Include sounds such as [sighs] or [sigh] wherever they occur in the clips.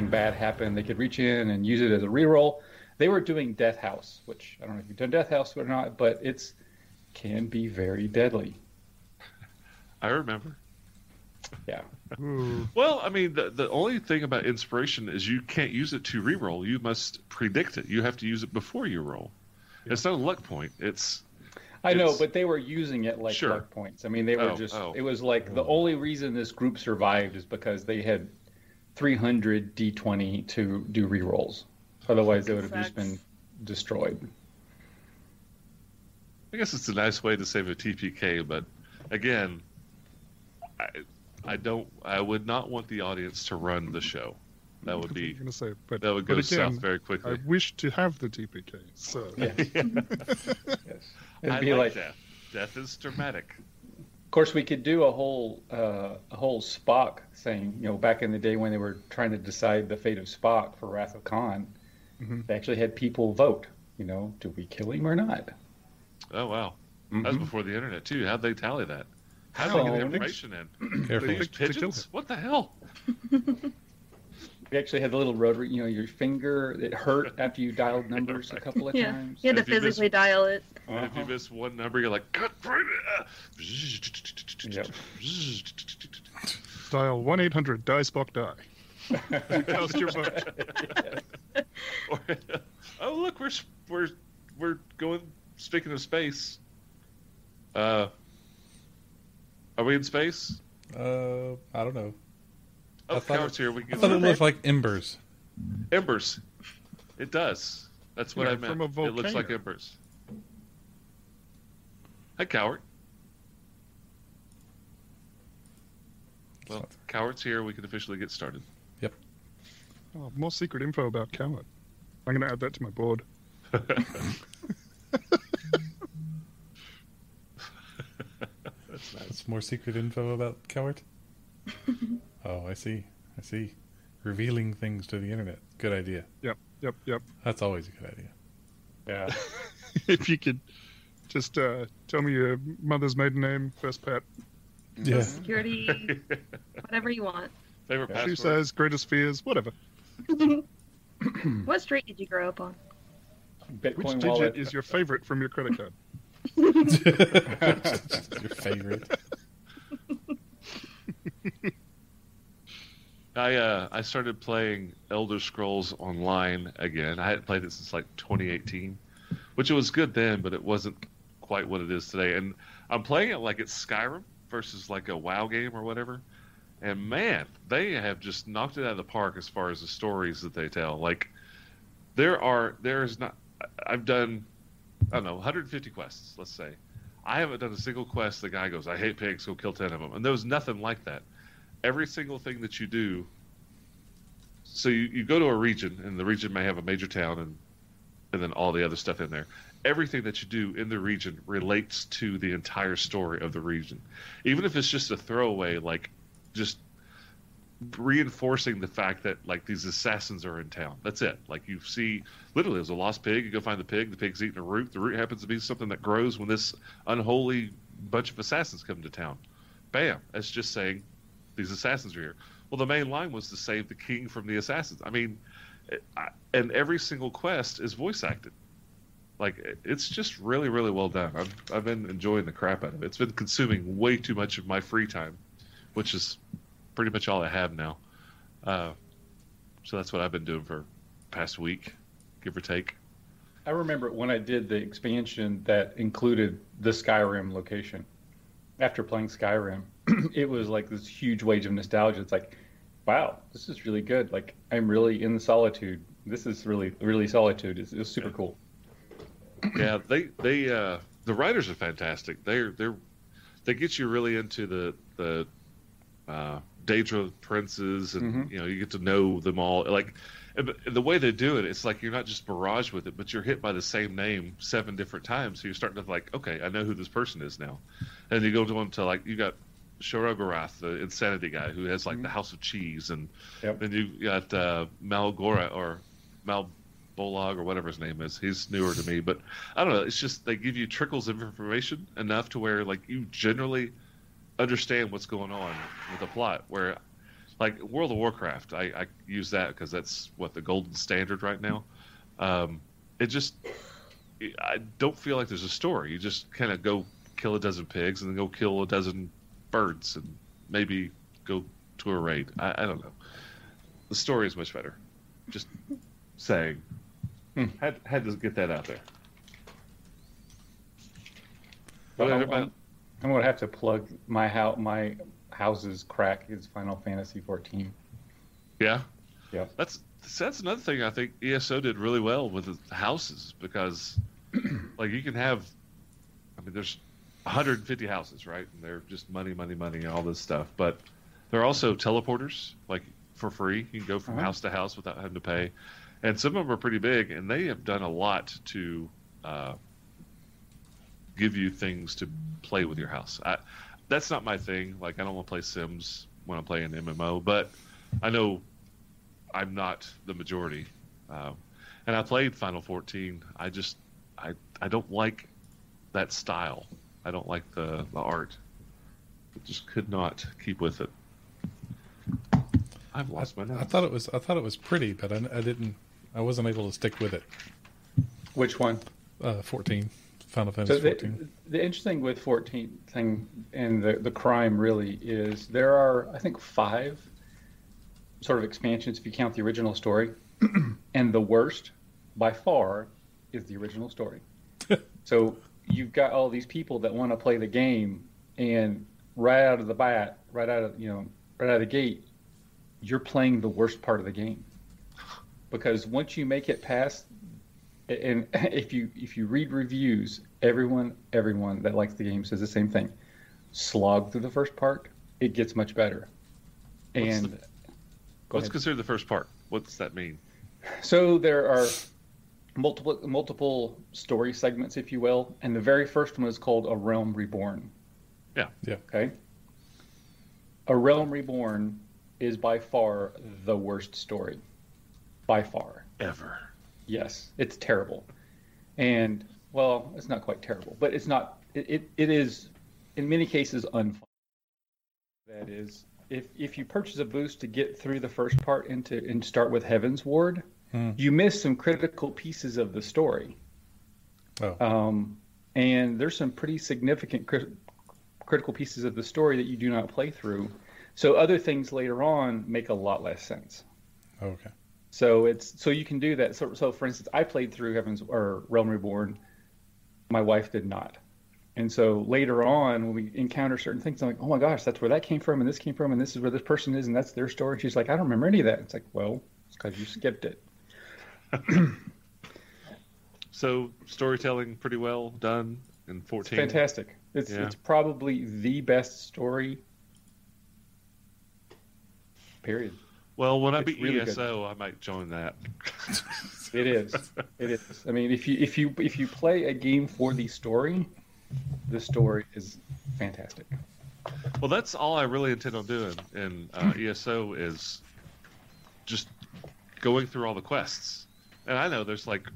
So if something bad happened, they could reach in and use it as a reroll. They were doing Death House, which I don't know if you've done Death House or not, but it's can be very deadly. I remember. Yeah. Well, I mean, the the only thing about inspiration is you can't use it to re-roll. You must predict it. You have to use it before you roll. It's not a luck point. It's I know, It's- but they were using it like Sure. luck points. I mean, they were Oh, just. oh. It was like the oh. only reason this group survived is because they had 300 d20 to do rerolls. Otherwise, they would have just been destroyed. I guess it's a nice way to save a TPK, but again, I I don't. I would not want the audience to run the show. That would I'm be going to say, but, that would but go again, south very quickly. I wish to have the TPK. So Yeah. yes. [laughs] It'd I be like like, death. Death is dramatic. Of course, we could do a whole uh, a whole Spock thing. You know, back in the day when they were trying to decide the fate of Spock for Wrath of Khan, Mhm. they actually had people vote. You know, do we kill him or not? Oh wow, that was Mhm. before the internet too. How'd they tally that? How'd How? they get the information in? [clears throat] Careful. They They used picked to kill pigeons? What the hell? [laughs] We actually had the little rotary. You know, your finger it hurt after you dialed [laughs] numbers a couple of Yeah, times. you had to If you miss- physically dial it. And If you Uh-huh. miss one number, you're like, cut right. uh, Yep. [laughs] dial one eight hundred die Spock die. [laughs] Cast your vote. [laughs] Or- oh look, we're we're we're going. Speaking of space, uh, are we in space? Uh, I don't know. Oh, I thought Coward's here. We I can thought it get looked like embers. embers. It does. That's what Yeah, I meant. from a It looks like embers. Hi, coward. Well, coward's here. We can officially get started. Yep. Oh, more secret info about Coward. I'm going to add that to my board. [laughs] That's nice. That's more secret info about Coward? [laughs] oh, I see. I see. Revealing things to the internet. Good idea. Yep, yep, yep. That's always a good idea. Yeah. [laughs] if you could just uh, tell me your mother's maiden name, first pet, Yeah. Security, [laughs] whatever you want. Favorite Yeah. shoe size, greatest fears, whatever. [clears throat] What street did you grow up on? Which digit wallet. is your favorite from your credit card? [laughs] Your favorite. [laughs] I uh, I started playing Elder Scrolls Online again. I hadn't played it since like 2018, which it was good then, but it wasn't quite what it is today. And I'm playing it like it's Skyrim versus like a WoW game or whatever. And man, they have just knocked it out of the park as far as the stories that they tell. Like there are there is not I've done I don't know 150 quests, let's say. I haven't done a single quest. The guy goes, "I hate pigs. Go kill ten of them," and there was nothing like that every single thing that you do so you, you go to a region and the region may have a major town and and then all the other stuff in there everything that you do in the region relates to the entire story of the region. Even if it's just a throwaway like just reinforcing the fact that like these assassins are in town. That's it. Like you see literally there's a lost pig. You go find the pig. The pig's eating a root. The root happens to be something that grows when this unholy bunch of assassins come to town. Bam. It's just saying these assassins are here. Well, the main line was to save the king from the assassins. I mean, I, and every single quest is voice acted. Like it's just really, really well done. I've I've been enjoying the crap out of it. It's been consuming way too much of my free time, which is pretty much all I have now. Uh, so that's what I've been doing for past week, give or take. I remember when I did the expansion that included the Skyrim location. After playing Skyrim, [clears throat] it was like this huge wave of nostalgia. It's like, wow, this is really good. Like I'm really in solitude. This is really, really solitude. It's, it's super cool. Yeah, they they uh, the writers are fantastic. They're they're they get you really into the the uh, Daedra princes, and Mhm. you know you get to know them all. Like and the- way they do it, it's like you're not just barraged with it, but you're hit by the same name seven different times. So you're starting to like, okay, I know who this person is now. And you go to one to like you got Sheogorath, the insanity guy, who has like the House of Cheese, and Yep. then you got uh, Malgora or Mal Bolog or whatever his name is. He's newer to me, but I don't know. It's just they give you trickles of information enough to where like you generally understand what's going on with the plot. Where like World of Warcraft. I, I use that because that's what the golden standard right now. Um, it just I don't feel like there's a story. You just kind of go kill a dozen pigs and then go kill a dozen birds and maybe go to a raid. I, I don't know. The story is much better. Just saying. Hmm. Had had to get that out there. I'm, I'm, I'm gonna have to plug my house. My house's crack is Final Fantasy 14. Yeah. Yeah. That's that's another thing I think ESO did really well with the houses because [clears throat] like you can have I mean there's 150 houses, right? And they're just money, money, money and all this stuff. But there are also teleporters, like for free. You can go from Uh-huh. house to house without having to pay. And some of them are pretty big and they have done a lot to uh, give you things to play with your house. I, that's not my thing. Like I don't want to play Sims when I'm playing MMO, but I know I'm not the majority. Um, and I played Final 14. I just I I don't like that style. I don't like the, the art. I just could not keep with it. I've lost my I thought it was I thought it was pretty, but I, I didn't. I wasn't able to stick with it. Which one? Uh, fourteen, Final So Fantasy the, fourteen. the interesting with 14 thing and the, the crime really is there are I think five sort of expansions if you count the original story, [clears throat] and the worst by far is the original story. [laughs] so you've got all these people that want to play the game, and right out of the bat, right out of you know, right out of the gate, you're playing the worst part of the game because once you make it past and [laughs] if you if you read reviews, everyone everyone that likes the game says the same thing. Slog through the first part, it gets much better. What's And the- go What's ahead. considered the first part? What's that mean? so there are multiple multiple story segments, if you will, and the very first one is called A Realm Reborn. Yeah. Yeah. Okay. A Realm Reborn is by far the worst story. By far. Ever. Yes, it's terrible. And well, it's not quite terrible, but it's not. It, it, it is, in many cases, unfun. That is, if if you purchase a boost to get through the first part into and start with Heavensward, Hmm. you miss some critical pieces of the story. Oh, Um, and there's some pretty significant crit- critical pieces of the story that you do not play through. So other things later on make a lot less sense. okay. So it's so you can do that. So, so for instance, I played through Heaven's or Realm Reborn. My wife did not. And so later on, when we encounter certain things, I'm like, oh my gosh, that's where that came from, and this came from, and this is where this person is, and that's their story. She's like, I don't remember any of that. It's like, well, it's because you skipped it. [clears throat] So storytelling pretty well done in It's 14. fantastic. It's Yeah. it's probably the best story. Period. Well, when I beat really good. ESO, I might join that. [laughs] It is. It is. I mean, if you if you if you play a game for the story, the story is fantastic. Well, that's all I really intend on doing in uh, ESO is just going through all the quests. And I know there's like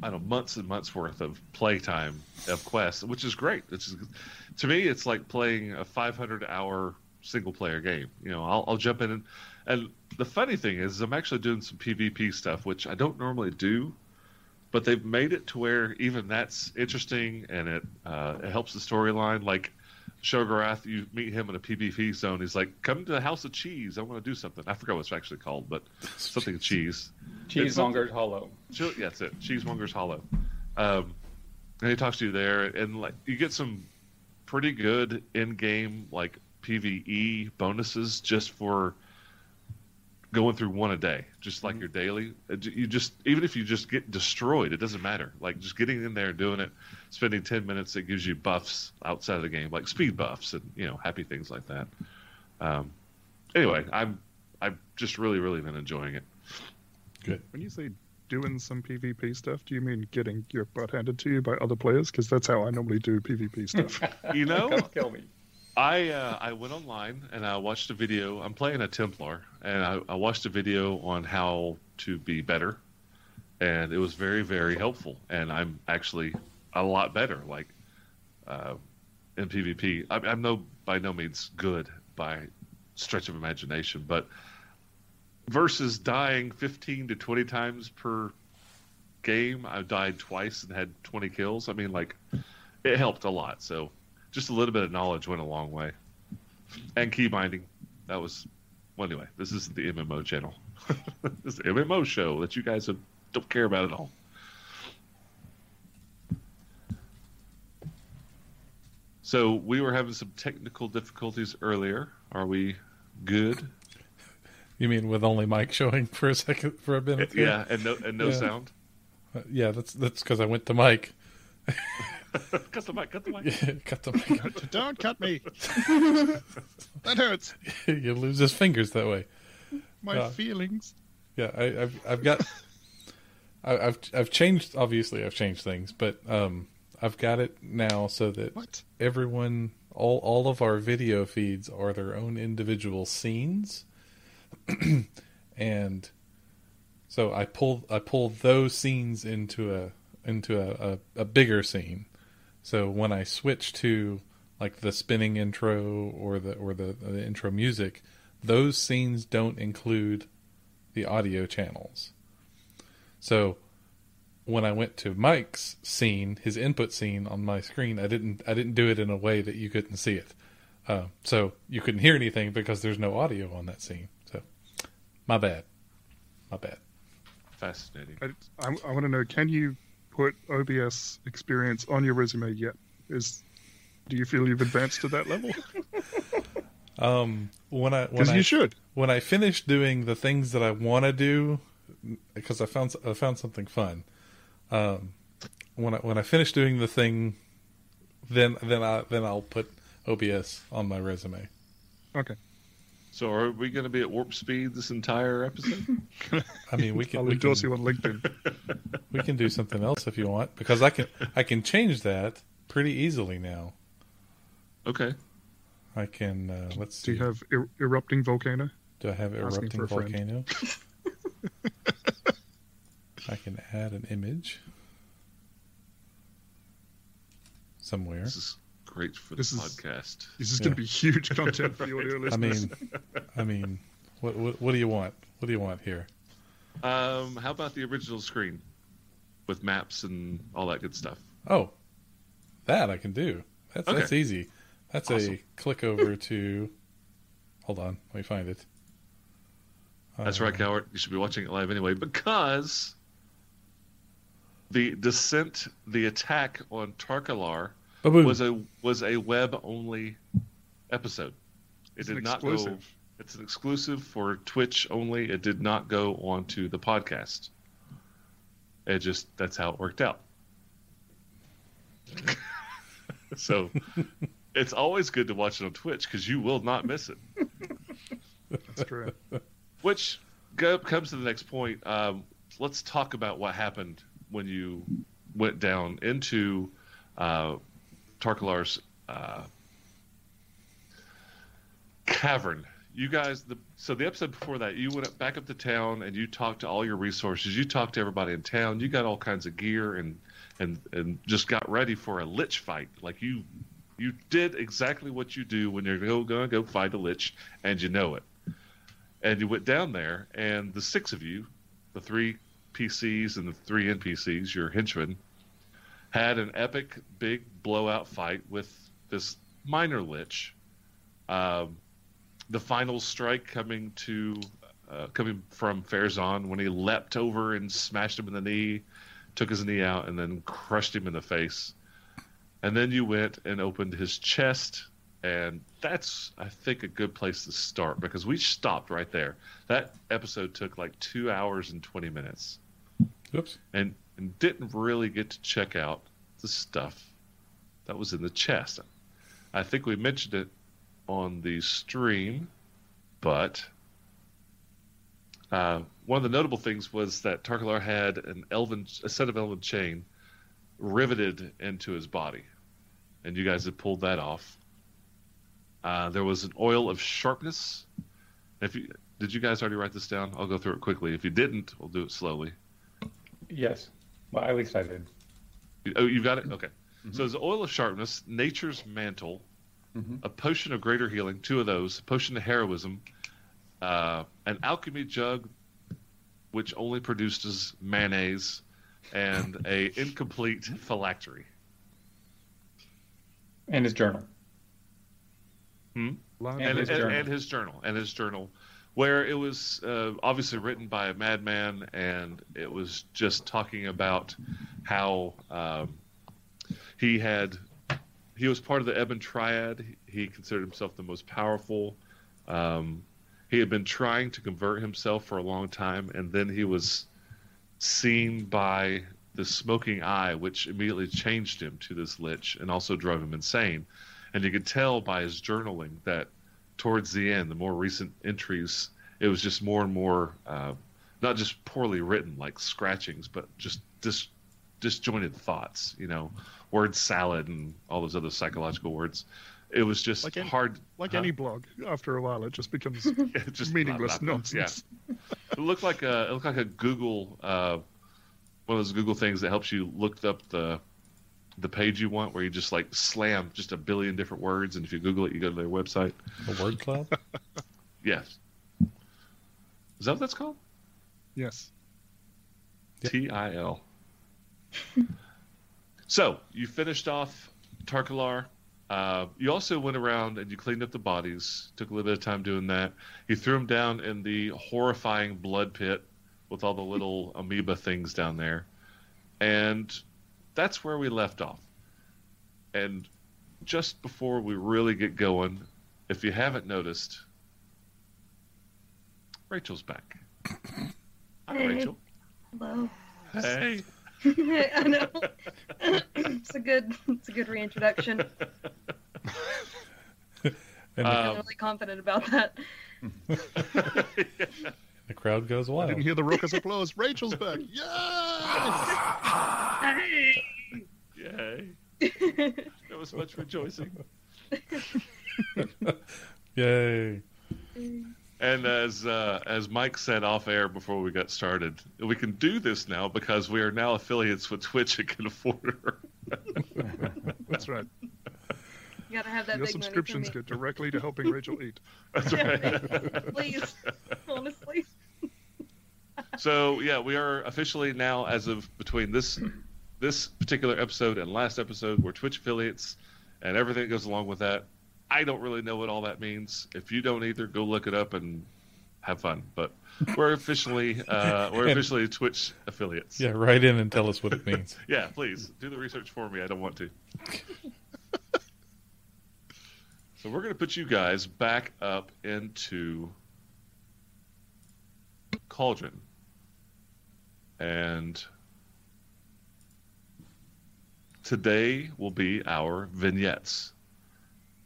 I don't know months and months worth of playtime of quests, which is great. It's to me, it's like playing a 500 hour single player game. You know, I'll, I'll jump in and and the funny thing is, I'm actually doing some PvP stuff, which I don't normally do. But they've made it to where even that's interesting, and it uh, it helps the storyline. Like Sheogorath, you meet him in a PvP zone. He's like, "Come to the House of Cheese. I want to do something." I forgot what it's actually called, but [laughs] something cheese. It's Cheesemongers Hollow. Cheese, yeah, that's it. Cheesemonger's Hollow. Um, and he talks to you there, and like you get some pretty good in-game like PVE bonuses just for going through one a day, just like your daily. Uh, You just even if you just get destroyed, it doesn't matter. Like just getting in there and doing it, spending ten minutes, it gives you buffs outside of the game, like speed buffs and you know happy things like that. Um, anyway, I'm I've just really really been enjoying it. Good. When you say doing some PvP stuff, do you mean getting your butt handed to you by other players? Because that's how I normally do PvP stuff. [laughs] You know, Come kill me. I uh, I went online and I watched a video. I'm playing a Templar, and I, I watched a video on how to be better, and it was very very helpful. And I'm actually a lot better, like uh, in PvP. I, I'm no by no means good by stretch of imagination, but versus dying 15 to 20 times per game, I died twice and had 20 kills. I mean, like, it helped a lot. So, just a little bit of knowledge went a long way. And key binding, that was. Well, anyway, this isn't the MMO channel. [laughs] this is the MMO show that you guys have, don't care about at all. So we were having some technical difficulties earlier. Are we good? You mean with only Mike showing for a second for a minute? there? Yeah, and no and no Yeah. sound. Uh, yeah. That's that's because I went to Mike. [laughs] [laughs] cut the mic. Cut the mic. Cut the mic. Don't cut me. [laughs] that hurts. [laughs] you lose his fingers that way. My Uh, feelings. Yeah, I, I've I've got I, I've I've changed. Obviously, I've changed things, but um, I've got it now so that What? everyone, all all of our video feeds are their own individual scenes, [clears throat] and so I pull I pull those scenes into a into a, a, a bigger scene. So when I switch to like the spinning intro or the or the, the intro music, those scenes don't include the audio channels. So when I went to Mike's scene, his input scene on my screen, I didn't I didn't do it in a way that you couldn't see it. Uh, so you couldn't hear anything because there's no audio on that scene. So my bad, my bad. Fascinating. I, I, I want to know: Can you put OBS experience on your resume yet? Is do you feel you've advanced to that level? [laughs] Um, when I when Because I you should. when I finish doing the things that I want to do, because I found I found something fun. Um, when I when I finish doing the thing, then then I then I'll put OBS on my resume. Okay. So are we going to be at warp speed this entire episode? [laughs] I mean, we can I'll we endorse can, you on LinkedIn. [laughs] we can do something else if you want because I can I can change that pretty easily now. okay. I can uh, let's see. Do see. you have er- erupting volcano? Do I have erupting for a friend. volcano? [laughs] I can add an image somewhere. This is great for the This is- podcast. This is Yeah. going to be huge content for the audio [laughs] I listeners. mean, I mean, what, what what do you want? What do you want here? Um, how about the original screen with maps and all that good stuff? Oh, that I can do. That's Okay. that's easy. That's a click over to. Hold on, let me find it. That's Uh, right, Coward. You should be watching it live anyway because the descent, the attack on Tarkalar Ba-boom. was a was a web only episode. It It's did an not go. exclusive. It's an exclusive for Twitch only. It did not go onto the podcast. It just that's how it worked out. [laughs] so it's always good to watch it on Twitch because you will not miss it. That's true. Which go, comes to the next point. Um, let's talk about what happened when you went down into uh, Tarkalar's uh, cavern. You guys, the so the episode before that, you went up, back up to town and you talked to all your resources. You talked to everybody in town. You got all kinds of gear and and and just got ready for a lich fight. Like you, you did exactly what you do when you're going to go fight a lich, and you know it and you went down there, and the six of you, the three PCs and the three NPCs, your henchmen, had an epic big blowout fight with this minor lich. Um, the final strike coming to uh, coming from Farazan when he leapt over and smashed him in the knee, took his knee out, and then crushed him in the face. And then you went and opened his chest and that's I think a good place to start because we stopped right there. That episode took like two hours and twenty minutes, Oops. and and didn't really get to check out the stuff that was in the chest. I think we mentioned it on the stream, but uh, one of the notable things was that Tarkalar had an elven a set of elven chain riveted into his body, and you guys had pulled that off. Uh, there was an oil of sharpness. If you did, you guys already write this down? I'll go through it quickly. If you didn't, we'll do it slowly. Yes. Well, at least I did. Oh, you got it. Okay. So there's oil of sharpness, nature's mantle, Mhm. a potion of greater healing, two of those, potion of heroism, uh, an alchemy jug, which only produces mayonnaise, and a incomplete [laughs] phylactery. And his journal. Large and, And and, his and, journal. his journal and his journal where it was uh, obviously written by a madman and it was just talking about how um, he had he was part of the Ebon Triad. He considered himself the most powerful. Um, he had been trying to convert himself for a long time and then he was seen by the smoking eye which immediately changed him to this lich and also drove him insane. And you could tell by his journaling that towards the end, the more recent entries, it was just more and more uh, not just poorly written, like scratchings, but just dis- disjointed thoughts. You know, word salad and all those other psychological words. It was just Like any- hard. Like Huh? any blog, after a while, it just becomes [laughs] It just meaningless nonsense. Yeah, [laughs] it looked like a it looked like a Google uh, one of those Google things that helps you look up the the page you want, where you just like slam just a billion different words, and if you Google it, you go to their website. A word cloud? [laughs] Yes. Is that what that's called? Yes. Yep. T I L. [laughs] so you finished off Tarkalar. Uh, you also went around and you cleaned up the bodies. Took a little bit of time doing that. You threw them down in the horrifying blood pit with all the little [laughs] amoeba things down there, and that's where we left off. And just before we really get going, if you haven't noticed, Rachel's back. Hi, Hey. Rachel. Hello. Hey. [laughs] I know. [coughs] it's a good. It's a good reintroduction. [laughs] And I'm um, really confident about that. [laughs] the crowd goes wild. I didn't hear the raucous applause. Rachel's back. Yeah! Hey. Yay. [laughs] There was much rejoicing. [laughs] Yay. And as uh, as Mike said off air before we got started, we can do this now because we are now affiliates with Twitch and can afford her. [laughs] That's right. You gotta have that Your big subscriptions for go directly to helping Rachel eat. That's right. Please, honestly. so yeah, we are officially now, as of between this this particular episode and last episode, we're Twitch affiliates, and everything that goes along with that. I don't really know what all that means. If you don't either, go look it up and have fun. But we're officially uh, we're [laughs] officially Twitch affiliates. Yeah, write in and tell us what it means. [laughs] Yeah, please do the research for me. I don't want to. [laughs] so we're going to put you guys back up into Cauldron. And today will be our vignettes.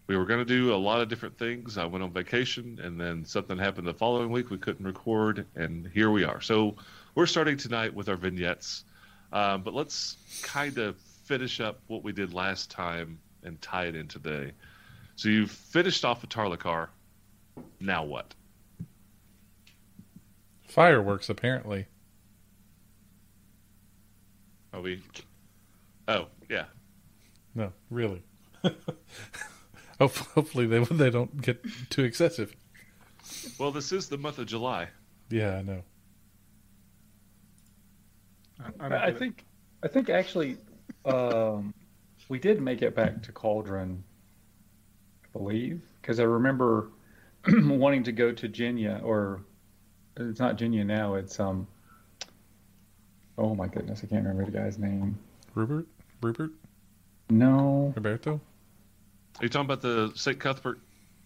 We were going to do a lot of different things. I went on vacation, and then something happened the following week. We couldn't record, and here we are. So we're starting tonight with our vignettes. Um, but let's kind of finish up what we did last time and tie it in today. So you've finished off with Tarlikar. Now what? Fireworks, apparently. Are we? Oh yeah. No, really. [laughs] Hopefully they they don't get too excessive. Well, this is the month of July. Yeah, I know. I, I, I get it. think, I think actually, um, we did make it back to Cauldron, I believe, because I remember [clears throat] wanting to go to Jenya, or it's not Jenya now. It's um. Oh my goodness, I can't remember the guy's name. Rupert? Rupert? No. Roberto? Are you talking about the St. Cuthbert?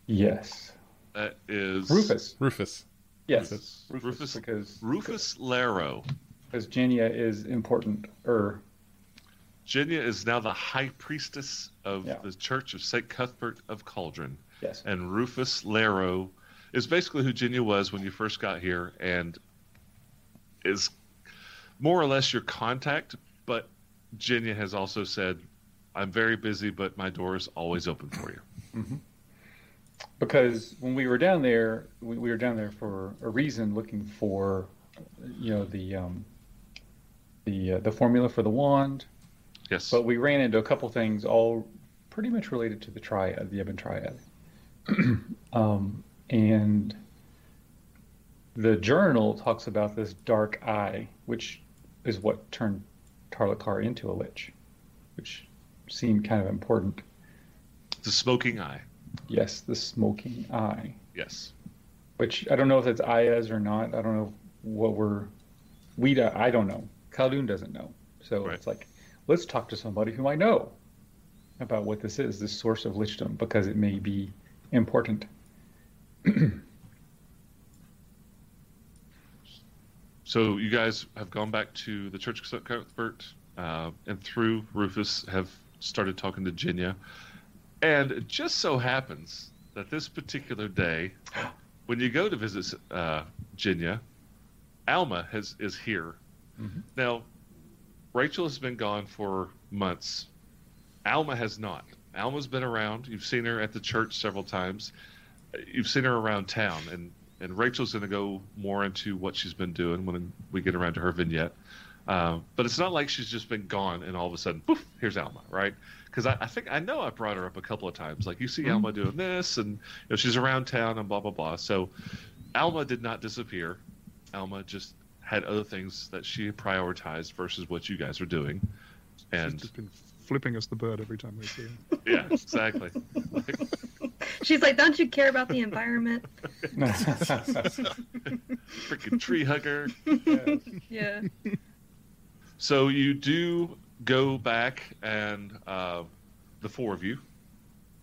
Yes. That is Rufus. Rufus. Yes. Rufus. Rufus, Rufus- because Rufus Laro. because Jenya is important. Er, Jenya is now the high priestess of Yeah. the Church of St. Cuthbert of Cauldron. yes. and Rufus Laro is basically who Jenya was when you first got here, and is more or less your contact. But Jenya has also said, "I'm very busy, but my door is always open for you." because when we were down there, we, we were down there for a reason, looking for, you know, the um, the uh, the formula for the wand. Yes. But we ran into a couple things, all pretty much related to the triad, the Ebon triad. [clears throat] um, and the journal talks about this dark eye, which is what turned Tarlikar into a lich, which seemed kind of important. The smoking eye. Yes, the smoking eye, Yes. which I don't know if it's Ayaz or not. I don't know what we're. We I don't know. Khaldun doesn't know. So Right. it's like, let's talk to somebody who I know about what this is, this source of lichdom, because it may be important. [clears throat] So you guys have gone back to the Church of Cuthbert, uh, and through Rufus have started talking to Jenya. And it just so happens that this particular day, when you go to visit uh, Jenya, Alma has is here. Mhm. Now, Rachel has been gone for months. Alma has not. Alma's been around. You've seen her at the church several times. You've seen her around town, and and Rachel's going to go more into what she's been doing when we get around to her vignette. Uh, but it's not like she's just been gone and all of a sudden, poof, here's Alma, right? Because I, I think I know I brought her up a couple of times. Like you see Alma doing this, and you know she's around town and blah blah blah. So Alma did not disappear. Alma just had other things that she prioritized versus what you guys are doing. She's And just been flipping us the bird every time we see her. [laughs] yeah, exactly. [laughs] She's like, don't you care about the environment? [laughs] Freaking tree hugger. [laughs] Yeah. So you do go back and uh, the four of you,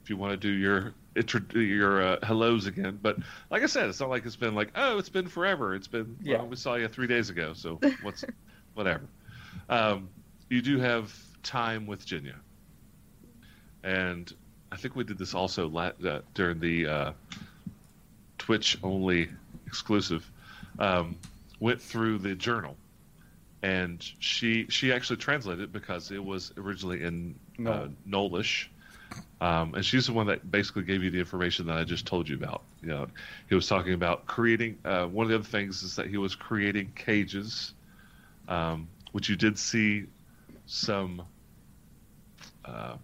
if you want to do your intro- your uh, hellos again. But like I said, it's not like it's been like oh, it's been forever. It's been Yeah. well, we saw you three days ago, so [laughs] what's whatever. Um, you do have time with Jenya, and I think we did this also la- uh, during the uh, Twitch only exclusive. Um, went through the journal and she she actually translated it because it was originally in uh, Nolish. Um, and she's the one that basically gave you the information that I just told you about. You know, he was talking about creating. Uh, one of the other things is that he was creating cages, um, which you did see some. Uh,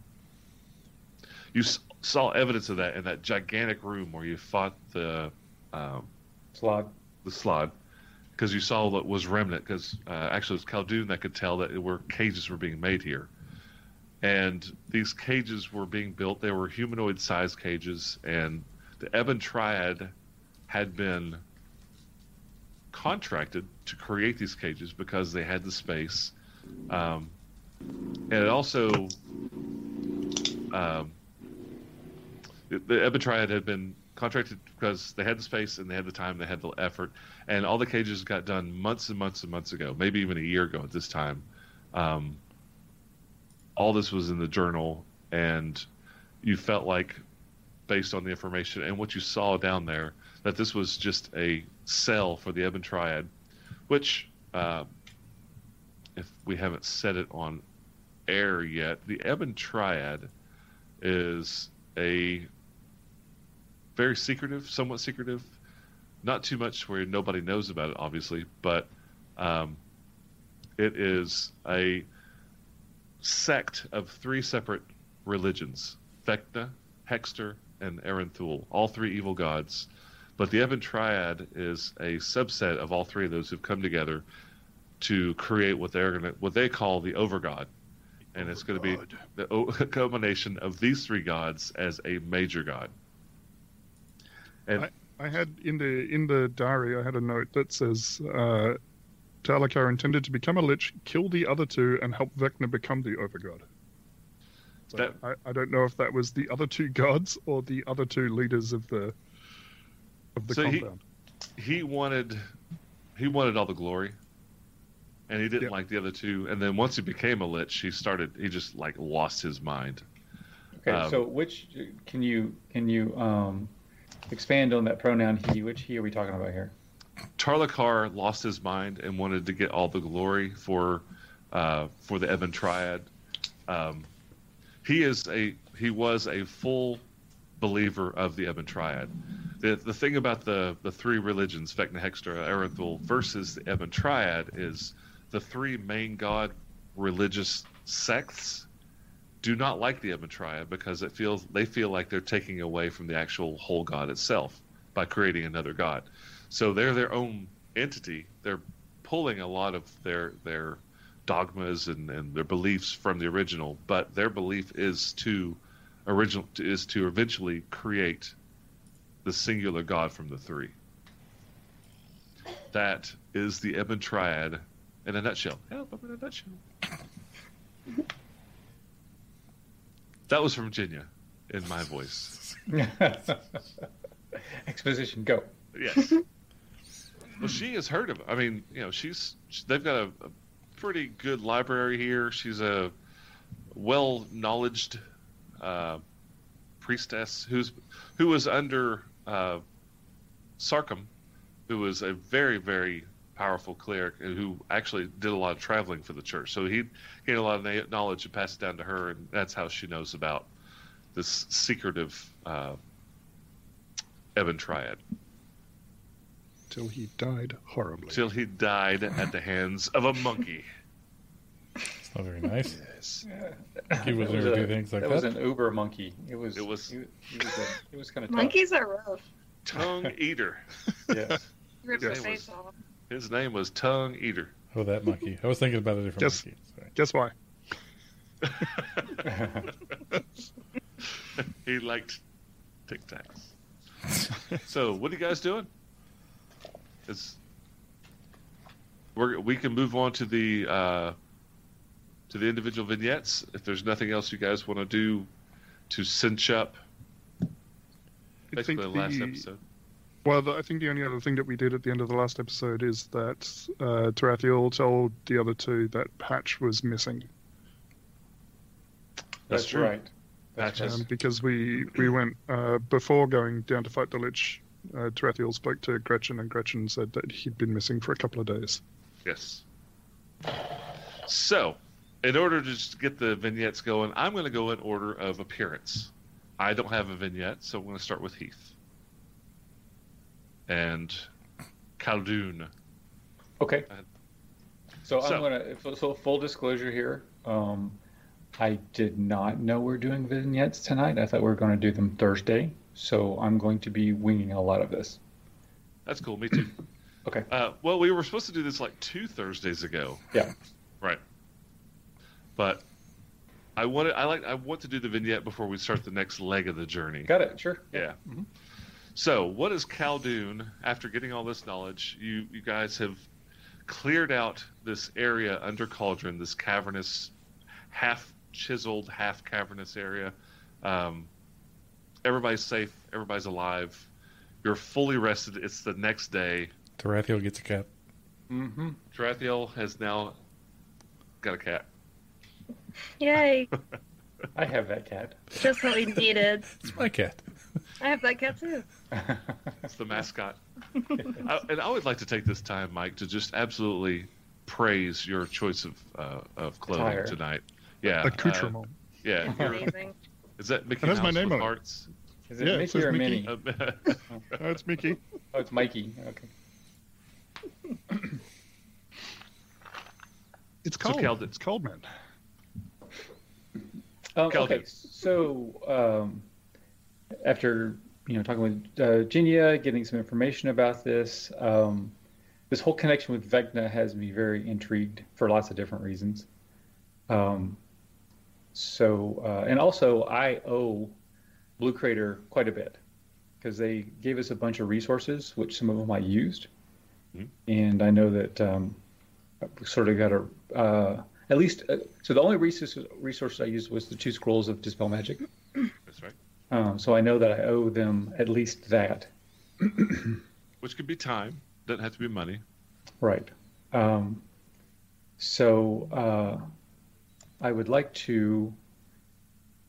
you saw evidence of that in that gigantic room where you fought the um, Slaad. the slot because you saw that was remnant because uh, actually it was Khaldun that could tell that it were cages were being made here. And these cages were being built. They were humanoid sized cages and the Ebon Triad had been contracted to create these cages because they had the space. Um, and it also um, the, Ebon Triad had been contracted because they had the space and they had the time, they had the effort, and all the cages got done months and months and months ago, maybe even a year ago at this time. Um, all this was in the journal, and you felt like, based on the information and what you saw down there, that this was just a cell for the Ebon Triad, which, uh, if we haven't said it on air yet, the Ebon Triad is a very secretive, somewhat secretive, not too much where nobody knows about it, obviously, but um, it is a sect of three separate religions: Vecna, Hextor, and Erythnul, all three evil gods. But the Ebon Triad is a subset of all three of those who've come together to create what they're gonna, what they call the Overgod, and it's going to be the o- [laughs] culmination of these three gods as a major god. And I had in the in the diary, I had a note that says uh, Talakar intended to become a lich, kill the other two, and help Vecna become the overgod. So That- I, I don't know if that was the other two gods or the other two leaders of the of the So he- compound. he wanted he wanted all the glory and he didn't Yeah. like the other two and then once he became a lich he started he just like lost his mind Okay, Um, so which can you can you um, expand on that pronoun he? Which he are we talking about here? Tarlikar lost his mind and wanted to get all the glory for uh, for the Ebon Triad. Um, he is a he was a full believer of the Ebon Triad. The the thing about the the three religions, Vecna, Hextor, Erythnul, versus the Ebon Triad is the three main god religious sects do not like the Triad because it feels they feel like they're taking away from the actual whole god itself by creating another god. So they're their own entity. They're pulling a lot of their their dogmas and, and their beliefs from the original, but their belief is to original is to eventually create the singular god from the three. That is the Ebon Triad in a nutshell. Help, I'm in a nutshell. [laughs] That was from Virginia in my voice. [laughs] Exposition, go. Yes. well, she has heard of. I mean, you know, she's they've got a, a pretty good library here. She's a well knowledged uh, priestess who's who was under uh, Sarcem, who was a very very powerful cleric who actually did a lot of traveling for the church. So he gained a lot of knowledge and passed it down to her, and that's how she knows about this secretive uh, Ebon Triad. Till he died horribly. Till he died at the hands of a monkey. It's not very nice. Yes. He was never a- do things like that that. was an uber monkey. It was. It was- He, he was. A, he was kind of tough. Monkeys are rough. Tongue Eater. [laughs] Yes. Rip Yes. your face off. His name was Tongue Eater. Oh, that monkey. I was thinking about a different Yes. monkey. Sorry. Guess why? [laughs] he liked Tic Tacs. so, what are you guys doing? It's we're, we can move on to the uh, to the individual vignettes. If there's nothing else you guys want to do to cinch up, basically the last episode. Well, the, I think the only other thing that we did at the end of the last episode is that uh, Tarathiel told the other two that Patch was missing That's That's true. right. That's Patches. right. um, because we we went uh, before going down to fight the Lich. Uh, Tarathiel spoke to Gretchen, and Gretchen said that he'd been missing for a couple of days. Yes. So, in order to just get the vignettes going, I'm going to go in order of appearance. I don't have a vignette, so I'm going to start with Heath. And Khaldun. Okay. So, So- I'm gonna. so- So full disclosure here. Um, I did not know we're doing vignettes tonight. I thought we were going to do them Thursday. So I'm going to be winging a lot of this. That's cool. Me too. [clears throat] Okay. Uh, well, we were supposed to do this like two Thursdays ago. Yeah. Right. But I wanted. I like. I want to do the vignette before we start the next leg of the journey. Got it. Sure. Yeah. Mhm. So, what is Khaldun? After getting all this knowledge, you you guys have cleared out this area under Cauldron, this cavernous, half chiseled, half cavernous area. Um, everybody's safe. Everybody's alive. You're fully rested. It's the next day. Tarathiel gets a cat. Mm-hmm. Tarathiel has now got a cat. Yay! [laughs] I have that cat. Just what we needed. It's my cat. I have that cat too. [laughs] It's the mascot. [laughs] I, and I would like to take this time, Mike, to just absolutely praise your choice of uh, of clothing Attire. tonight. Yeah, uh, Accoutrement. yeah. you're- Amazing. Is that Mickey It has Mouse my name with on it. hearts? Is it Yeah, it Mickey says or Mickey. Minnie? Uh, Oh, it's Mickey. Oh, it's Mikey. Okay. [coughs] It's So cold. Cal- it's cold, man. Um, Calvin. okay, so um, after you know talking with uh, Jenya, getting some information about this, um, this whole connection with Vecna has me very intrigued for lots of different reasons. Um, so uh, and also I owe Blue Crater quite a bit because they gave us a bunch of resources, which some of them I used, Mhm. and I know that um, sort of got a uh, at least uh, so the only resources resources I used was the two scrolls of dispel magic. That's right. Um, so I know that I owe them at least that. [clears throat] Which could be time. Doesn't have to be money. Right. Um, so uh, I would like to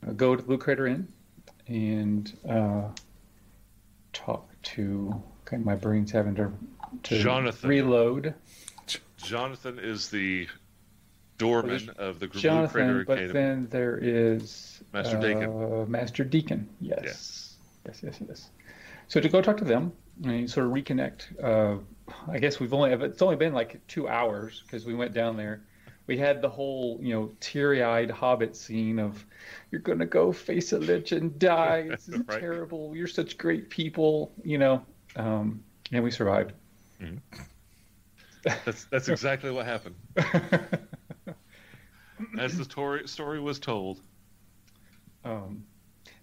uh, go to Blue Crater Inn and uh, talk to. Okay, my brain's having to, to Jonathan. reload. Jonathan is the doorman of the Blue Crater Jonathan, but Academy. then there is Master uh, Deacon. Master Deacon. Yes. Yes. Yes, yes, yes. So to go talk to them and sort of reconnect. Uh, I guess we've only it's only been like two hours because we went down there. we had the whole, you know, teary-eyed Hobbit scene of, "You're gonna go face a lich and die. This [laughs] is Right. terrible. You're such great people," you know. Um, and we survived. That's that's exactly what happened. [laughs] As the story story was told. Um,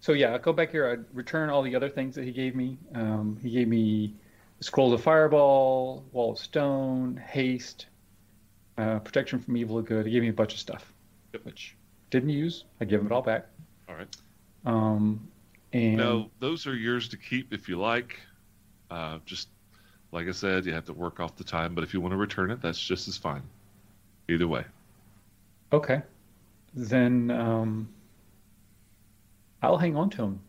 so yeah, I'll go back here. I'd return all the other things that he gave me. Um, he gave me scroll of fireball, wall of stone, haste, uh, protection from evil or good. He gave me a bunch of stuff, Yep. which didn't use. I give it all back. All right. Um, and No, those are yours to keep if you like. Uh, just like I said, you have to work off the time, but if you want to return it, that's just as fine. Either way. Okay, then um, I'll hang on to them,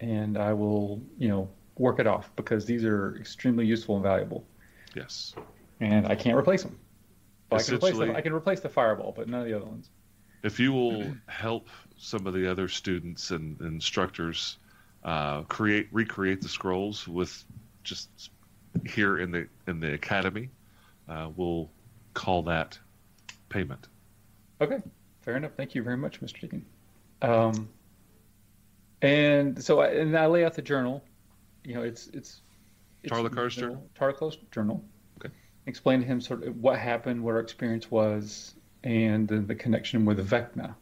and I will, you know, work it off because these are extremely useful and valuable. Yes. and I can't replace them. Well, I can replace the, I can replace the fireball, but none of the other ones. If you will help some of the other students and instructors uh, create recreate the scrolls with just here in the in the academy, uh, we'll call that payment. Okay, fair enough. Thank you very much, Mr. Deacon. Um, and so, I, and I lay out the journal. You know, it's it's, it's Tarlakar's journal? Tarlakar's journal. Okay. Explain to him sort of what happened, what our experience was, and the, the connection with Vecna,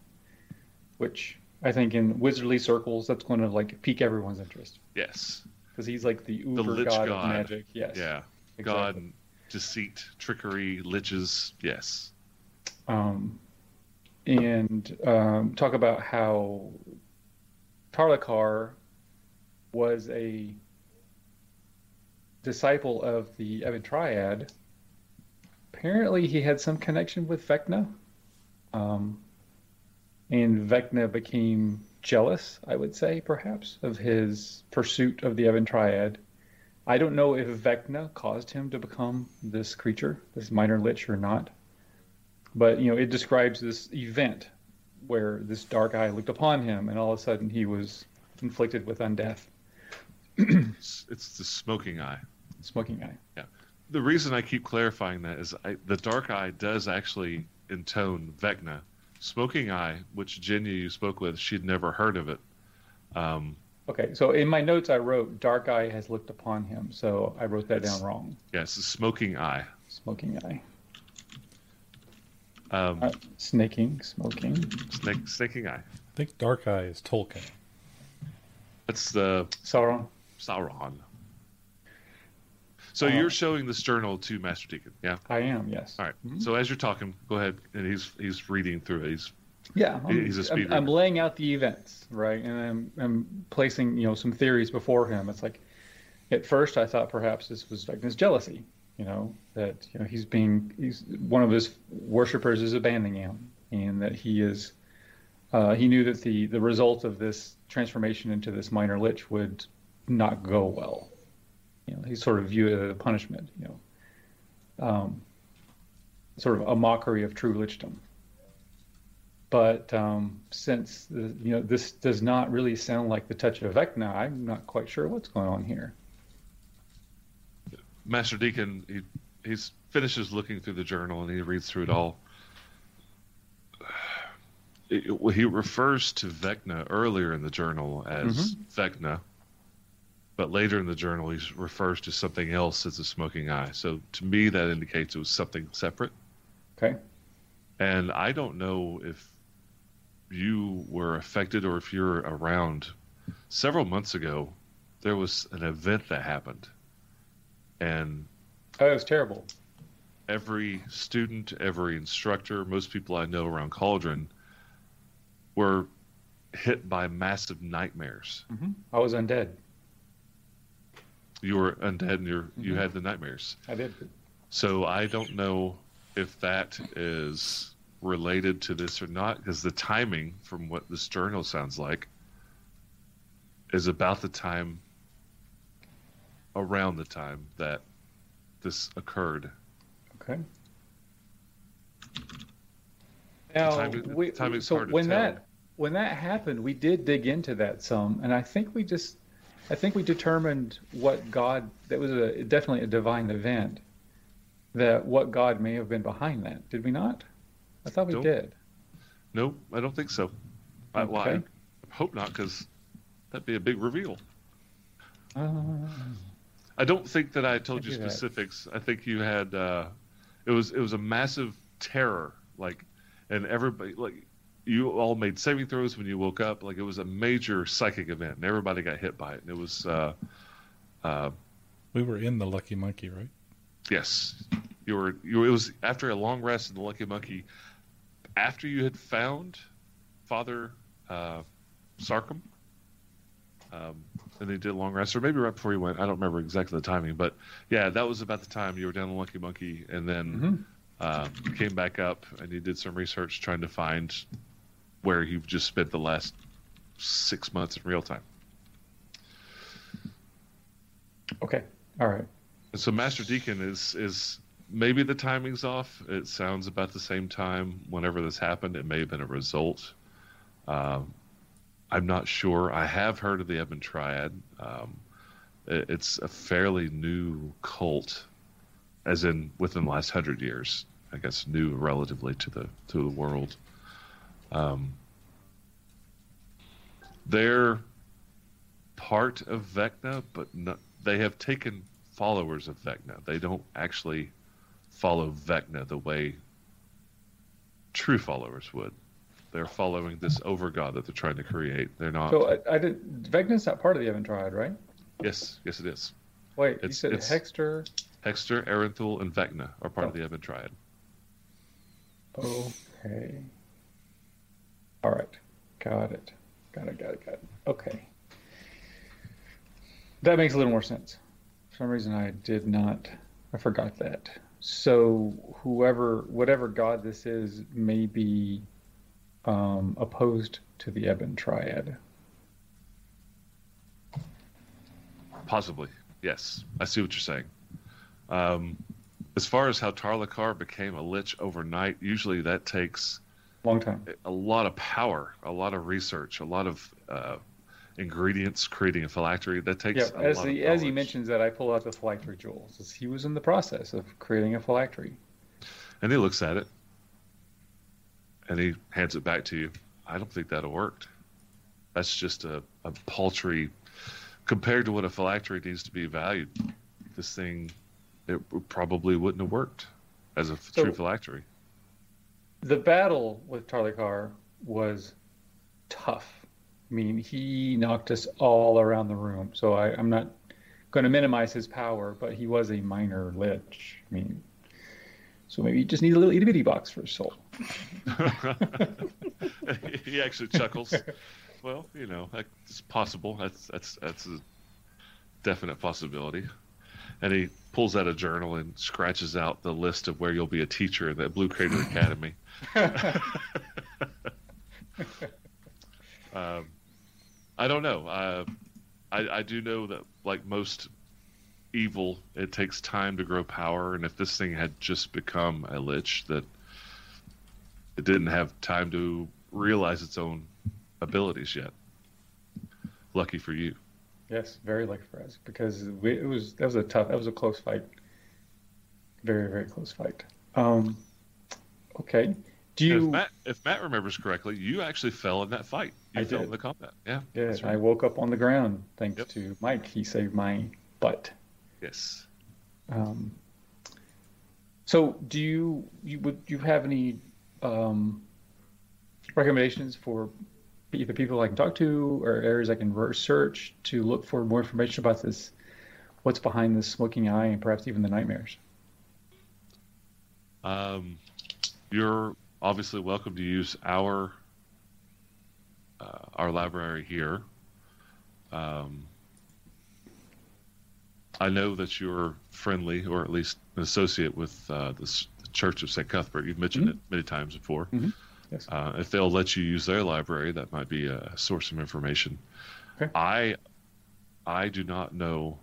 which I think in wizardly circles that's going to like pique everyone's interest Yes. because he's like the uber lich god, god. of magic. Yes. Yeah. exactly. God, deceit, trickery, liches. Yes. um, and um, talk about how Tarlikar was a disciple of the Ebon Triad. Apparently, he had some connection with Vecna, um, and Vecna became jealous. I would say, perhaps, of his pursuit of the Ebon Triad. I don't know if Vecna caused him to become this creature, this minor lich, or not but you know it describes this event where this dark eye looked upon him and all of a sudden he was inflicted with undeath It's, it's the smoking eye. smoking eye yeah The reason I keep clarifying that is I, the dark eye does actually intone Vecna. Smoking eye, which Jenya you spoke with, she'd never heard of it. Um, okay so in my notes i wrote dark eye has looked upon him so i wrote that down wrong yeah, it's the smoking eye. smoking eye Um, uh, snaking smoking snake, snaking eye. I think Dark Eye is Tolkien. That's the sauron Sauron. So Uh, you're showing this journal to Master Deacon, yeah? i am yes All right. Mhm. So as you're talking, go ahead, and he's he's reading through it. He's yeah I'm, He's a I'm, speed I'm reader. laying out the events right and I'm, I'm placing you know some theories before him it's like at first i thought perhaps this was Vecna's jealousy you know that you know he's being he's one of his worshippers is abandoning him and that he is uh, he knew that the the result of this transformation into this minor lich would not go well you know he sort of viewed it as a punishment you know um, sort of a mockery of true lichdom but um, since the, you know this does not really sound like the touch of Vecna, I'm not quite sure what's going on here. Master Deacon. He he's finishes looking through the journal and he reads through it all. It- it- he refers to Vecna earlier in the journal as mm-hmm. Vecna, but later in the journal he refers to something else as a smoking eye. So to me, that indicates it was something separate. Okay. And I don't know if you were affected or if you're around. Several months ago, there was an event that happened, and Oh, it was terrible. every student, every instructor, most people I know around Cauldron were hit by massive nightmares. I was undead. You were undead and you Mhm. had the nightmares. I did. So I don't know if that is related to this or not, because the timing, from what this journal sounds like, is about the time, around the time that this occurred. Okay. Now, timing- we, timing's so when that when that happened, we did dig into that some, and I think we just, I think we determined what God. That was a definitely a divine event. That what God may have been behind that. Did we not? I thought we Don't- did. No, I don't think so. I, well, I Okay. hope not, because that'd be a big reveal. Uh, I don't think that I told you do that. specifics. I think you had uh, it was it was a massive terror, like, and everybody like you all made saving throws when you woke up. Like it was a major psychic event, and everybody got hit by it. And it was uh, uh, We were in the Lucky Monkey, right? yes, you were you. It was after a long rest in the Lucky Monkey. After you had found Father uh, Sarcem, um, and they did a long rest, or maybe right before you went. I don't remember exactly the timing, but yeah, that was about the time you were down the Lucky Monkey, and then mhm. um, came back up, and you did some research trying to find where you've just spent the last six months in real time. Okay. All right. And so Master Deacon is is maybe the timing's off. It sounds about the same time whenever this happened. It may have been a result. Um, I'm not sure. I have heard of the Ebon Triad. Um, it- it's a fairly new cult, as in within the last hundred years. I guess new relatively to the to the world. Um, they're part of Vecna, but they have taken followers of Vecna. They don't actually follow Vecna the way true followers would. They're following this overgod that they're trying to create. They're not. So I, I did. Vecna's not part of the Ebon Triad, right? yes, yes, it is. Wait, you It's- said it's- Hextor. Hextor, Erythnul, and Vecna are part of Oh. the Ebon Triad. Okay. All right. Got it. Got it. Got it. Got it. Okay. That makes a little more sense. For some reason, I did not. I forgot that. So whoever, whatever god this is, may be um, opposed to the Ebon Triad. Possibly, yes. I see what you're saying. Um, as far as how Tarlikar became a lich overnight, usually that takes Long time. a lot of power, a lot of research, a lot of uh, ingredients creating a phylactery. That takes Yeah, a as lot he as he mentions that, I pull out the phylactery jewels. He was in the process of creating a phylactery. And he looks at it and he hands it back to you. I don't think that'll worked. That's just a, a paltry compared to what a phylactery needs to be valued. This thing, it probably wouldn't have worked as a So- true phylactery. The battle with Tarlikar was tough. I mean, he knocked us all around the room. So I, I'm not going to minimize his power, but he was a minor lich. I mean, so maybe you just need a little itty bitty box for his soul. [laughs] he actually chuckles. Well, you know, it's possible. That's that's that's a definite possibility. And he pulls out a journal and scratches out the list of where you'll be a teacher in the Blue Crater [laughs] Academy. [laughs] um, I don't know. Uh, I, I do know that, like most evil, it takes time to grow power. And if this thing had just become a lich, that it didn't have time to realize its own abilities yet. Lucky for you. Yes, very lucky for us because we, it was that was a tough, that was a close fight. Very, very close fight. Um, okay. Do you? if Matt, if Matt remembers correctly, you actually fell in that fight. You I fell did. in the combat. Yeah. Yeah, that's I woke up on the ground thanks Yep. to Mike. He saved my butt. Yes. Um, so, do you you would you have any um, recommendations for either people I can talk to or areas I can research to look for more information about this? What's behind this smoking eye and perhaps even the nightmares? Um, you're obviously welcome to use our uh, our library here. Um, I know that you're friendly, or at least an associate with uh, the Church of St. Cuthbert. You've mentioned Mhm. it many times before. Mhm. Yes. Uh, if they'll let you use their library, that might be a source of information. Okay. I I do not know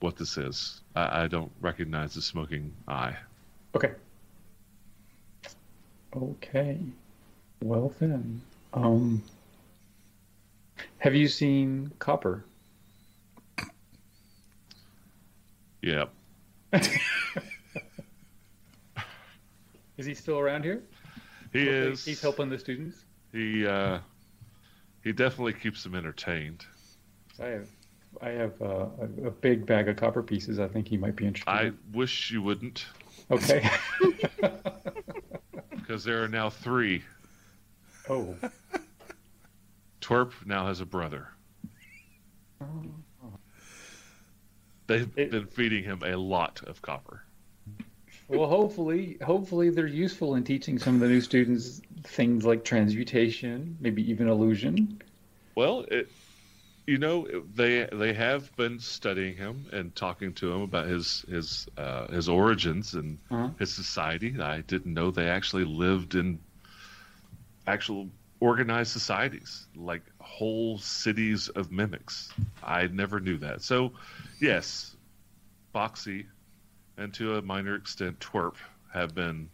what this is. I, I don't recognize the smoking eye. Okay. Okay. Well then, um, have you seen Copper? Yep. [laughs] Is he still around here? He is. He's helping the students. He uh, he definitely keeps them entertained. I have, I have uh, a, a big bag of copper pieces. I think he might be interested. I wish you wouldn't, Okay. [laughs] [laughs] because there are now three. oh. Twerp now has a brother. They've It- been feeding him a lot of copper. Well, hopefully, hopefully they're useful in teaching some of the new students things like transmutation, maybe even illusion. Well, it, you know, they they have been studying him and talking to him about his his uh, his origins and Uh-huh. his society. I didn't know they actually lived in actual organized societies, like whole cities of mimics. I never knew that. So, yes, Boxy, and to a minor extent Twerp have been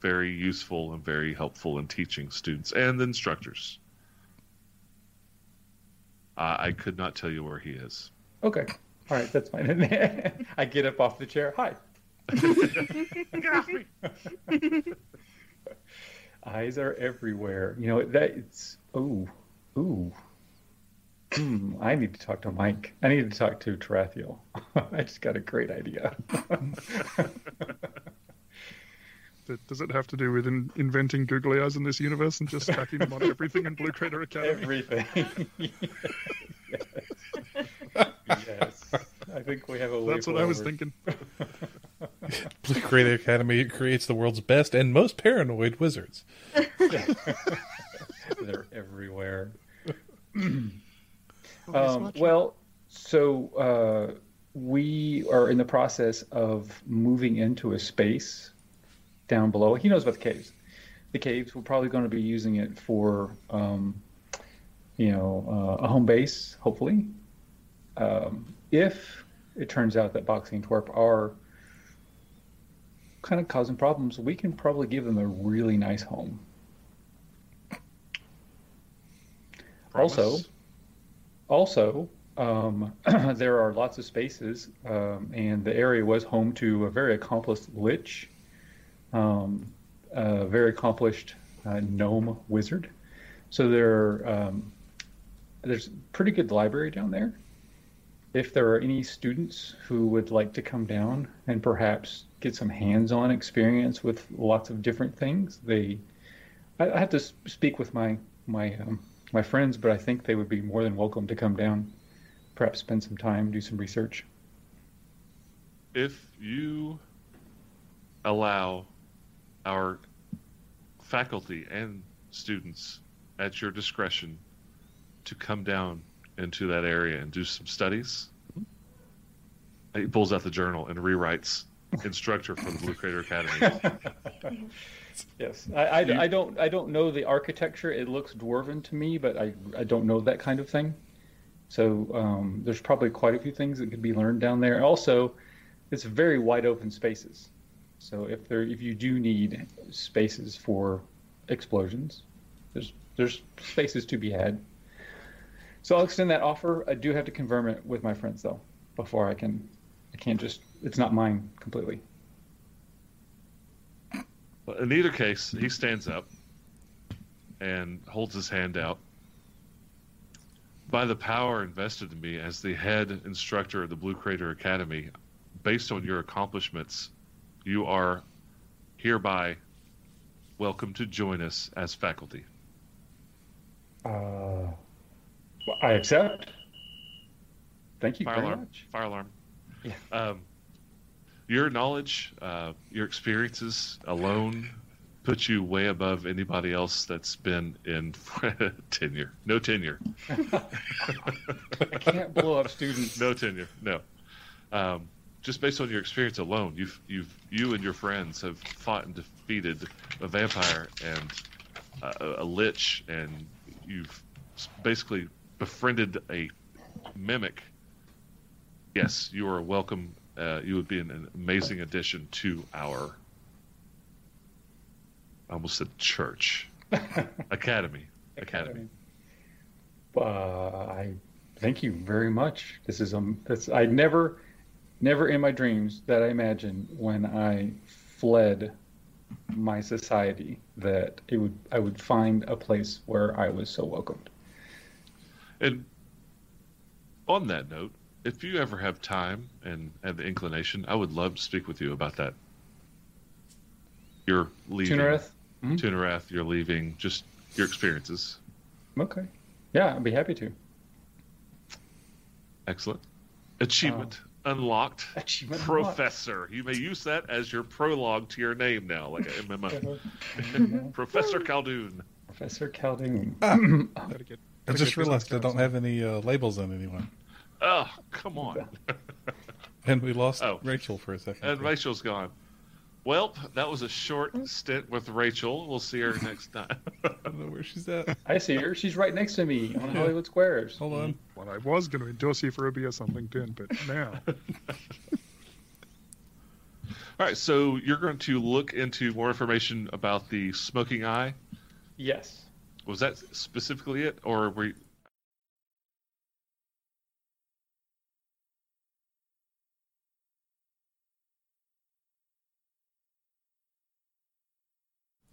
very useful and very helpful in teaching students and instructors. Uh, I could not tell you where he is. Okay. All right, that's fine. [laughs] I get up off the chair. Hi. [laughs] [laughs] Eyes are everywhere. You know that it's ooh, ooh. Hmm, [clears throat] I need to talk to Mike. I need to talk to Tarathiel. [laughs] I just got a great idea. [laughs] Does it have to do with in- inventing googly eyes in this universe and just stacking them on everything in Blue Crater Academy? Everything. [laughs] yes. yes. I think we have a way That's what I was thinking. Blue Crater Academy creates the world's best and most paranoid wizards. They're everywhere. [clears throat] He's Um, well, so uh, we are in the process of moving into a space down below. He knows about the caves. The caves. We're probably going to be using it for, um, you know, uh, a home base. Hopefully, um, if it turns out that Boxing and Twerp are kind of causing problems, we can probably give them a really nice home. Promise? Also- Also, um, [clears throat] there are lots of spaces, um, and the area was home to a very accomplished lich, um, a very accomplished uh, gnome wizard. So there, um, there's pretty good library down there. If there are any students who would like to come down and perhaps get some hands-on experience with lots of different things, they, I, I have to speak with my my um, my friends, but I think they would be more than welcome to come down, perhaps spend some time, do some research. if you allow our faculty and students at your discretion to come down into that area and do some studies, he pulls out the journal and rewrites instructor for the Blue Crater Academy. [laughs] yes, I, I, You- I don't I don't know the architecture. It looks dwarven to me, but I I don't know that kind of thing. So um, there's probably quite a few things that could be learned down there. Also, it's very wide open spaces. So if there if you do need spaces for explosions, there's there's spaces to be had. So I'll extend that offer. I do have to confirm it with my friends though before I can. I can't just. It's not mine completely. But in either case, he stands up and holds his hand out. By the power invested in me as the head instructor of the Blue Crater Academy, based on your accomplishments, you are hereby welcome to join us as faculty. Uh, well, I accept. Thank you Fire very alarm. much. Fire alarm. Yeah. Um, your knowledge, uh, your experiences alone put you way above anybody else that's been in [laughs] tenure. No tenure. I can't blow up students. No tenure. No. Um, just based on your experience alone, you've you've you and your friends have fought and defeated a vampire and uh, a, a lich, and you've basically befriended a mimic. Yes, you are welcome. Uh, you would be an, an amazing addition to our. I almost said church, [laughs] academy, academy. Uh, I thank you very much. This is um. This I never, never in my dreams that I imagined when I fled my society that it would I would find a place where I was so welcomed. And on that note, if you ever have time and have the inclination, I would love to speak with you about that. You're leaving Tunareth? Mhm. Tunarath, you're leaving, just your experiences. Okay. Yeah, I'd be happy to. Excellent. Achievement unlocked. Achievement unlocked. Professor. You may use that as your prologue to your name now, like an Uh-huh. MMO. Professor Caldoon. Professor Caldoon. [clears throat] Gotta I just realized I don't have any uh, labels on anyone, Oh, come on. [laughs] and we lost Oh. Rachel for a second. And Rachel's gone. Well, that was a short stint with Rachel. We'll see her next [laughs] time. I don't know where she's at. I see her. She's right next to me on Hollywood Squares. Hold on. Mm. Well, I was going to endorse you for OBS on LinkedIn, but now [laughs] All right, so you're going to look into more information about the smoking eye. Yes. Was that specifically it, or were you...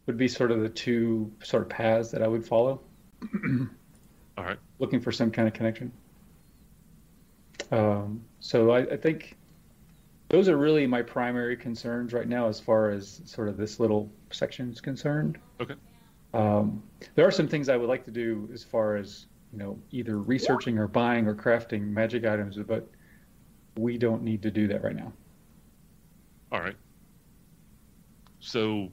Would be sort of the two sort of paths that I would follow. [clears throat] all right? looking for some kind of connection. Um, so I, I think those are really my primary concerns right now, as far as sort of this little section is concerned. Okay. Um, there are some things I would like to do as far as you know, either researching or buying or crafting magic items, but we don't need to do that right now. All right. So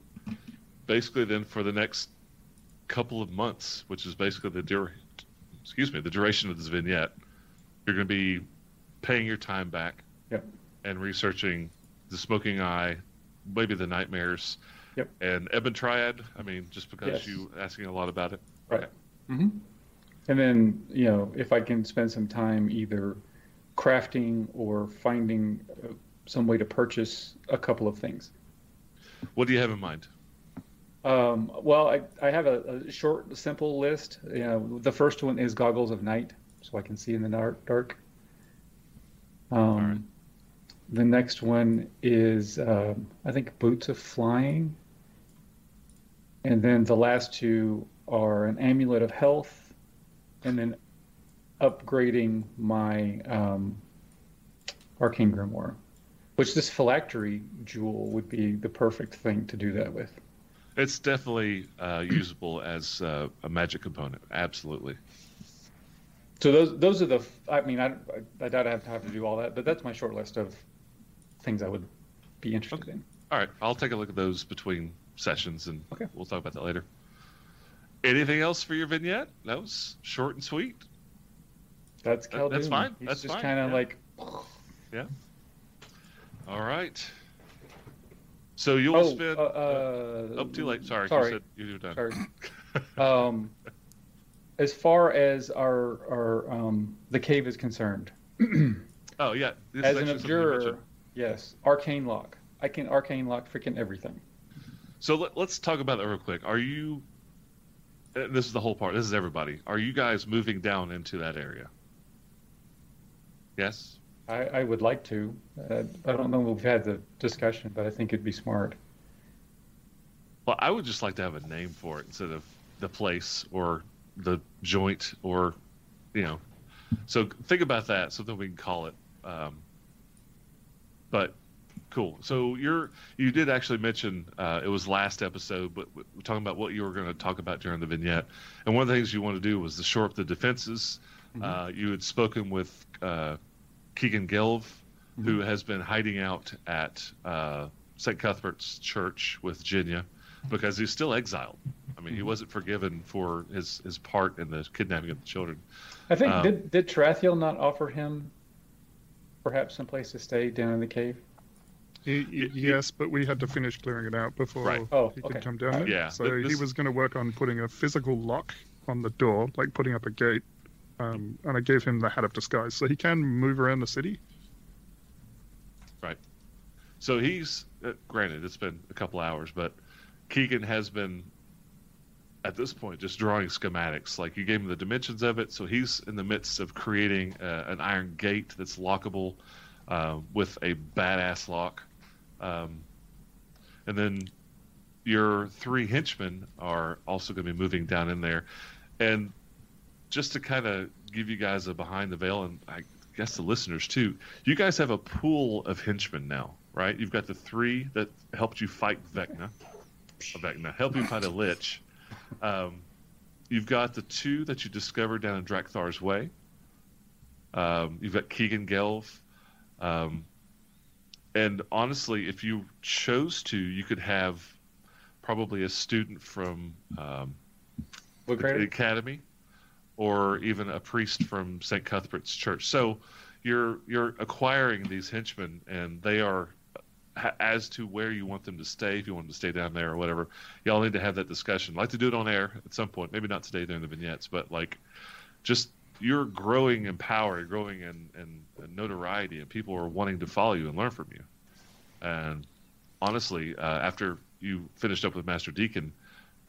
basically, then for the next couple of months, which is basically the dur- excuse me, the duration of this vignette, you're going to be paying your time back Yep. and researching the smoking eye, maybe the nightmares, Yep. and Ebon Triad. I mean, just because Yes. you asking a lot about it. Right. hmm And then, you know, if I can spend some time either crafting or finding uh, some way to purchase a couple of things. What do you have in mind? Um, well, I, I have a, a short, simple list. You know, the first one is goggles of night, so I can see in the dark. dark. Um, right. The next one is, um, I think, boots of flying. And then the last two are an amulet of health, and then upgrading my um, arcane grimoire, which this phylactery jewel would be the perfect thing to do that with. It's definitely uh, usable as uh, a magic component. Absolutely. So those those are the. I mean, I I, I doubt I have to have to do all that, but that's my short list of things I would be interested Okay. in. All right, I'll take a look at those between sessions, and Okay. we'll talk about that later. Anything else for your vignette? That was short and sweet. That's That- that's fine. He's That's just kind of yeah. like. Yeah. All right. So you'll Oh, spend. uh, uh, oh, too late. Sorry, Sorry. you said you were done. Sorry. [laughs] um, as far as our our um, the cave is concerned, [clears throat] Oh yeah, this as is an actually something you observer, yes, arcane lock. I can arcane lock freaking everything. So let, us talk about that real quick. Are you? uh, This is the whole part. This is everybody. Are you guys moving down into that area? Yes. I, I would like to. Uh, I don't know if we've had the discussion, but I think it'd be smart. Well, I would just like to have a name for it instead of the place or the joint or, you know. So think about that. Something we can call it. Um, but cool. So you're you did actually mention uh, it was last episode, but we're talking about what you were going to talk about during the vignette. And one of the things you want to do was to shore up the defenses. Uh, you had spoken with uh, Keegan Gelv, who has been hiding out at uh, St. Cuthbert's Church with Jenya because he's still exiled. I mean, he wasn't forgiven for his, his part in the kidnapping of the children. I think Um, did did Tarathiel not offer him perhaps some place to stay down in the cave? Y- y- yes, but we had to finish clearing it out before Right. Oh, he okay. could come down there. Yeah, So th- he was going to work on putting a physical lock on the door, like putting up a gate. Um, and I gave him the hat of disguise, so he can move around the city. Right. So he's, uh, granted, it's been a couple hours, but Keegan has been, at this point, just drawing schematics. Like you gave him the dimensions of it, so he's in the midst of creating uh, an iron gate that's lockable uh, with a badass lock. Um, and then your three henchmen are also going to be moving down in there, and just to kind of give you guys a behind the veil, and I guess the listeners too, you guys have a pool of henchmen now, right? You've got the three that helped you fight Vecna, Vecna, help you fight a lich. Um, you've got the two that you discovered down in Drakthar's Way. Um, you've got Keegan Gelf. Um, and honestly, if you chose to, you could have probably a student from um, the academy, or even a priest from St. Cuthbert's Church. So you're you're acquiring these henchmen, and they are as to where you want them to stay. If you want them to stay down there or whatever, y'all need to have that discussion. I'd like to do it on air at some point. Maybe not today during the vignettes, but like just you're growing in power, growing in, in, in notoriety, and people are wanting to follow you and learn from you. And honestly, uh, after you finished up with Master Deacon,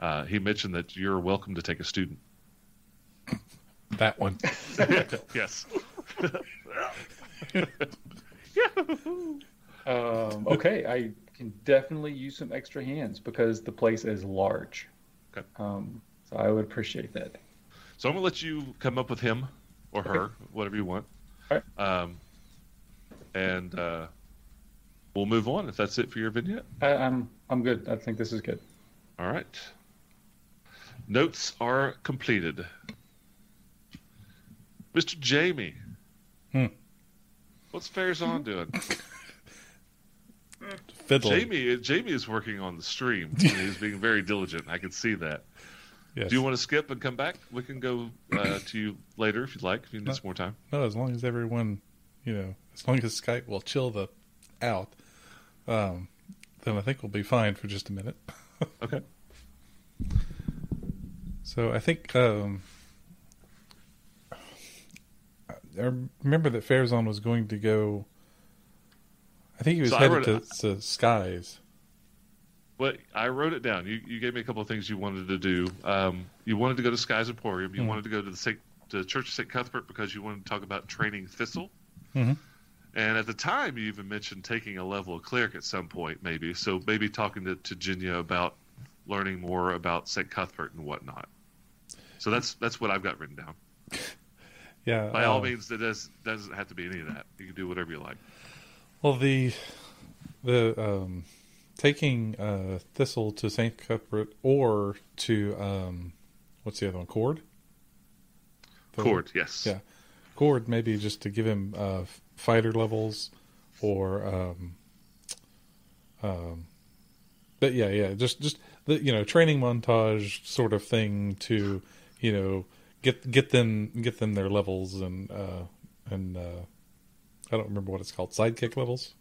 uh, he mentioned that you're welcome to take a student. That one. [laughs] yes. [laughs] Um, okay, I can definitely use some extra hands because the place is large. Okay. Um, so I would appreciate that. So I'm gonna let you come up with him or her, whatever you want. All Um, and uh, we'll move on if that's it for your vignette. I, I'm I'm good. I think this is good. All right. Notes are completed. Mr. Jamie. Hmm. What's Farazan doing? Fiddling. Jamie Jamie is working on the stream. [laughs] He's being very diligent. I can see that. Yes. Do you want to skip and come back? We can go uh, to you later if you'd like, if you need No. some more time. No, as long as everyone, you know, as long as Skype will chill the out, um, then I think we'll be fine for just a minute. Okay. [laughs] So I think um, I remember that Farazan was going to go. I think he was So headed to, to Skies. Well, I wrote it down. You, you gave me a couple of things you wanted to do. Um, you wanted to go to Sky's Emporium. You Mhm. wanted to go to the, Saint, the Church of St. Cuthbert because you wanted to talk about training Thistle. Mhm. And at the time, you even mentioned taking a level of cleric at some point, maybe. So maybe talking to, to Jenya about learning more about St. Cuthbert and whatnot. So that's that's what I've got written down. Yeah. By all um, means, it does, doesn't have to be any of that. You can do whatever you like. Well, the the um, taking uh, Thistle to Saint Cuthbert or to um, what's the other one? Kord. The- Kord, yes. Yeah, Kord. Maybe just to give him uh, fighter levels, or um, um, but yeah, yeah, just just the you know training montage sort of thing to you know get get them get them their levels and uh, and uh, I don't remember what it's called sidekick levels.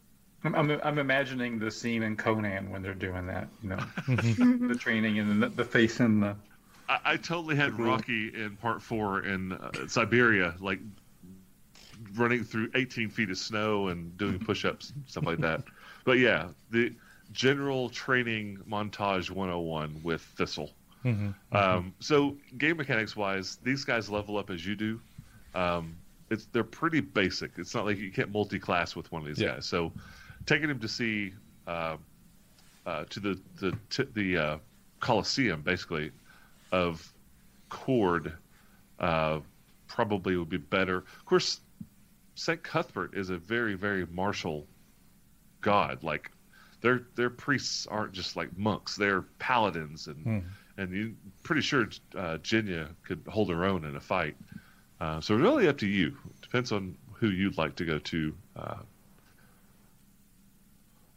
I'm, I'm I'm imagining the scene in Conan when they're doing that. You know, [laughs] the training and the, the face and the. I, I totally had Rocky in part four in uh, Siberia, like running through 18 feet of snow and doing push-ups and stuff like that. But yeah, the general training montage 101 with Thistle. Mm-hmm. Um, so game mechanics wise, these guys level up as you do. Um, it's they're pretty basic. It's not like you can't multi-class with one of these Yeah. guys. So taking him to see uh, uh, to the the t- the uh, Coliseum basically of Kord uh, probably would be better. Of course, Saint Cuthbert is a very very martial god. Like their their priests aren't just like monks; they're paladins and Hmm. And you pretty sure uh, Jenya could hold her own in a fight. Uh, so really up to you. Depends on who you'd like to go to. Uh,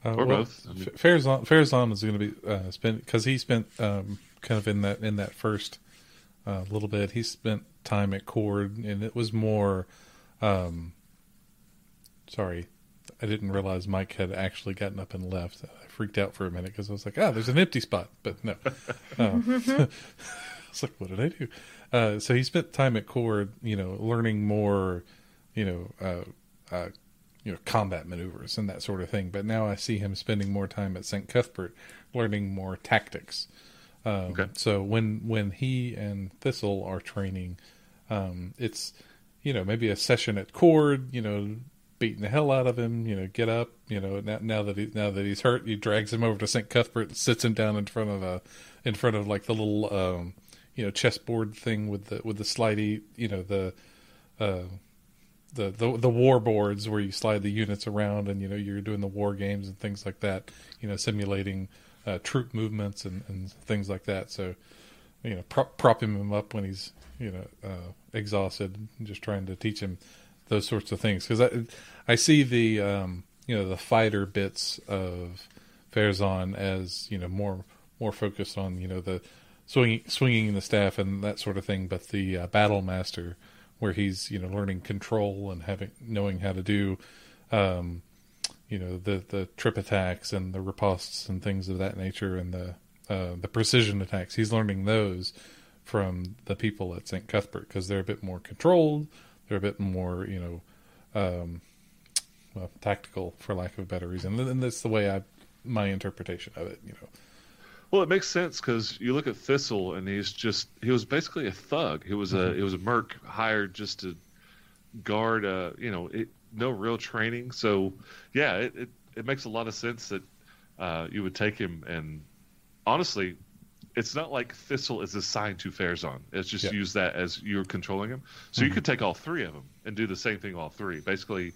Uh, Or well, both. I mean- Farazan, Farazan is going to be uh, spent because he spent um, kind of in that in that first uh, little bit. He spent time at Kord, and it was more. Um, sorry, I didn't realize Mike had actually gotten up and left. I freaked out for a minute because I was like, "Ah, there's an empty spot," but no. [laughs] Uh, [laughs] I was like, "What did I do?" Uh, so he spent time at Kord, you know, learning more, you know, uh, uh, you know combat maneuvers and that sort of thing. But now I see him spending more time at St. Cuthbert, learning more tactics. Um, Okay. So when when he and Thistle are training, um, it's you know maybe a session at Kord, you know, beating the hell out of him. You know, get up. You know, now, now that he now that he's hurt, he drags him over to Saint Cuthbert, and sits him down in front of a in front of like the little um, you know chessboard thing with the with the slidey you know the uh, the, the the war boards where you slide the units around and you know you're doing the war games and things like that. You know, simulating uh, troop movements and, and things like that. So you know, prop, propping him up when he's you know uh, exhausted, and just trying to teach him those sorts of things. Because I I see the um, you know the fighter bits of Farazan as you know more more focused on you know the swinging swinging the staff and that sort of thing, but the uh, battle master where he's you know learning control and having knowing how to do um, you know the the trip attacks and the ripostes and things of that nature and the uh, the precision attacks. He's learning those from the people at St. Cuthbert because they're a bit more controlled. They're a bit more, you know, um, well, tactical, for lack of a better reason. And that's the way I, my interpretation of it, you know. Well, it makes sense because you look at Thistle, and he's just—he was basically a thug. He was a—he was a merc hired just to guard, uh, you know, it, no real training. So, yeah, it, it, it makes a lot of sense that uh, you would take him and honestly, it's not like Thistle is assigned to Farazan. It's just Yeah. use that as you're controlling him. So you Mhm. could take all three of them and do the same thing all three, basically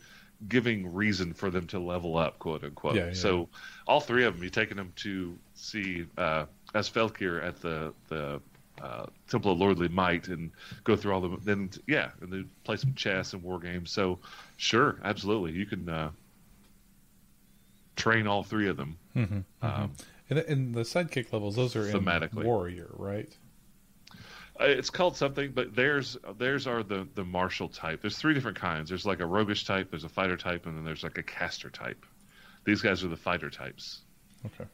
giving reason for them to level up, quote unquote. Yeah, yeah. So all three of them, you're taking them to see uh, as Felkir at the the uh, Temple of Lordly Might and go through all the then yeah, and then play some chess and war games. So sure, absolutely, you can uh, train all three of them. Mm-hmm. Um, And, and the sidekick levels, those are in Thematically. warrior, right? Uh, It's called something, but theirs theirs are the the martial type. There's three different kinds. There's like a roguish type, there's a fighter type, and then there's like a caster type. These guys are the fighter types. Okay.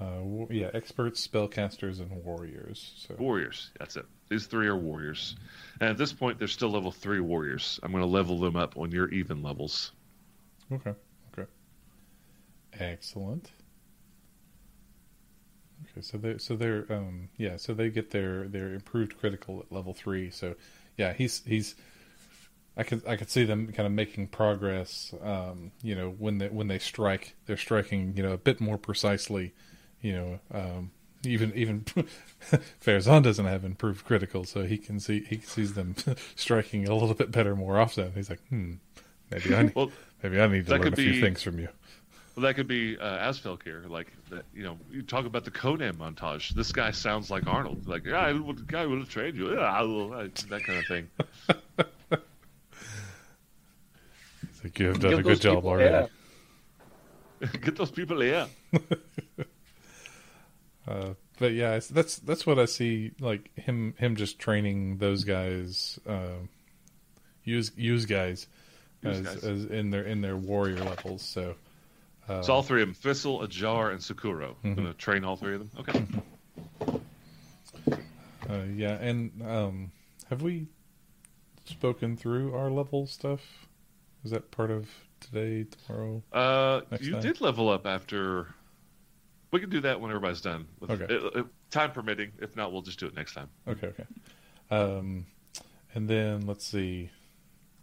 Uh, yeah, experts, spellcasters, and warriors. So Warriors. That's it. These three are warriors. And at this point, they're still level three warriors. I'm going to level them up on your even levels. okay, okay, excellent. Okay, so they so they're um yeah, so they get their their improved critical at level three. So yeah, he's he's. I could I could see them kind of making progress. Um, you know, when they when they strike, they're striking you know a bit more precisely. You know, um, even even [laughs] Farazan doesn't have improved critical, so he can see he sees them [laughs] striking a little bit better more often. He's like, hmm, maybe I [laughs] need, Well, maybe I need to learn a few be- things from you. Well that could be uh, Asfelk here. Like, that, you know, you talk about the Conan montage. This guy sounds like Arnold. Like, yeah, I would, guy would have trained you. Yeah, I will. I, that kind of thing. I [laughs] think you have done Give a good job people- already. yeah. [laughs] Get those people here. [laughs] Uh, but yeah, that's that's what I see. Like him, him just training those guys, uh, use use guys, Use as, guys. as in their in their warrior levels. So, uh, It's all three of them: Thistle, Ajar, and Sakuro. Mhm. Going to train all three of them. Okay. uh, yeah. And um, have we spoken through our level stuff? Is that part of today, tomorrow? Uh, you time. did level up after. We can do that when everybody's done. With, Okay. it- it- time permitting. If not, we'll just do it next time. Okay, okay. Um, and then let's see,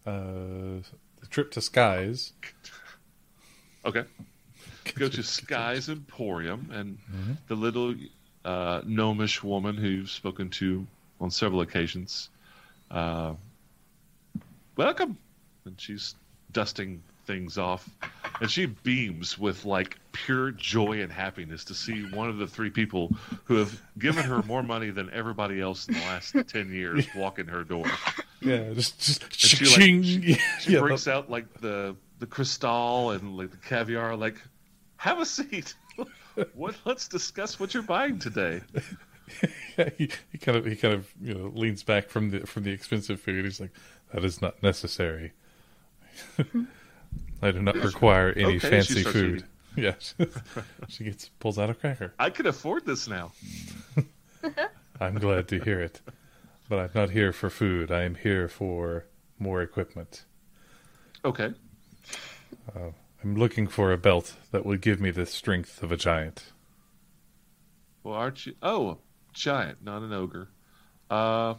uh, the trip to skies. [laughs] Okay. [laughs] Go to Sky's Emporium, and Mhm. the little uh, gnomish woman who you've spoken to on several occasions. Uh, welcome. And she's dusting things off. And she beams with like pure joy and happiness to see one of the three people who have given her more money than everybody else in the last [laughs] 10 years walk in her door. Yeah, just just she, like, ching. She [laughs] yeah, brings out like the the crystal and like the caviar. Like, have a seat. [laughs] what? Let's discuss what you're buying today. [laughs] he, he kind of he kind of you know leans back from the from the expensive food. He's like, that is not necessary. Hmm. [laughs] I do not require any Okay, fancy food. Yes, she gets pulls out a cracker. I can afford this now. I'm glad to hear it, but I'm not here for food. I am here for more equipment. Okay. I'm looking for a belt that will give me the strength of a giant. Well, aren't you? Oh, giant, not an ogre. Uh.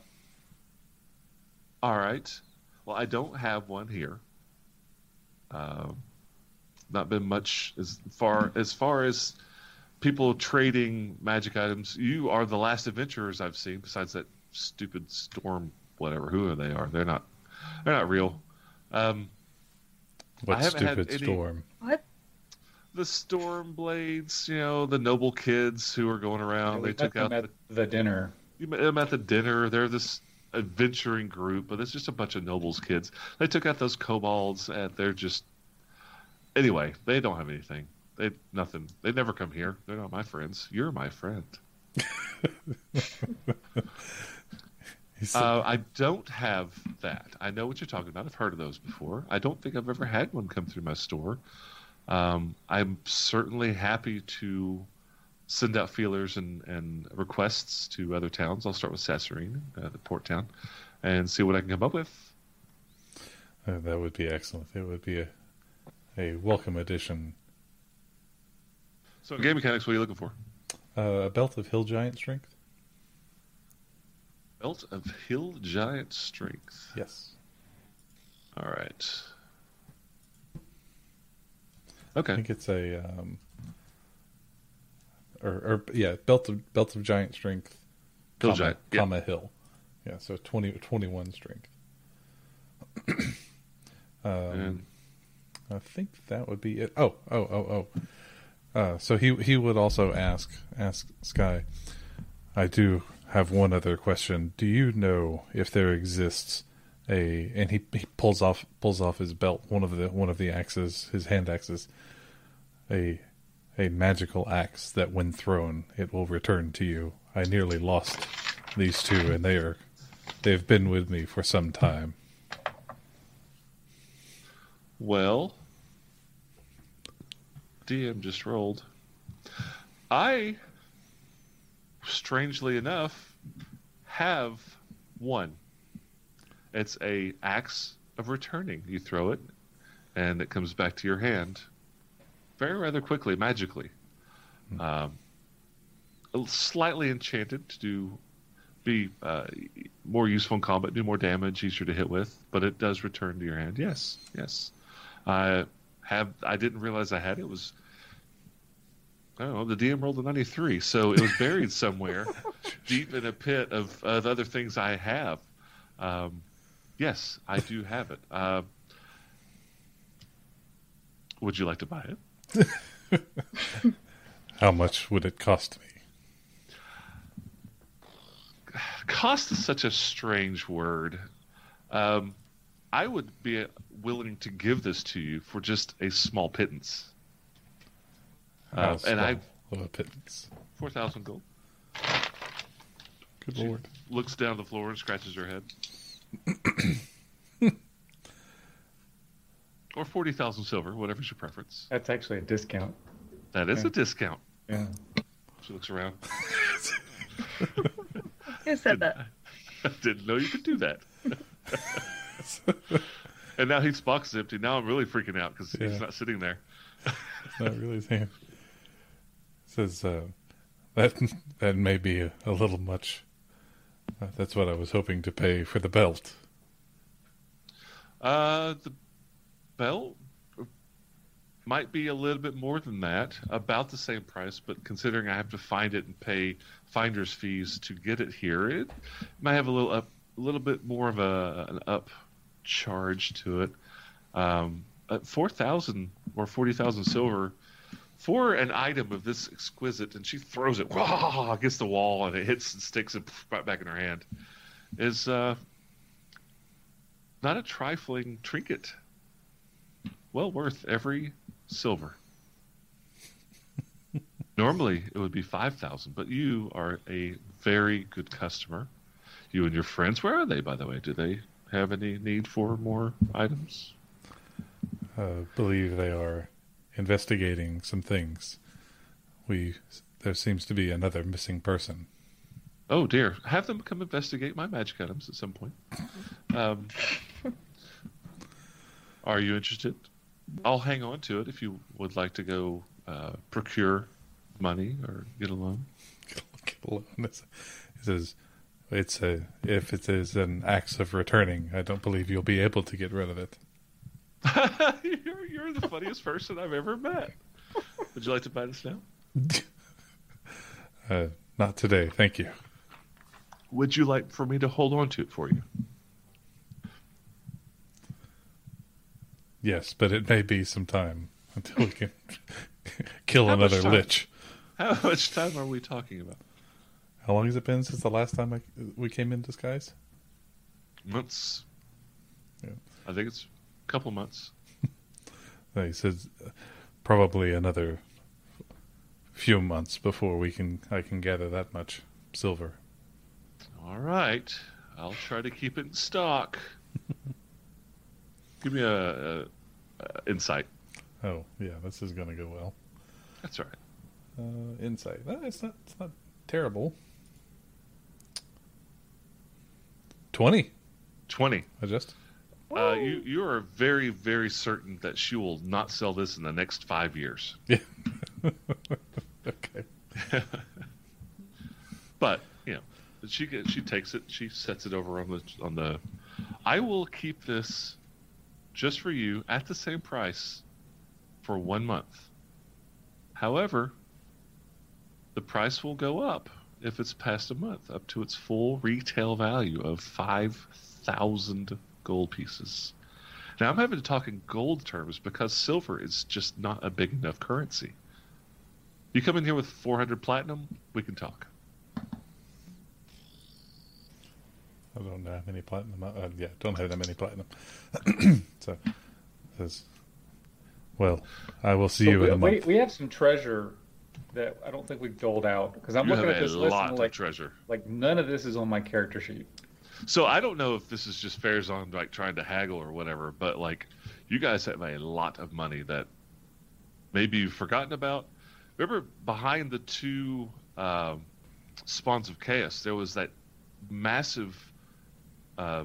All right. Well, I don't have one here. Uh, not been much as far as far as people trading magic items. You are the last adventurers I've seen, besides that stupid storm, whatever. Who are they? Are they're not? They're not real. Um, What I haven't had stupid any- storm? What? the storm blades, you know, the noble kids who are going around. we they took out them the the dinner. You met them at the dinner. They're this adventuring group, but it's just a bunch of nobles kids. They took out those kobolds, and they're just anyway. They don't have anything. They nothing. They never come here. They're not my friends. You're my friend. [laughs] Uh, I don't have that. I know what you're talking about. I've heard of those before. I don't think I've ever had one come through my store. Um, I'm certainly happy to send out feelers and, and requests to other towns. I'll start with Sasserine, uh, the port town, and see what I can come up with. uh, that would be excellent. It would be a a welcome addition. So, game mechanics, what are you looking for? Uh, a belt of hill giant strength. Belt of Hill Giant Strength. Yes. All right. Okay. I think it's a um, or, or yeah, belt of belt of giant strength, Hill comma, Giant, yeah. comma hill. Yeah, so 20, 21 strength. [clears throat] um, I think that would be it. Oh, oh, oh, oh. Uh, so he he would also ask ask Sky. I do have one other question. Do you know if there exists a and he, he pulls off pulls off his belt one of the one of the axes his hand axes a a magical axe that when thrown it will return to you. I nearly lost these two and they are they've been with me for some time. Well, DM just rolled. I, strangely enough, have one. It's a axe of returning. You throw it, and it comes back to your hand, very rather quickly, magically. Um, slightly enchanted to do be uh, more useful in combat, do more damage, easier to hit with, but it does return to your hand. Yes, yes. I have. I didn't realize I had it. it was. Know. The DM rolled a ninety-three, so it was buried somewhere [laughs] deep in a pit of, of other things I have. Um, yes, I do have it. Uh, would you like to buy it? [laughs] How much would it cost me? cost is such a strange word. Um, I would be willing to give this to you for just a small pittance. How Uh, and I small of a pittance. four thousand gold. Good She lord. looks down the floor and scratches her head. [coughs] or forty thousand silver, whatever's your preference. That's actually a discount. That is Yeah. a discount. Yeah. She looks around. [laughs] Who said that? I didn't know you could do that. [laughs] and now his box is empty. Now I'm really freaking out because Yeah. he's not sitting there. Not really saying. [laughs] Says uh, that that may be a, a little much. Uh, that's what I was hoping to pay for the belt. Uh, the belt might be a little bit more than that, about the same price. But considering I have to find it and pay finder's fees to get it here, it might have a little up, a little bit more of a an up charge to it. Um, four thousand or forty thousand silver for an item of this exquisite, and she throws it wah, against the wall, and it hits and sticks and right back in her hand. Is uh, not a trifling trinket. Well worth every silver. [laughs] Normally it would be five thousand, but you are a very good customer. You and your friends, where are they, by the way? Do they have any need for more items? Uh, believe they are investigating some things. We there seems to be another missing person. Oh dear, have them come investigate my magic items at some point. Um, [laughs] are you interested? I'll hang on to it if you would like to go uh, procure money or get a loan. Get alone. It says it's a if it is an axe of returning. I don't believe you'll be able to get rid of it. [laughs] you're, you're the funniest person I've ever met. Would you like to buy this now? [laughs] Uh, not today, thank you. Would you like for me to hold on to it for you? Yes, but it may be some time until we can [laughs] kill How another lich. How much time are we talking about? How long has it been since the last time I, we came in disguise? Months. Yeah. I think it's couple months. [laughs] He says probably another few months before we can I can gather that much silver. All right. I'll try to keep it in stock. [laughs] Give me a, a, a insight. Oh yeah, this is going to go well. That's right. Uh, insight. Uh, it's not. It's not terrible. Twenty. Twenty. I just. Uh, you you are very very certain that she will not sell this in the next five years. Yeah. [laughs] okay. [laughs] But you know, she gets- she takes it. She sets it over on the on the. I will keep this just for you at the same price for one month. However, the price will go up if it's past a month, up to its full retail value of five thousand gold pieces. Now I'm having to talk in gold terms because silver is just not a big enough currency. You come in here with 400 platinum, we can talk. I don't have any platinum. Uh, yeah, don't have that many platinum. [clears throat] so, says, well, I will see So you we, in a month. we have some treasure that I don't think we've doled out because I'm you looking have at a this list lot and of like treasure. like none of this is on my character sheet. So I don't know if this is just fares on like trying to haggle or whatever, but like you guys have a lot of money that maybe you've forgotten about. Remember behind the two um, spawns of chaos, there was that massive uh,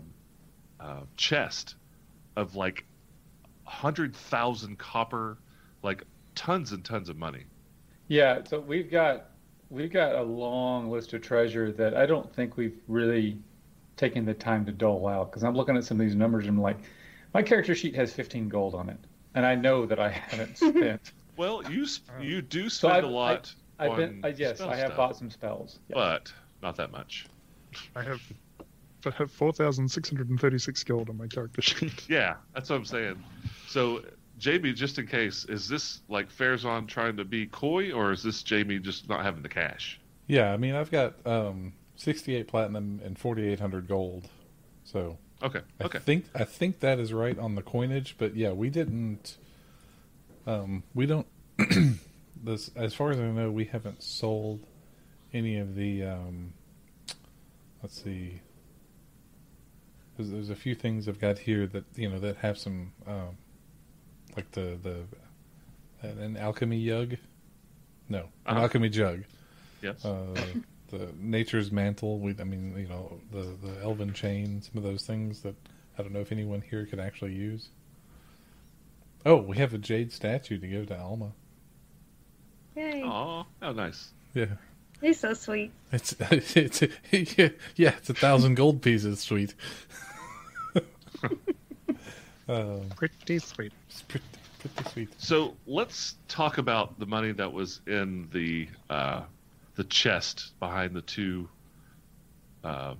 uh, chest of like hundred thousand copper, like tons and tons of money. Yeah, so we've got we've got a long list of treasure that I don't think we've really taken the time to dole out because I'm looking at some of these numbers and I'm like, my character sheet has 15 gold on it, and I know that I haven't [laughs] spent. Well, you sp- you do So spend I've- a lot. I've on been, I, yes, spell I have stuff, bought some spells. Yeah. but not that much. I have I have four thousand six hundred and thirty six gold on my character sheet. [laughs] Yeah, that's what I'm saying. So, Jamie, just in case, is this like Farazan trying to be coy, or is this Jamie just not having the cash? Yeah, I mean, I've got um, 68 platinum and 4,800 gold. So Okay, I okay. think I think that is right on the coinage, but yeah, we didn't. Um, we don't. [clears throat] this, as far as I know, we haven't sold any of the. Um, let's see. There's, there's a few things I've got here that you know that have some, um, like the the an, an alchemy jug? No, an Uh-huh. alchemy jug. Yes. Uh, the nature's mantle. We, I mean, you know, the the elven chain. Some of those things that I don't know if anyone here could actually use. Oh, we have a jade statue to give to Alma. Yay. Aw, how nice. Yeah, He's so sweet. it's [laughs] it's yeah, [laughs] yeah it's a thousand gold pieces. Sweet. [laughs] um, Pretty sweet. it's pretty pretty sweet. So let's talk about the money that was in the uh, the chest behind the two uh,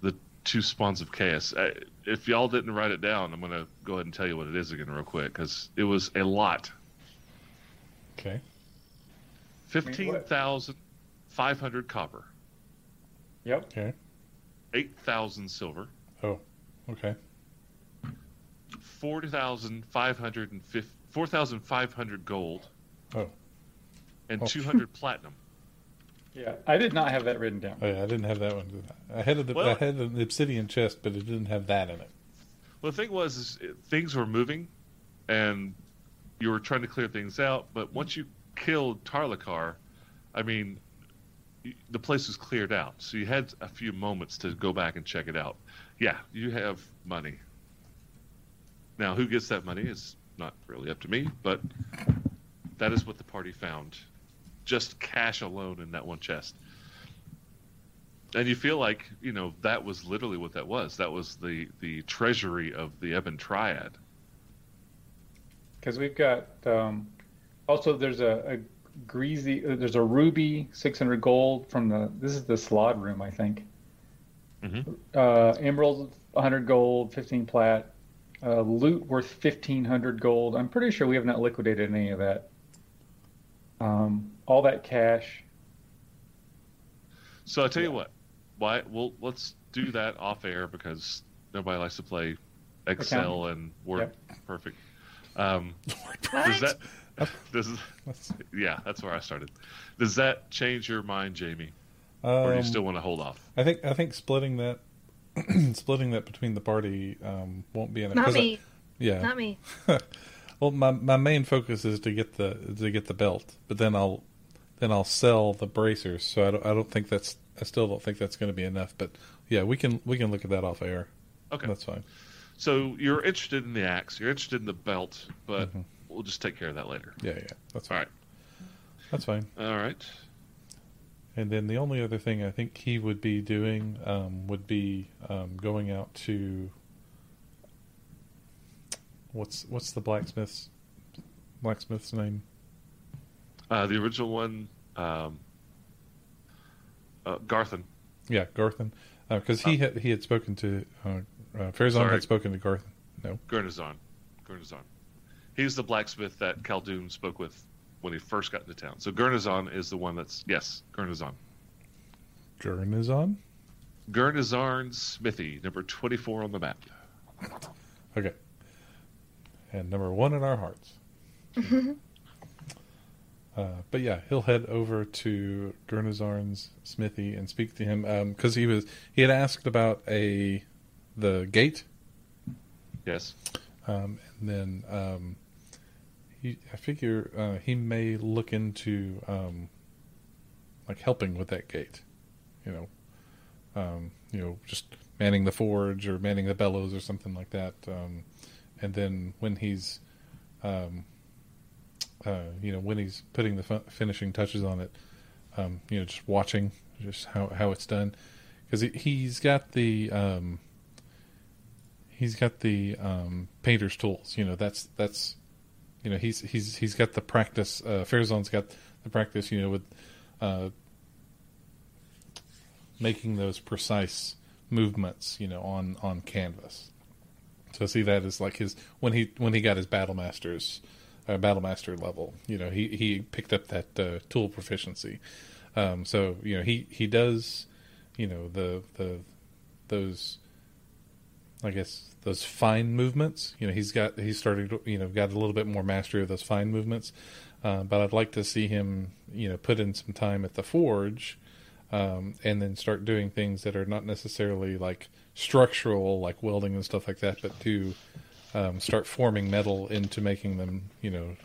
the two spawns of chaos. Uh, if y'all didn't write it down, I'm gonna go ahead and tell you what it is again real quick because it was a lot. Okay. Fifteen thousand five hundred copper, Yep. Okay. eight thousand silver, Oh. Okay. 4,500 gold, Oh. and Oh. two hundred [laughs] platinum. Yeah, I did not have that written down. Oh yeah, I didn't have that one. I had the Well- I had an obsidian chest, but it didn't have that in it. Well, the thing was, is things were moving, and you were trying to clear things out. But once you killed Tarlikar, I mean, the place was cleared out. So you had a few moments to go back and check it out. Yeah, you have money. Now, who gets that money is not really up to me, but that is what the party found. Just cash alone in that one chest. And you feel like, you know, that was literally what that was. That was the, the treasury of the Ebon Triad. because we've got um, also there's a, a greasy uh, there's a ruby 600 gold from the this is the slot room I think. Mhm. Uh, emerald 100 gold, 15 plat. Uh, loot worth 1500 gold. I'm pretty sure we have not liquidated any of that. Um, all that cash. So I tell you what, why? Well, let's do that off air because nobody likes to play Excel and Word Perfect. Um, [laughs] does that? This is That's- yeah. That's where I started. Does that change your mind, Jamie, or do you Um, still want to hold off? I think I think splitting that [clears throat] splitting that between the party um, won't be in it. Not 'cause I- me. yeah. Not me. [laughs] Well, my my main focus is to get the to get the belt, but then I'll then I'll sell the bracers. So I don't I don't think that's I still don't think that's going to be enough. But yeah, we can we can look at that off air. Okay. That's fine. So you're interested in the axe. You're interested in the belt, but Mhm. we'll just take care of that later. Yeah, yeah, that's All fine. right. That's fine. All right. And then the only other thing I think he would be doing um, would be um, going out to what's what's the blacksmith's blacksmith's name? Uh, the original one, um, uh, Garthen. Yeah, Garthen, because he Oh. had he had spoken to uh, uh, Farazan Sorry. had spoken to Garthen. No, Gurnazon. Gurnazon. He's the blacksmith that Khaldun spoke with when he first got into town. So Gurnazon is the one that's yes, Gurnazon. Gurnazon. Gurnazarn's smithy, number twenty-four on the map. Okay, and number one in our hearts. [laughs] Uh, but yeah, he'll head over to Gurnazarn's smithy and speak to him because he was he had asked about a the gate, Yes. um, and then um, he I figure uh, he may look into um, like helping with that gate, you know, um, you know, just manning the forge or manning the bellows or something like that, um, and then when he's um, uh, you know, when he's putting the fi- finishing touches on it, um, you know, just watching just how, how it's done, because he, he's got the um, he's got the um, painter's tools. You know, that's that's you know he's he's he's got the practice. Uh, Farazan's got the practice. You know, with uh, making those precise movements. You know, on on canvas. So see that as like his when he when he got his battle masters uh, battle master level. You know, he he picked up that uh, tool proficiency. Um, so you know he he does you know the the those I guess those fine movements. You know, he's got he's started you know got a little bit more mastery of those fine movements. Uh, but I'd like to see him you know put in some time at the forge. Um, and then start doing things that are not necessarily like structural, like welding and stuff like that, but to um, start forming metal into making them, you know,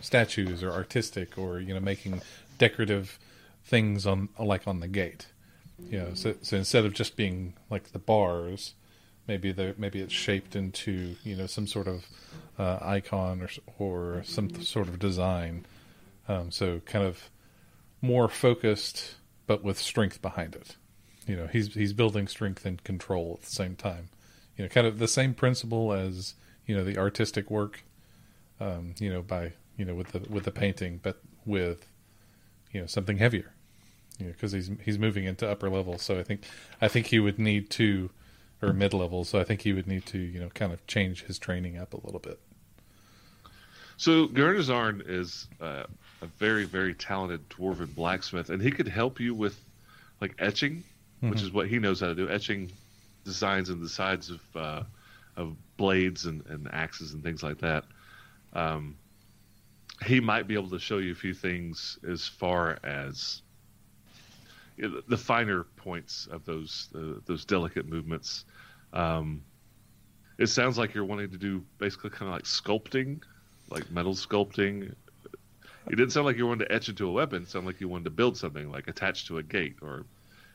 statues or artistic, or you know, making decorative things on like on the gate. You know, so, so instead of just being like the bars, maybe the maybe it's shaped into you know some sort of uh, icon or or some sort of design. Um, so kind of more focused, but with strength behind it. You know, he's he's building strength and control at the same time. You know, kind of the same principle as you know the artistic work. Um, you know, by you know with the with the painting, but with you know something heavier. You know, because he's he's moving into upper levels, so I think I think he would need to, or mid level. So I think he would need to you know kind of change his training up a little bit. So Gurnazarn is uh, a very, very talented dwarven blacksmith, and he could help you with like etching, which Mhm. is what he knows how to do. Etching designs in the sides of uh, of blades and, and axes and things like that. Um, he might be able to show you a few things as far as you know, the finer points of those uh, those delicate movements. Um, it sounds like you're wanting to do basically kind of like sculpting, like metal sculpting. It didn't sound like you wanted to etch into a weapon. It sounded like you wanted to build something like attached to a gate or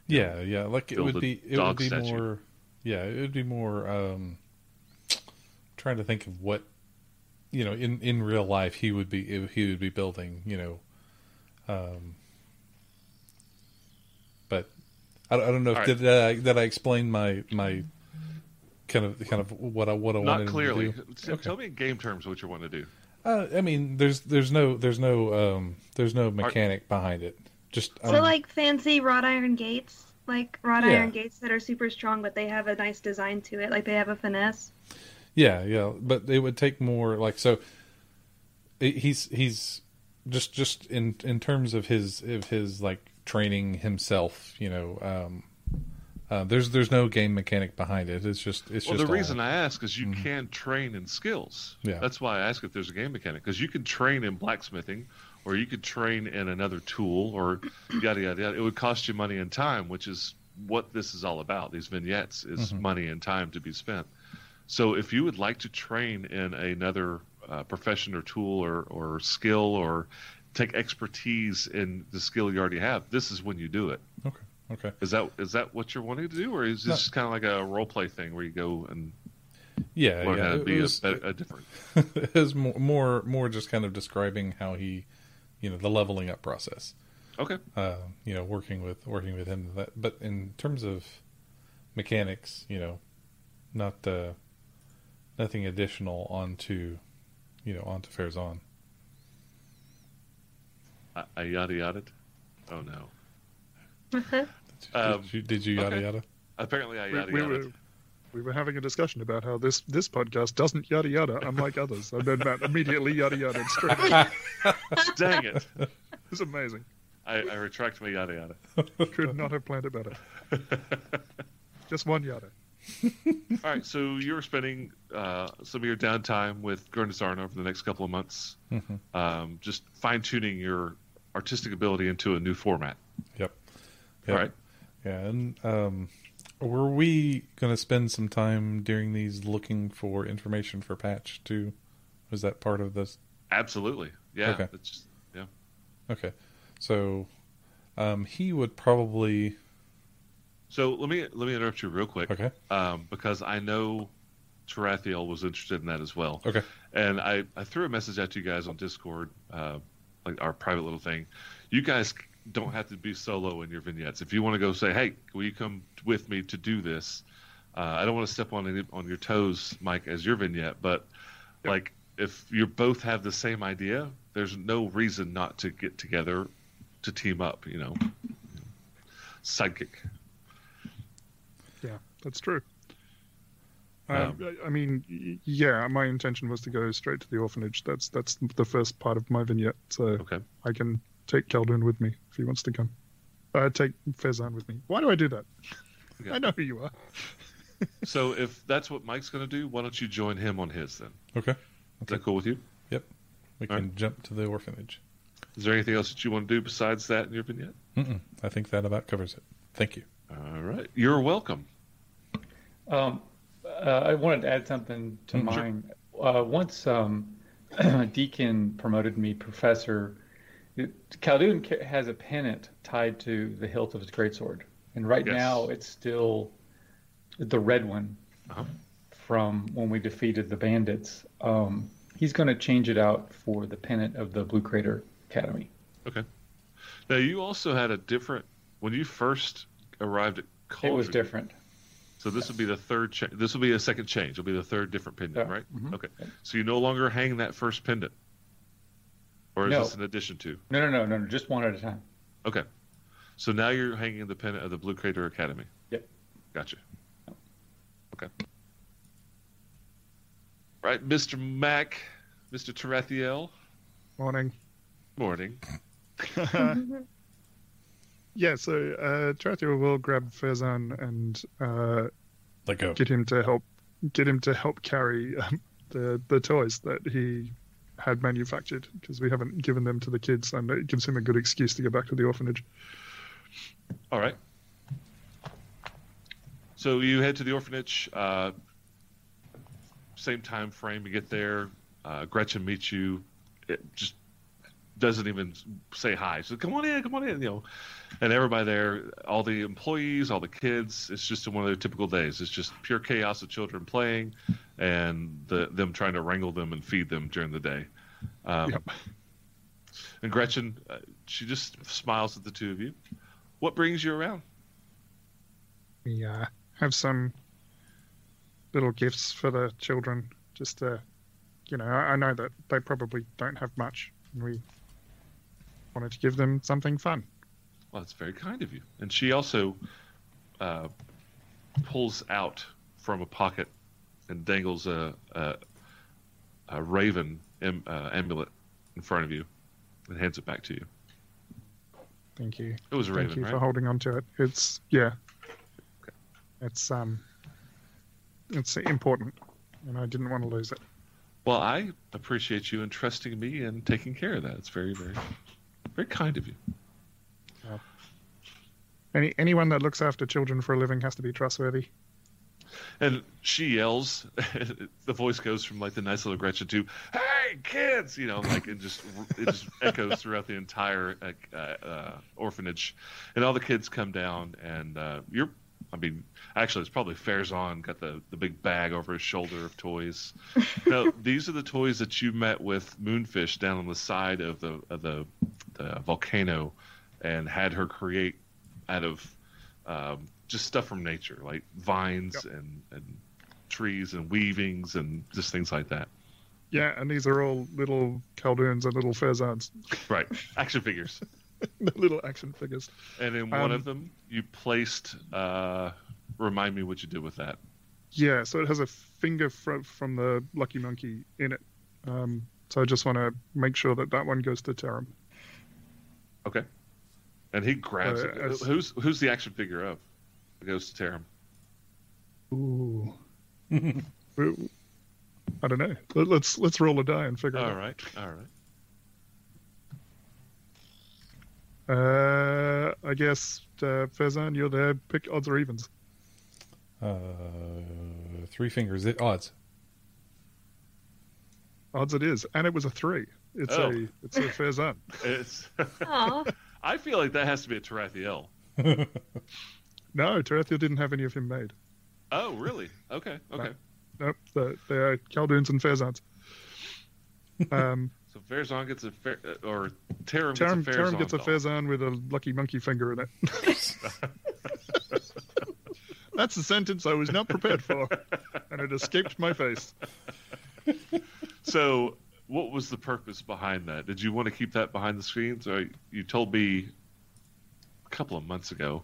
Yeah, yeah. Like it would be. It would be statue. more. Yeah, it would be more. Um, trying to think of what, you know, in in real life he would be he would be building. You know, um, but I, don't- I don't know if All did I did I explain my my kind of kind of what I what I not wanted him clearly. to do. T- Okay. Tell me in game terms what you want to do. Uh, I mean, there's there's no there's no um there's no mechanic behind it. Just So um, like fancy wrought iron gates, like wrought Yeah. iron gates that are super strong, but they have a nice design to it. Like they have a finesse. Yeah, yeah, but it would take more like so. He's he's just just in in terms of his of his like training himself. You know, um, uh, there's there's no game mechanic behind it. It's just it's Well, just the reason I ask is you Mhm. can train in skills. Yeah. That's why I ask if there's a game mechanic because you could train in blacksmithing, or you could train in another tool, or [coughs] yada yada yada. It would cost you money and time, which is what this is all about. These vignettes is Mhm. money and time to be spent. So if you would like to train in another uh, profession or tool or, or skill or take expertise in the skill you already have, this is when you do it. okay okay Is that is that what you're wanting to do, or is this No. kind of like a role play thing where you go and yeah learn yeah how to it be was, a, a, different? [laughs] it more, more more just kind of describing how he you know the leveling up process. Okay. uh, you know, working with working with him. That, but in terms of mechanics, you know, not uh, nothing additional onto, you know, onto Farazan. I, I yada yada. Oh no. Did, Um, did you, did you yada okay. yada? Apparently I We, yada we yada. were we were having a discussion about how this this podcast doesn't yada yada, unlike others. And then Matt immediately yada yada straight. [laughs] away. Dang it! It was amazing. I, I retract my yada yada. Could not have planned it better. [laughs] Just one yada. [laughs] All right, so you're spending uh, some of your downtime with Gurnazarn over the next couple of months, Mhm. um, just fine tuning your artistic ability into a new format. Yep. All right. Yeah, and um, were we going to spend some time during these looking for information for Patch too? Was that part of this? Absolutely. Yeah. Okay. It's just, yeah. Okay, so um, he would probably So let me let me interrupt you real quick, okay. um, because I know Tarathiel was interested in that as well. Okay. And I, I threw a message to you guys on Discord, uh, like our private little thing. You guys don't have to be solo in your vignettes. If you want to go say, hey, will you come with me to do this? Uh, I don't want to step on any, on your toes, Mike, as your vignette, but Yep. like if you both have the same idea, there's no reason not to get together to team up. You know, sidekick. Yeah, that's true. Um, Um, I I mean, yeah, my intention was to go straight to the orphanage. That's that's the first part of my vignette. So Okay. I can take Khaldun with me if he wants to come. Uh, take Fezan with me. Why do I do that? Okay. [laughs] I know who you are. [laughs] So if that's what Mike's going to do, why don't you join him on his then? Okay. Is that cool with you? Yep. We All can jump to the orphanage. Is there anything else that you want to do besides that in your vignette? Mm-mm. I think that about covers it. Thank you. All right. You're welcome. Um, uh, I wanted to add something to Mm, sure. mine. Uh, once um, [clears throat] Deacon promoted me professor, it- Khaldun has a pennant tied to the hilt of his greatsword, and right Yes. now it's still the red one Uh-huh. from when we defeated the bandits. Um, he's going to change it out for the pennant of the Blue Crater Academy. Okay. Now you also had a different when you first arrived at Cauldron. It was different. So this will be the third. Cha- this will be a second change. It'll be the third different pendant, Yeah. right? Mhm. Okay. So you no longer hang that first pendant, or is No. this an addition to? No, no, no, no, no, just one at a time. Okay. So now you're hanging the pendant of the Blue Crater Academy. Yep. Gotcha. Okay. Right, Mr. Mac, Mr. Tarathiel. Morning. Morning. [laughs] [laughs] yeah, so uh, Tarathiel will grab Fezan and uh, Let go. get him to help get him to help carry um, the the toys that he had manufactured because we haven't given them to the kids, and it gives him a good excuse to go back to the orphanage. All right. So you head to the orphanage. Uh, same time frame. You get there. Uh, Gretchen meets you. It just doesn't even say hi. So come on in, come on in. You know, and everybody there, all the employees, all the kids. It's just one of their typical days. It's just pure chaos of children playing, and the, them trying to wrangle them and feed them during the day. Um, Yep. And Gretchen, uh, she just smiles at the two of you. What brings you around? We uh, have some little gifts for the children, just to you know, I, I know that they probably don't have much, and we wanted to give them something fun. Well, that's very kind of you. And she also uh, pulls out from a pocket and dangles a a, a raven am, uh, amulet in front of you and hands it back to you. Thank you. It was a raven, Thank you right? for holding on to it. It's yeah. Okay. It's um. It's important, and I didn't want to lose it. Well, I appreciate you entrusting me and taking care of that. It's very, very, very kind of you. Any anyone that looks after children for a living has to be trustworthy. And she yells. [laughs] the voice goes from like the nice little Gretchen to "Hey, kids!" You know, like it just it just [laughs] echoes throughout the entire uh, uh, orphanage, and all the kids come down, and uh, you're. I mean, actually, it's probably Fairzon got the, the big bag over his shoulder of toys. [laughs] no, these are the toys that you met with Moonfish down on the side of the of the, the volcano, and had her create out of um, just stuff from nature, like vines Yep. and, and trees and weavings and just things like that. Yeah, and these are all little Khalduns and little Fairzans, Right, action figures. [laughs] [laughs] the little action figures. And in one Um, of them, you placed. Uh, remind me what you did with that. Yeah, so it has a finger from from the lucky monkey in it. Um, so I just want to make sure that that one goes to Taram. Okay. And he grabs Uh, it. as- Who's who's the action figure of? It goes to Taram. Ooh. [laughs] Ooh. I don't know. Let- Let's let's roll a die and figure All it right, all right. out. Uh, I guess uh, Fezan, you're there. Pick odds or evens. Uh, three fingers. It odds. Odds it is, and it was a three. It's Oh. a it's a Fezan. [laughs] It's. [laughs] I feel like that has to be a Tarathiel. [laughs] No, Tarathiel didn't have any of him made. Oh, really? Okay, okay. Nope, they're, they're Khalduns and Fezans. Um, So Fairzon gets a fair, uh, or Taram gets Taram, a Fairzon. Gets a with a lucky monkey finger in it. [laughs] That's a sentence I was not prepared for, and it escaped my face. So, what was the purpose behind that? Did you want to keep that behind the screens, or you told me a couple of months ago?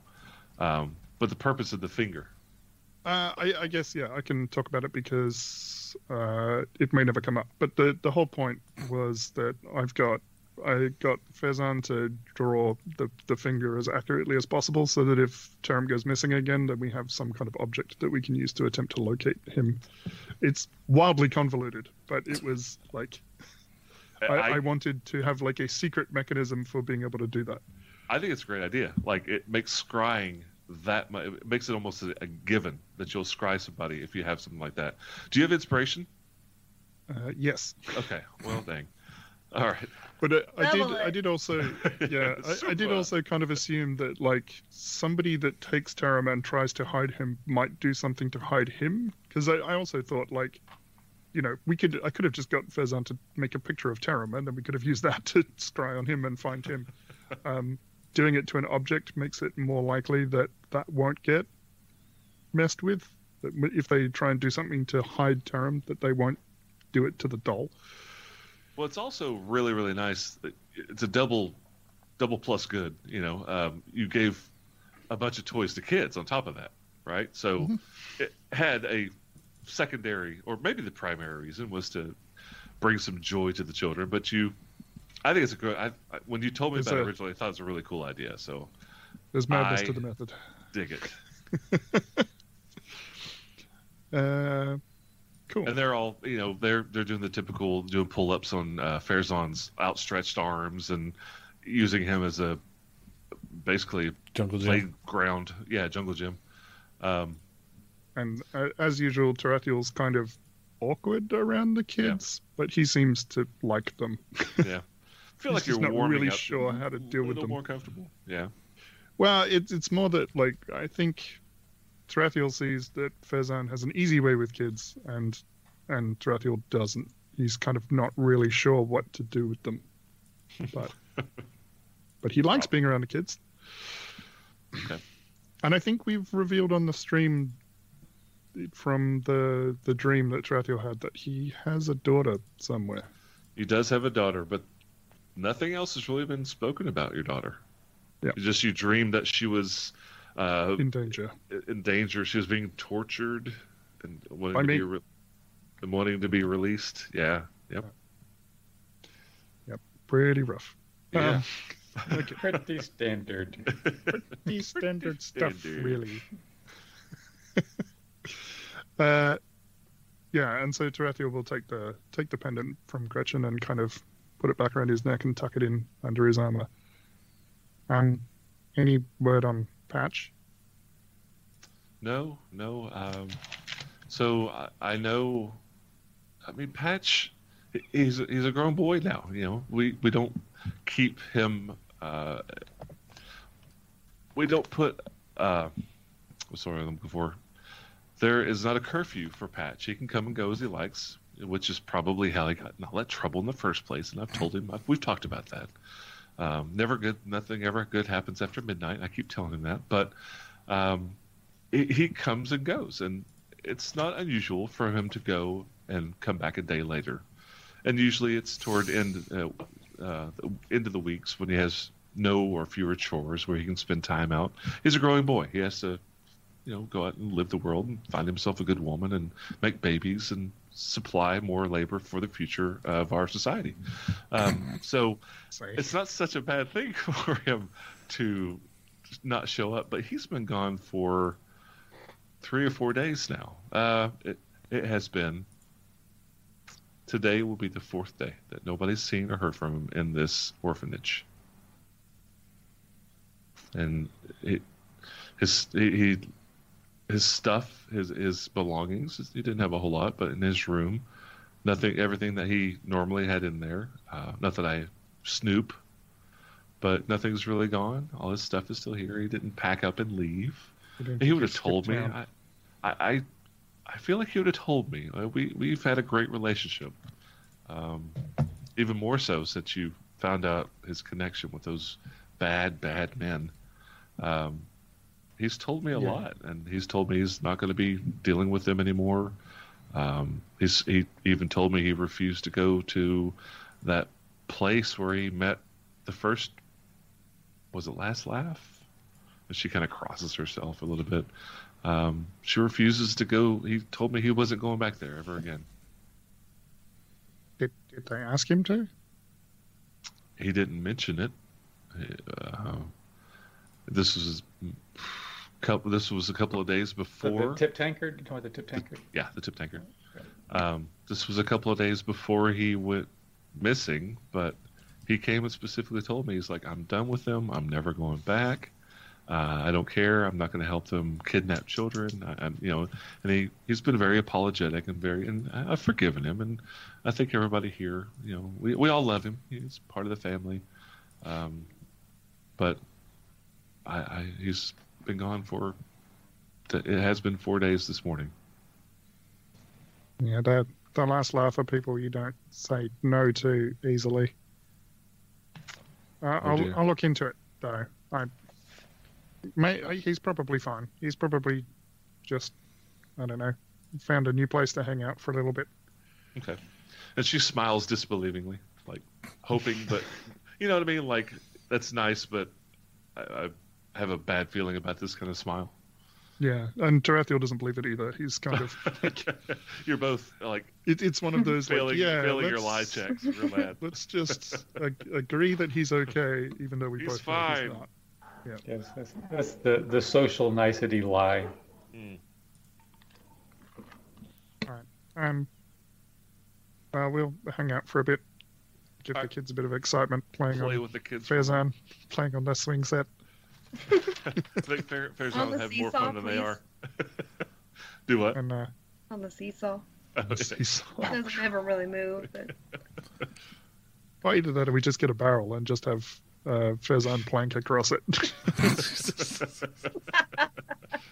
Um, but the purpose of the finger. Uh, I, I guess yeah, I can talk about it because uh, it may never come up. But the the whole point was that I've got I got Fezan to draw the the finger as accurately as possible, so that if Taram goes missing again, then we have some kind of object that we can use to attempt to locate him. It's wildly convoluted, but it was like I, I wanted to have like a secret mechanism for being able to do that. I think it's a great idea. Like it makes scrying that much. It makes it almost a, a given that you'll scry somebody if you have something like that. Do you have inspiration? Uh, yes, Okay. Well, dang. All right. But uh, I did. I did also. [laughs] Yeah, I, I did also kind of assume that like somebody that takes Taram and tries to hide him might do something to hide him. Because I, I also thought like, you know, we could. I could have just got Fezan to make a picture of Taram, and then we could have used that [laughs] to scry on him and find him. Um, doing it to an object makes it more likely that that won't get messed with. That if they try and do something to hide Taram, that they won't do it to the doll. Well, it's also really, really nice. It's a double, double plus good. You know, um, you gave a bunch of toys to kids on top of that, right? So Mhm. it had a secondary, or maybe the primary reason was to bring some joy to the children. But you, I think it's a good. I, I, when you told me It's about it originally, I thought it was a really cool idea. So There's madness I- to the method. dig it. [laughs] Uh, cool. And they're all, you know, they're they're doing the typical doing pull ups on uh, Fairzon's outstretched arms and using him as a basically Jungle Gym. playground. Yeah, jungle gym. Um, And uh, as usual, Tarathiel's kind of awkward around the kids, but he seems to like them. [laughs] yeah, I feel like He's you're not warming really up sure how to deal with them. more comfortable. Yeah, Well, it's it's more that like I think Tarathiel sees that Fezan has an easy way with kids, and and Tarathiel doesn't. He's kind of not really sure what to do with them, but [laughs] but he likes being around the kids. Okay. And I think we've revealed on the stream from the the dream that Tarathiel had that he has a daughter somewhere. He does have a daughter, but nothing else has really been spoken about your daughter. Yeah. It's Just you dreamed that she was uh, in danger. in danger. She was being tortured and wanting By to me. be re- and wanting to be released. Yeah. Yep. Yep. Pretty rough. Yeah. Um, [laughs] okay. Pretty standard. Pretty standard stuff, standard. really. [laughs] uh, yeah, and so Tarathiel will take the take the pendant from Gretchen and kind of put it back around his neck and tuck it in under his armor. Um, any word on Patch? No, no. Um, so I, I know. I mean, Patch, he's he's a grown boy now. You know, we we don't keep him. Uh, we don't put. Uh, I'm looking for? There is not a curfew for Patch. He can come and go as he likes, which is probably how he got in all that trouble in the first place. And I've told him, I've, we've talked about that. Um, never good, nothing ever good happens after midnight. I keep telling him that, but um, he, he comes and goes, and it's not unusual for him to go and come back a day later. And usually it's toward end uh, uh, end of the weeks when he has no or fewer chores where he can spend time out. He's a growing boy. He has to, you know, go out and live the world and find himself a good woman and make babies and supply more labor for the future of our society. Um, [laughs] so Say. it's not such a bad thing [laughs] for him to not show up, but he's been gone for three or four days now. Uh, it, it has been. Today will be the fourth day that nobody's seen or heard from him in this orphanage. And it, his he, he his stuff, his his belongings, he didn't have a whole lot, but in his room, nothing, everything that he normally had in there. Uh, not that I snoop, but nothing's really gone. All his stuff is still here. He didn't pack up and leave. He would have told me. I, I, I, feel like he would have told me. Uh, We we've had a great relationship, um, even more so since you found out his connection with those bad bad men. Um, he's told me a Yeah. lot, and he's told me he's not going to be dealing with them anymore. Um, he's he even told me he refused to go to that place where he met the first. Was it last laugh? And she kind of crosses herself a little bit. Um, she refuses to go. He told me he wasn't going back there ever again. Did, did they ask him to? He didn't mention it. Uh, this was couple. This was a couple of days before. the tip tankard? You talking about the tip tankard? yeah, the tip tanker. Um, this was a couple of days before he went missing, but he came and specifically told me he's like, "I'm done with them. I'm never going back. Uh, I don't care. I'm not going to help them kidnap children. I, I'm, you know." And he he's been very apologetic and very, and I've forgiven him, and I think everybody here, you know, we we all love him. He's part of the family, um, but I, I he's been gone for. It has been four days this morning. Yeah, the the last laugh are people you don't say no to easily. Uh, Oh. I'll I'll look into it though. I may he's probably fine. He's probably just I don't know found a new place to hang out for a little bit. Okay. And she smiles disbelievingly, like hoping, but you know what I mean? Like, that's nice, but I, I have a bad feeling about this kind of smile. Yeah, and Tarathiel doesn't believe it either. He's kind of [laughs] You're both like it, it's one of those like failing, yeah, failing your lie let's- checks real bad. [laughs] Let's just ag- agree that he's okay, even though we He's both know fine. he's not. Yeah, Yes, that's, that's the, the social nicety lie. Alright. Um, well, we'll hang out for a bit, give the kids a bit of excitement playing Play on with the kids. for a playing on their swing set. I think Fair, Fair's On the have more seesaw, fun than they are. [laughs] Do what? And uh, on the seesaw. [laughs] he's, It doesn't ever really move. But well, either that or we just get a barrel and just have uh, Farazan plank across it. [laughs]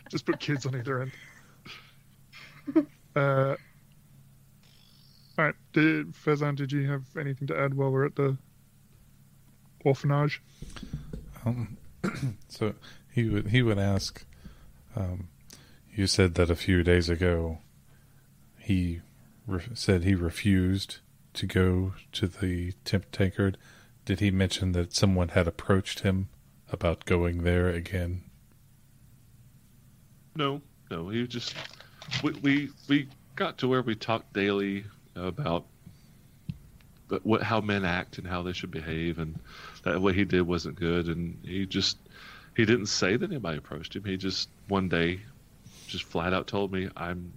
just put kids on either end. Uh, all right, did, Farazan, did you have anything to add while we're at the orphanage? Um, [coughs] so he would he would ask, um, You said that a few days ago he re- said he refused to go to the Temp Tankard. Did he mention that someone had approached him about going there again? No, no. He just we we, we got to where we talked daily about but what how men act and how they should behave, and that what he did wasn't good, and he just he didn't say that anybody approached him. He just one day just flat out told me I'm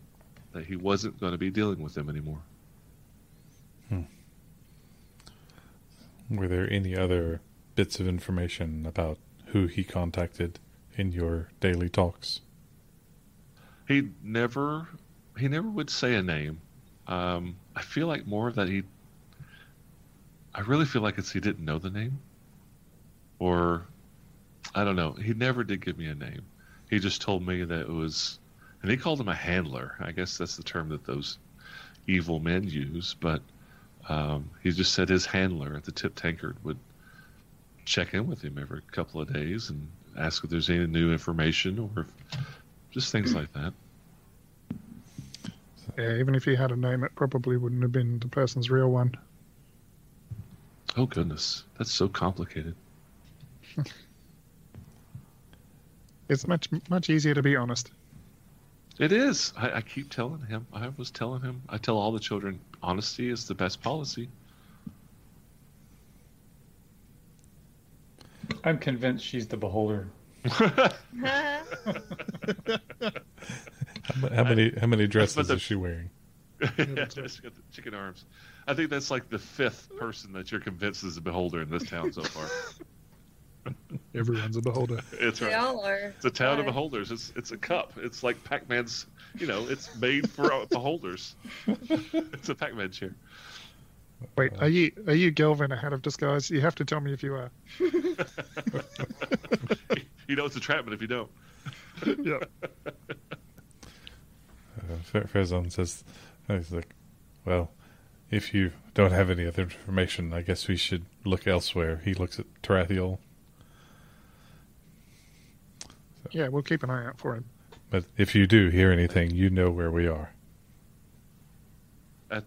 that he wasn't going to be dealing with them anymore. Were there any other bits of information about who he contacted in your daily talks? He never he never would say a name. Um, I feel like more of that he. I really feel like it's he didn't know the name, or I don't know. He never did give me a name. He just told me that it was, and he called him a handler. I guess that's the term that those evil men use. But um, he just said his handler at the tip tankard would check in with him every couple of days and ask if there's any new information or if, just things like that. Yeah, even if he had a name, it probably wouldn't have been the person's real one. Oh goodness, that's so complicated. [laughs] It's much much easier to be honest. It is. I, I keep telling him. I was telling him. I tell all the children, honesty is the best policy. I'm convinced she's the beholder. How, [laughs] how many how many dresses the- is she wearing? [laughs] Just got the chicken arms. I think that's like the fifth person that you're convinced is a beholder in this town so far. [laughs] Everyone's a beholder. It's They right. all are. It's a town of beholders. It's it's a cup. It's like Pac-Man's. You know, it's made for uh, beholders. [laughs] it's a Pac-Man chair. Wait, are you are you Gelvin ahead of disguise? You have to tell me if you are. [laughs] You know it's a trap, but if you don't, yeah. Uh, Fe- Farazan says, he's like, well, if you don't have any other information, I guess we should look elsewhere. He looks at Tarathiel, Yeah, we'll keep an eye out for him. but if you do hear anything, you know where we are. At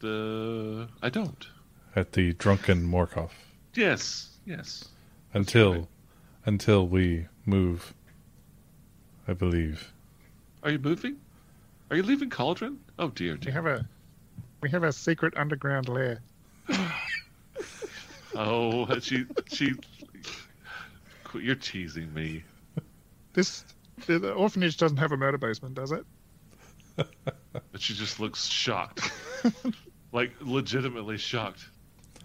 the I don't. At the drunken Morkoth. Yes, yes. Until right. until we move, I believe. Are you moving? Are you leaving Cauldron? Oh dear, We dear. have a we have a secret underground lair. [laughs] Oh, she she. You're teasing me. This the, the orphanage doesn't have a murder basement, does it? [laughs] But she just looks shocked, [laughs] like legitimately shocked.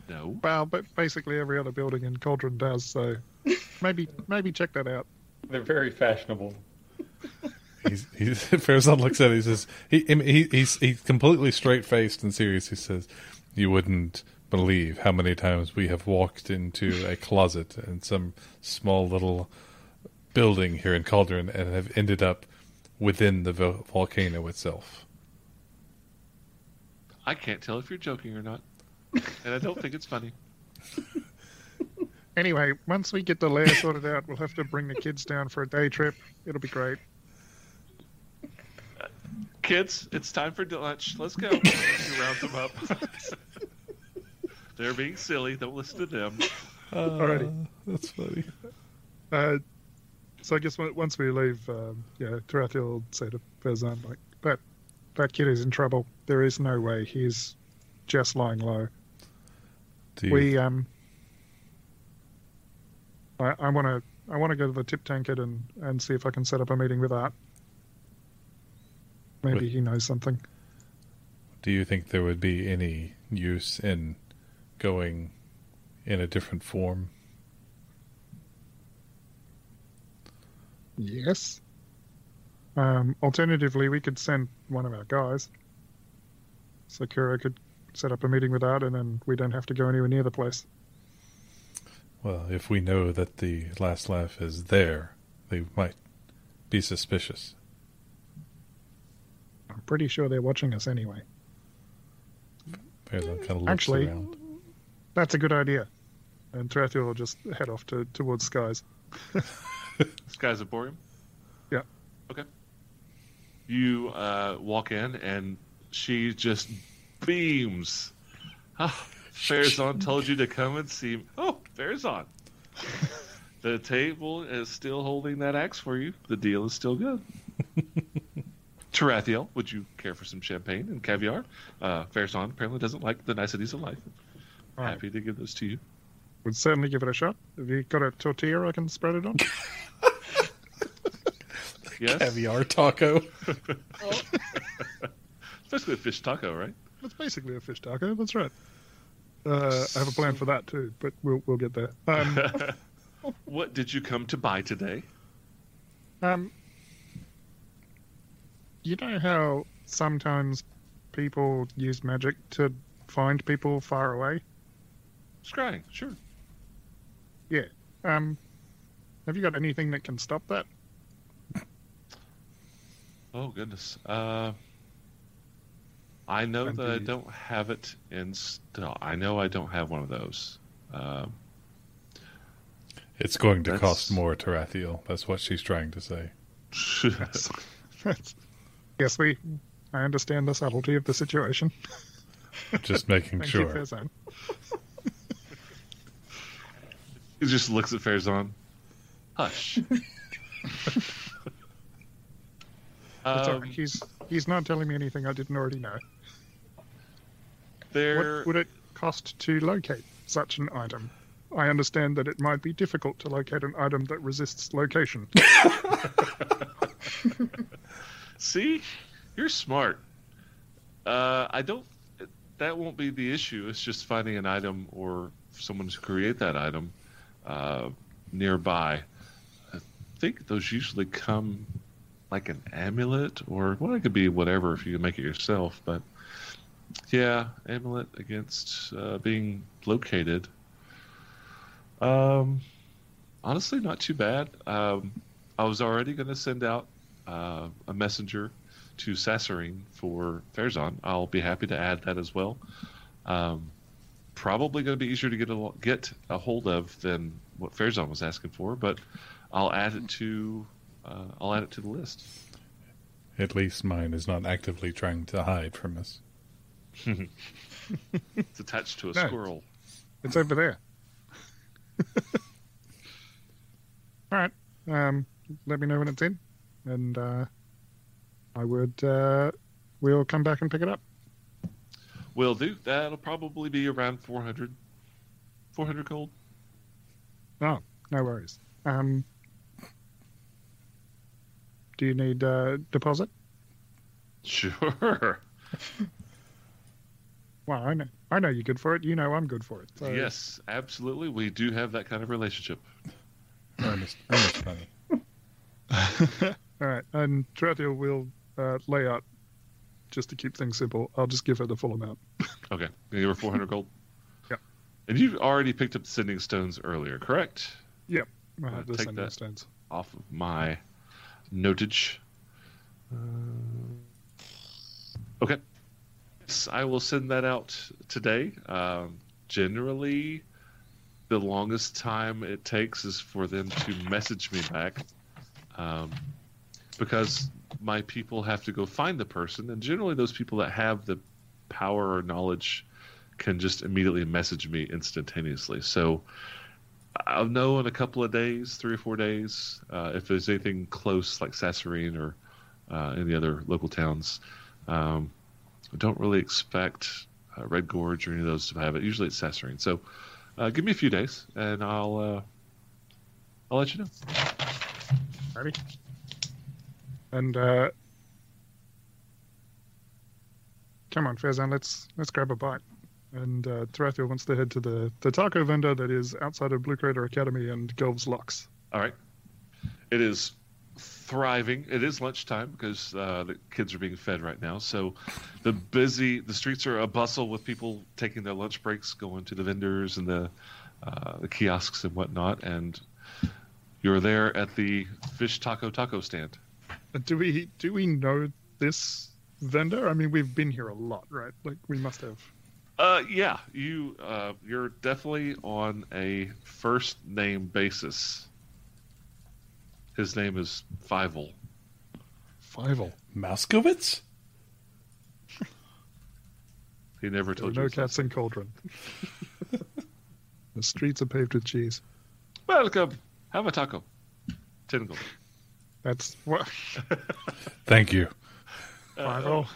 No. Well, but basically every other building in Cauldron does. So maybe maybe check that out. They're very fashionable. He's, he's [laughs] Farazan looks at it. He says he, he he's he's completely straight faced and serious. He says, "You wouldn't believe how many times we have walked into a closet in some small little building here in Cauldron and have ended up within the vo- volcano itself." I can't tell if you're joking or not, and I don't think it's funny. [laughs] Anyway, once we get the lair sorted out, we'll have to bring the kids down for a day trip. It'll be great. Kids, it's time for lunch. Let's go. She rounds them up. [laughs] They're being silly. Don't listen to them. Alrighty. that's funny. Uh, so I guess once we leave, um, yeah, Tarathiel will say to Fezan, like, that, that kid is in trouble. There is no way he's just lying low. Do you, We, um, I, I want to, I want to go to the tip tankard and, and see if I can set up a meeting with Art. Maybe he knows something. do you think there would be any use in going in a different form? Yes. Um, alternatively, we could send one of our guys. Sakura could set up a meeting with Art, and then we don't have to go anywhere near the place. Well, if we know that the last laugh is there, they might be suspicious. I'm pretty sure they're watching us anyway. Farazan kind of looks Actually- around. That's a good idea. And Tarathiel will just head off to towards skies. [laughs] Skies Emporium? Yeah. Okay. You uh, walk in, and she just beams. Ah, Farazan told you to come and see. Oh, Farazan. [laughs] the table is still holding that axe for you. The deal is still good. [laughs] Tarathiel, would you care for some champagne and caviar? Uh, Farazan apparently doesn't like the niceties of life. All right. Happy to give those to you. Would certainly give it a shot. Have you got a tortilla I can spread it on? [laughs] Yes, Caviar taco. Oh, [laughs] especially a fish taco, right? That's basically a fish taco. That's right. Uh, I have a plan for that too, but we'll we'll get there. Um, [laughs] what did you come to buy today? um, you know how sometimes people use magic to find people far away? Scrying, sure. Yeah. Um, have you got anything that can stop that? Oh goodness. Uh, I know And that I don't have it in stock. I know I don't have one of those. Um, It's going to That's- cost more, Tarathiel. That's what she's trying to say. [laughs] That's- yes, we. I understand the subtlety of the situation. [laughs] Just making Thank you, sure. He just looks at Farazan. Hush. [laughs] Um, right. He's he's not telling me anything I didn't already know. there, What would it cost to locate such an item? I understand that it might be difficult to locate an item that resists location. [laughs] See, you're smart. Uh, I don't. That won't be the issue. It's just finding an item or someone to create that item uh, nearby. I think those usually come like an amulet, or well, it could be whatever if you make it yourself. But yeah, amulet against uh, being located. Um, honestly, not too bad. Um, I was already going to send out uh, a messenger to Sasserine for Farazan. I'll be happy to add that as well. Um, probably going to be easier to get a get a hold of than what Farazan was asking for, but I'll add it to uh, I'll add it to the list. At least mine is not actively trying to hide from us. It's attached to a [laughs] No. squirrel. It's over there. [laughs] All right. Um, let me know when it's in, and uh, I would. Uh, we'll come back and pick it up. Will do. That'll probably be around 400, 400 gold. Oh, no worries. Um, do you need uh, deposit? Sure. [laughs] Well, I know. I know you're good for it. You know I'm good for it. So Yes, absolutely. We do have that kind of relationship. Earnest, earnest money. [laughs] All right, and Tarathiel will uh, lay out just to keep things simple. I'll just give her the full amount. [laughs] Okay. You give her 400 gold? [laughs] Yeah. And you've already picked up the sending stones earlier, correct? I Uh, have the take sending that. stones. Off of my notage. Uh, okay. Yes, I will send that out today. Um, generally, the longest time it takes is for them to message me back. Um, because my people have to go find the person, and generally, those people that have the power or knowledge can just immediately message me instantaneously. So I'll know in a couple of days, three or four days, uh, if there's anything close like Sasserine or uh, any other local towns. Um, I don't really expect uh, Red Gorge or any of those to have it. Usually it's Sasserine. So uh, give me a few days, and I'll uh, I'll let you know. Ready? And uh, come on, Farazan, let's let's grab a bite. And uh, wants to head to the, the taco vendor that is outside of Blue Crater Academy and Ghelve's Locks. All right. It is thriving. It is lunchtime because uh, the kids are being fed right now. So the busy, the streets are a bustle with people taking their lunch breaks, going to the vendors and the uh, the kiosks and whatnot. And you're there at the fish taco taco stand. [laughs] Do we do we know this vendor? I mean, we've been here a lot, right? Like we must have. Uh, yeah, you uh, you're definitely on a first name basis. His name is Fievel. Fievel Mousekewitz? [laughs] He never told are told no cats in Cauldron. [laughs] the streets are paved with cheese. Welcome. Have a taco. Ten gold. That's what. [laughs] Thank you. Fievel.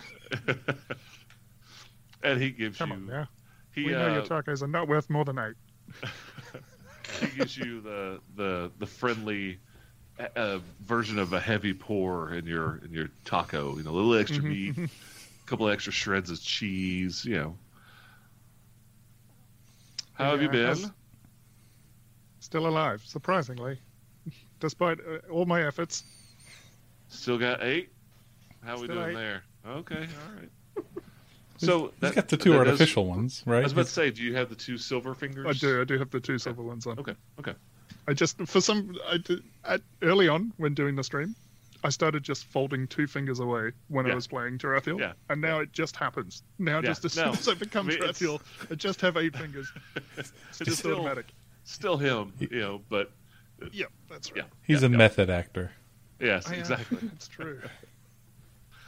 [laughs] and he gives Come you. on now. He we know your uh, tacos are not worth more than eight. [laughs] he gives you the the the friendly uh, version of a heavy pour in your in your taco. You know, a little extra meat, a couple extra shreds of cheese. You know. How have you been? Still alive, surprisingly. Despite uh, all my efforts. Still got eight. How are we Still doing eight. there? Okay, all right. [laughs] So He's that, got the two that does- artificial ones, right? I was about to say, do you have the two silver fingers? I do. I do have the two silver ones on. Okay, okay. I just for some I did, at, early on when doing the stream, I started just folding two fingers away when Yeah. I was playing Tarathiel, Yeah. and now it just happens. Now, Yeah, just as no. soon as I become I mean, Tarathiel, I just have eight fingers. [laughs] It's just still, automatic. still him, you know, but Yep, that's right. yeah. He's yeah, a yeah. method actor. Yes, I am. exactly. [laughs] That's true.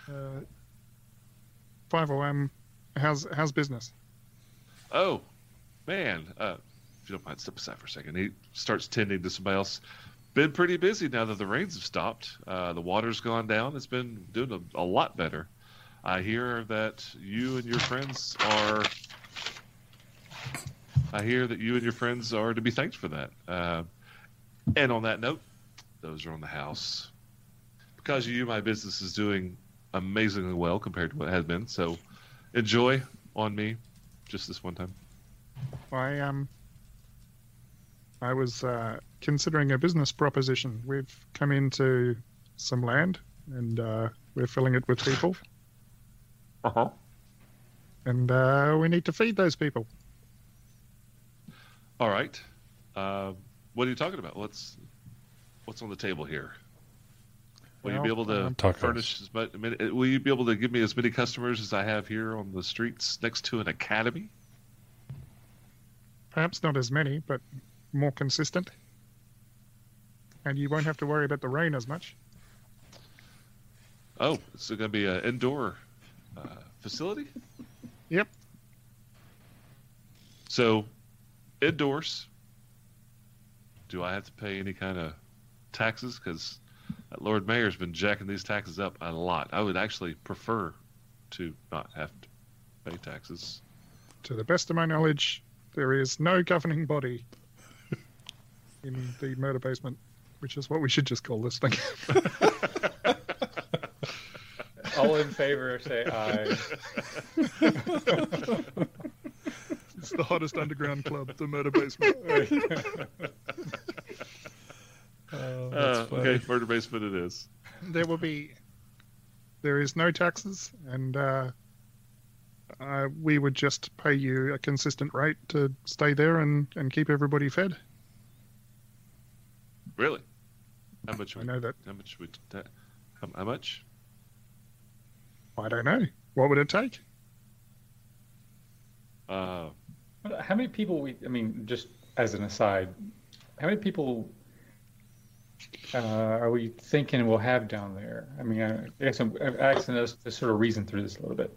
Uh, Five um, how's how's business? Oh, man. Uh, if you don't mind, step aside for a second. He starts tending to somebody else. Been pretty busy now that the rains have stopped. Uh, the water's gone down. It's been doing a, a lot better. I hear that you and your friends are. I hear that you and your friends are to be thanked for that. Uh, and on that note, those are on the house. Because of you, my business is doing amazingly well compared to what it has been. So enjoy on me just this one time. I um, I was uh, considering a business proposition. We've come into some land, and uh, we're filling it with people, [laughs] Uh huh. and uh, we need to feed those people. All right. Uh, what are you talking about? What's what's on the table here? Will you be able to um, furnish as much? Will you be able to give me as many customers as I have here on the streets next to an academy? Perhaps not as many, but more consistent. And you won't have to worry about the rain as much. Oh, it's going to be an indoor uh, facility. Yep. So, indoors. Do I have to pay any kind of taxes? Because Lord Mayor's been jacking these taxes up a lot. I would actually prefer to not have to pay taxes. To the best of my knowledge, there is no governing body in the murder basement, which is what we should just call this thing. [laughs] All in favor, say aye. [laughs] it's the hottest underground club, the murder basement. [laughs] Uh, funny. okay, murder basement it is. [laughs] there will be there is no taxes and uh, uh, we would just pay you a consistent rate to stay there and, and keep everybody fed Really? How much? i Would, know that how much would? That, how, how much? i don't know what would it take Uh, How many people we? I mean, just as an aside, how many people uh, are we thinking we'll have down there? I mean, I, I guess I'm, I'm asking us to sort of reason through this a little bit.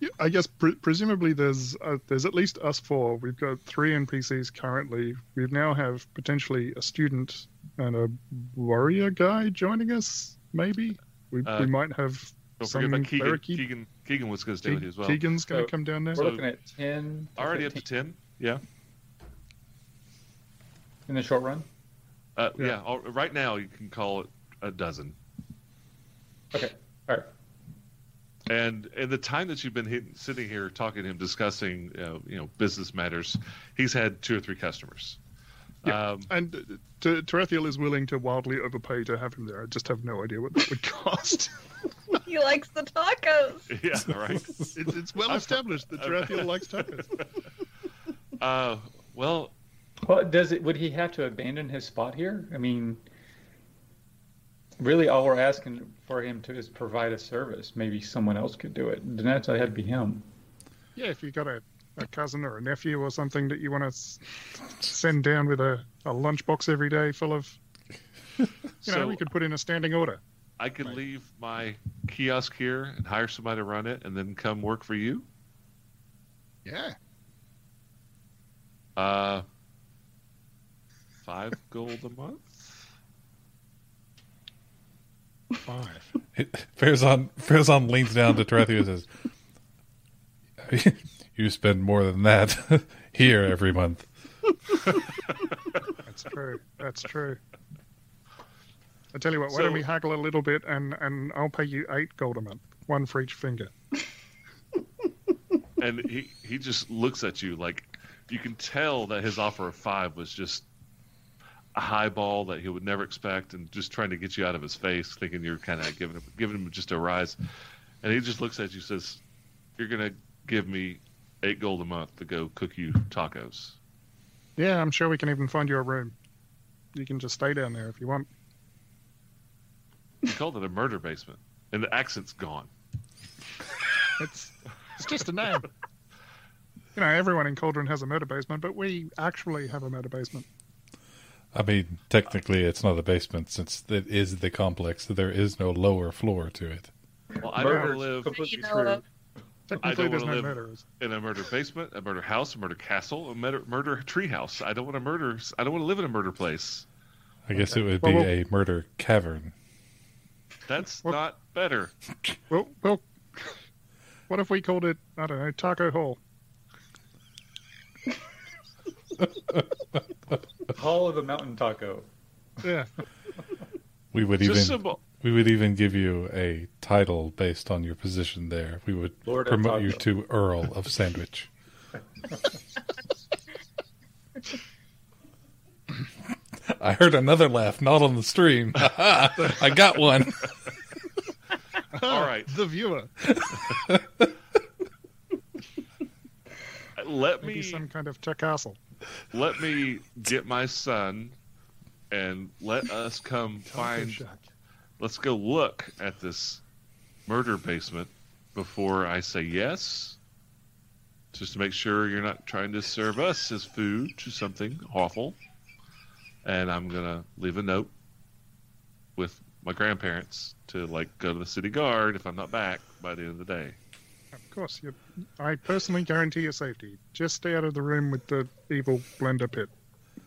Yeah, i guess pre- presumably there's uh, there's at least us four we've got three npcs currently we now have potentially a student and a warrior guy joining us maybe we, Uh, we might have don't some forget about Keegan. Keegan. Keegan was going to stay with you as well. keegan's going to So- come down there We're So- looking at ten. to Already up to ten. Yeah. in the short run. Uh, Yeah. yeah. al- right now, you can call it a dozen. Okay, all right. And in the time that you've been hit, sitting here talking to him, discussing uh, you know business matters, he's had two or three customers. Yeah. Um, And uh, T- Tarathiel is willing to wildly overpay to have him there. I just have no idea what that would [laughs] cost. He likes the tacos. [laughs] yeah. Right. it's, it's well established that Tarathiel likes tacos. [laughs] Uh, well, Well, does it? Would he have to abandon his spot here? I mean, really, all we're asking for him to is provide a service. Maybe someone else could do it. Then that's had to be him. Yeah, if you got a, a cousin or a nephew or something that you want to send down with a, a lunchbox every day full of, you know, so we could put in a standing order. I could Right. leave my kiosk here and hire somebody to run it, and then come work for you. Yeah. Uh, five gold a month. Five. [laughs] Farazan Farazan leans down to Terethu and says, "You spend more than that [laughs] here every month." That's true. That's true. I tell you what, why don't we haggle a little bit and, and I'll pay you eight gold a month, one for each finger. and he he just looks at you like you can tell that his offer of five was just a high ball that he would never expect, and just trying to get you out of his face, thinking you're kind of giving him giving him just a rise. And he just looks at you, says, "You're gonna give me eight gold a month to go cook you tacos." Yeah, I'm sure we can even find you a room. You can just stay down there if you want. He called it a murder basement, and the accent's gone. [laughs] It's it's just a name. You know, everyone in Cauldron has a murder basement, but we actually have a murder basement. I mean, technically, it's not a basement since it is the complex. So there is no lower floor to it. Well, I don't want to live completely You know, true. Technically, don't there's wanna live- murderers. in a murder basement, a murder house, a murder castle, a murder, murder treehouse. I don't want to murder. I don't want to live in a murder place. I guess it would Well, be well- a murder cavern. That's Well- not better. Well, well, what if we called it, I don't know, Taco Hall? [laughs] Hall of the Mountain Taco. Yeah. We would Just even symbol. we would even give you a title based on your position there. We would Lord promote you to Earl of Sandwich. [laughs] I heard another laugh, not on the stream. [laughs] I got one. All right, The viewer. let Maybe me some kind of castle. Let me get my son, and let us come find. Let's go look at this murder basement before I say yes. Just to make sure you're not trying to serve us as food to something awful. And I'm gonna leave a note with my grandparents to like go to the city guard if I'm not back by the end of the day. Of course, you, I personally guarantee your safety. Just stay out of the room with the evil blender pit,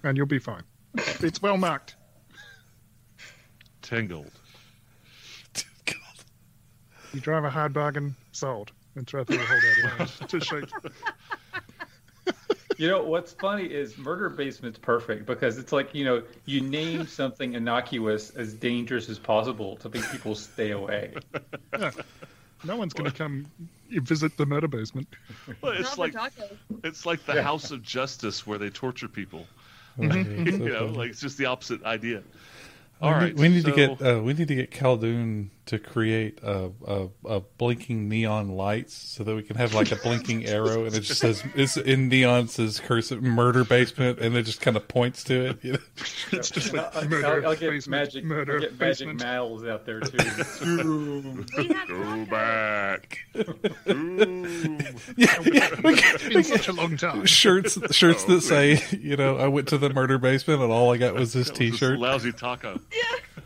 and you'll be fine. [laughs] It's well marked. Ten gold. You drive a hard bargain, sold. And Trethy will hold out his hand to shake. You know what's funny is murder basement's perfect because it's like you know you name something innocuous as dangerous as possible to make people stay away. [laughs] No one's going to come visit the murder basement. Well, it's like it's like the Yeah. House of Justice where they torture people. Mm-hmm. [laughs] you know, like it's just the opposite idea. We All need- we need so- to get uh, we need to get Khaldun to create a, a, a blinking neon lights so that we can have like a blinking [laughs] arrow and it just says it's in neon it says cursive murder basement and it just kind of points to it. You know? [laughs] It's just like I'll, murder I'll, I'll get basement, magic, murder I'll get magic basement. mals out there too. [laughs] Go back. Boom. yeah, yeah, we It's been such a long time. shirts shirts Oh, that say you know I went to the murder basement and all I got was this That was this T-shirt. lousy taco.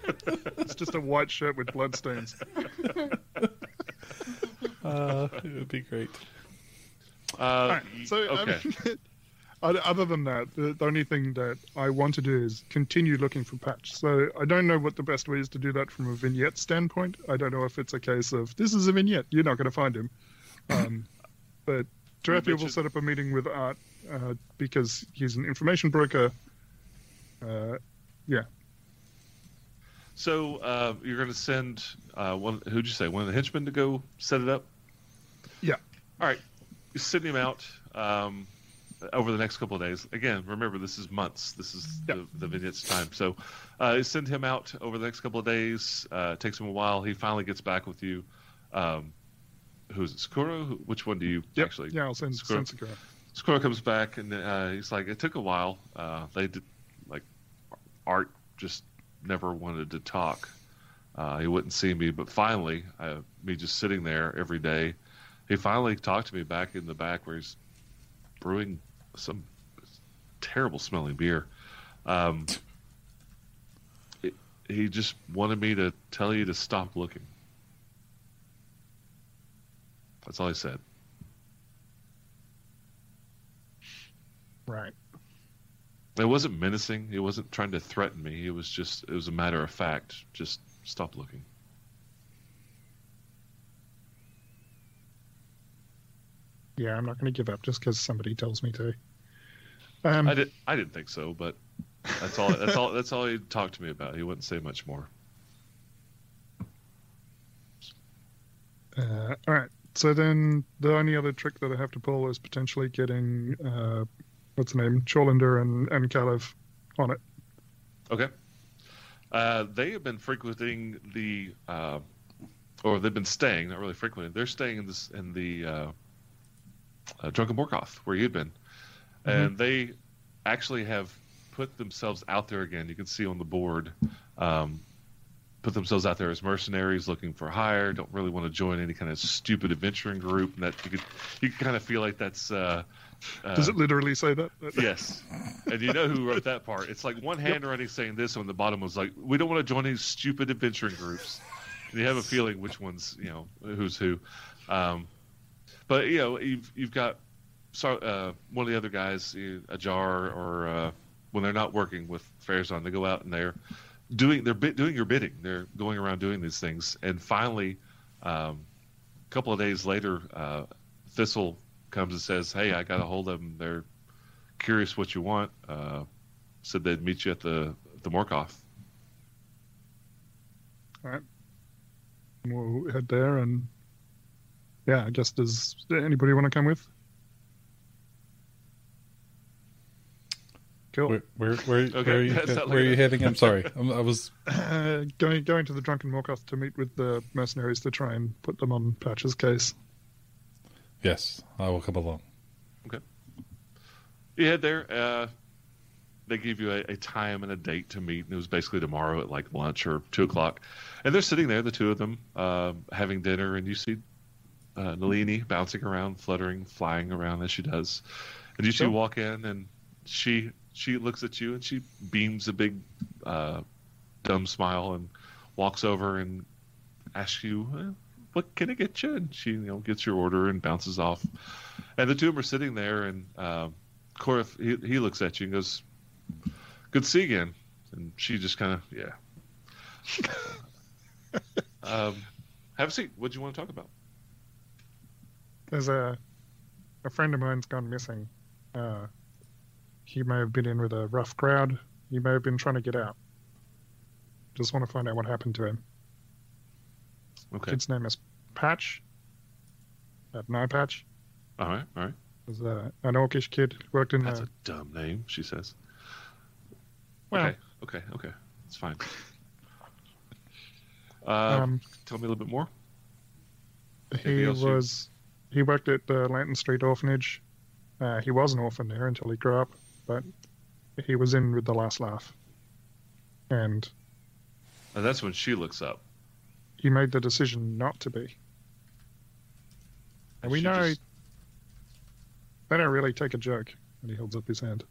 [laughs] It's just a white shirt with bloodstains. [laughs] Uh, it would be great. Uh, All right, y- so um, okay. other [laughs] other than that, the, the only thing that I want to do is continue looking for Patch. So I don't know what the best way is to do that from a vignette standpoint. I don't know if it's a case of this is a vignette, you're not going to find him. Um, but Tarathiel will set up a meeting with Art uh, because he's an information broker. Uh, yeah, So uh, you're going to send uh, one? Who'd you say? One of the henchmen to go set it up? Yeah. All right. You send him out um, over the next couple of days. Again, remember this is months. This is Yeah. the, the vignettes time. So uh, you send him out over the next couple of days. Uh, it takes him a while. He finally gets back with you. Um, who's it? Sakura? Which one do you Yep. actually? yeah, I'll send, Screw- send Sakura. Squirrel comes back and uh, he's like, it took a while. Uh, they did, like, Art just never wanted to talk. Uh, he wouldn't see me, but finally, uh, me just sitting there every day, he finally talked to me back in the back where he's brewing some terrible smelling beer. Um, it, he just wanted me to tell you to stop looking. That's all he said. Right. It wasn't menacing. It wasn't trying to threaten me. It was just, it was a matter of fact. Just stop looking. Yeah, I'm not going to give up just because somebody tells me to. Um, I did. I didn't think so, but that's all. That's all. That's all he talked to me about. He wouldn't say much more. Uh, all right. So then the only other trick that I have to pull is potentially getting uh, what's the name, Chorlander and and Kalev on it. Okay. Uh, they have been frequenting the, uh, or they've been staying, not really frequenting. They're staying in this in the uh, uh, Drunken Morkoth where you'd been, and they actually have put themselves out there again. You can see on the board, um, put themselves out there as mercenaries looking for hire. Don't really want to join any kind of stupid adventuring group. And that you could you can kind of feel like that's. Uh, uh, Does it literally say that? Yes, and you know who wrote that part? It's like one handwriting saying this, and the bottom was like, "We don't want to join these stupid adventuring groups." And you have a feeling which one's you know who's who. Um, but you know you've you've got so, uh, one of the other guys, Ajar, or uh, when they're not working with Farazan, they go out and they're doing they're bi- doing your bidding. They're going around doing these things, and finally, um, a couple of days later, uh, Thistle comes and says, "Hey, I got a hold of them. They're curious what you want. Uh, said they'd meet you at the the Morkoth." We'll head there and yeah, I guess does anybody want to come with? Cool. Where where where, Okay, [laughs] where, are, you, that's not where are you heading? I'm sorry. [laughs] I'm, I was Uh, going going to the Drunken Morkoth to meet with the mercenaries to try and put them on Patch's case. Yes. I will come along. Okay. You head there. Uh, they give you a, a time and a date to meet, and it was basically tomorrow at like lunch or two o'clock. And they're sitting there, the two of them, uh, having dinner, and you see uh, Nalini bouncing around, fluttering, flying around as she does. And you see Sure. walk in, and she she looks at you and she beams a big uh, dumb smile and walks over and asks you, "Eh, "What can I get you?" And she you know gets your order and bounces off. And the two of them are sitting there, and um, Korath, he, he looks at you and goes, "Good to see you again." And she just kind of, yeah. [laughs] um, have a seat. What do you want to talk about? There's a a friend of mine's gone missing. Uh, he may have been in with a rough crowd. He may have been trying to get out. Just want to find out what happened to him. Okay. Kid's name is Patch. That Eye Patch. All right. All right. Was uh, an orcish kid. Worked in That's the a dumb name. She says. well. okay. Okay. Okay. It's fine. Uh, um, tell me a little bit more. he else you- was. He worked at the Lantern Street Orphanage. Uh, he was an orphan there until he grew up, but he was in with the last laugh. And And that's when she looks up. He made the decision not to be. And we know just- they don't really take a joke And he holds up his hand.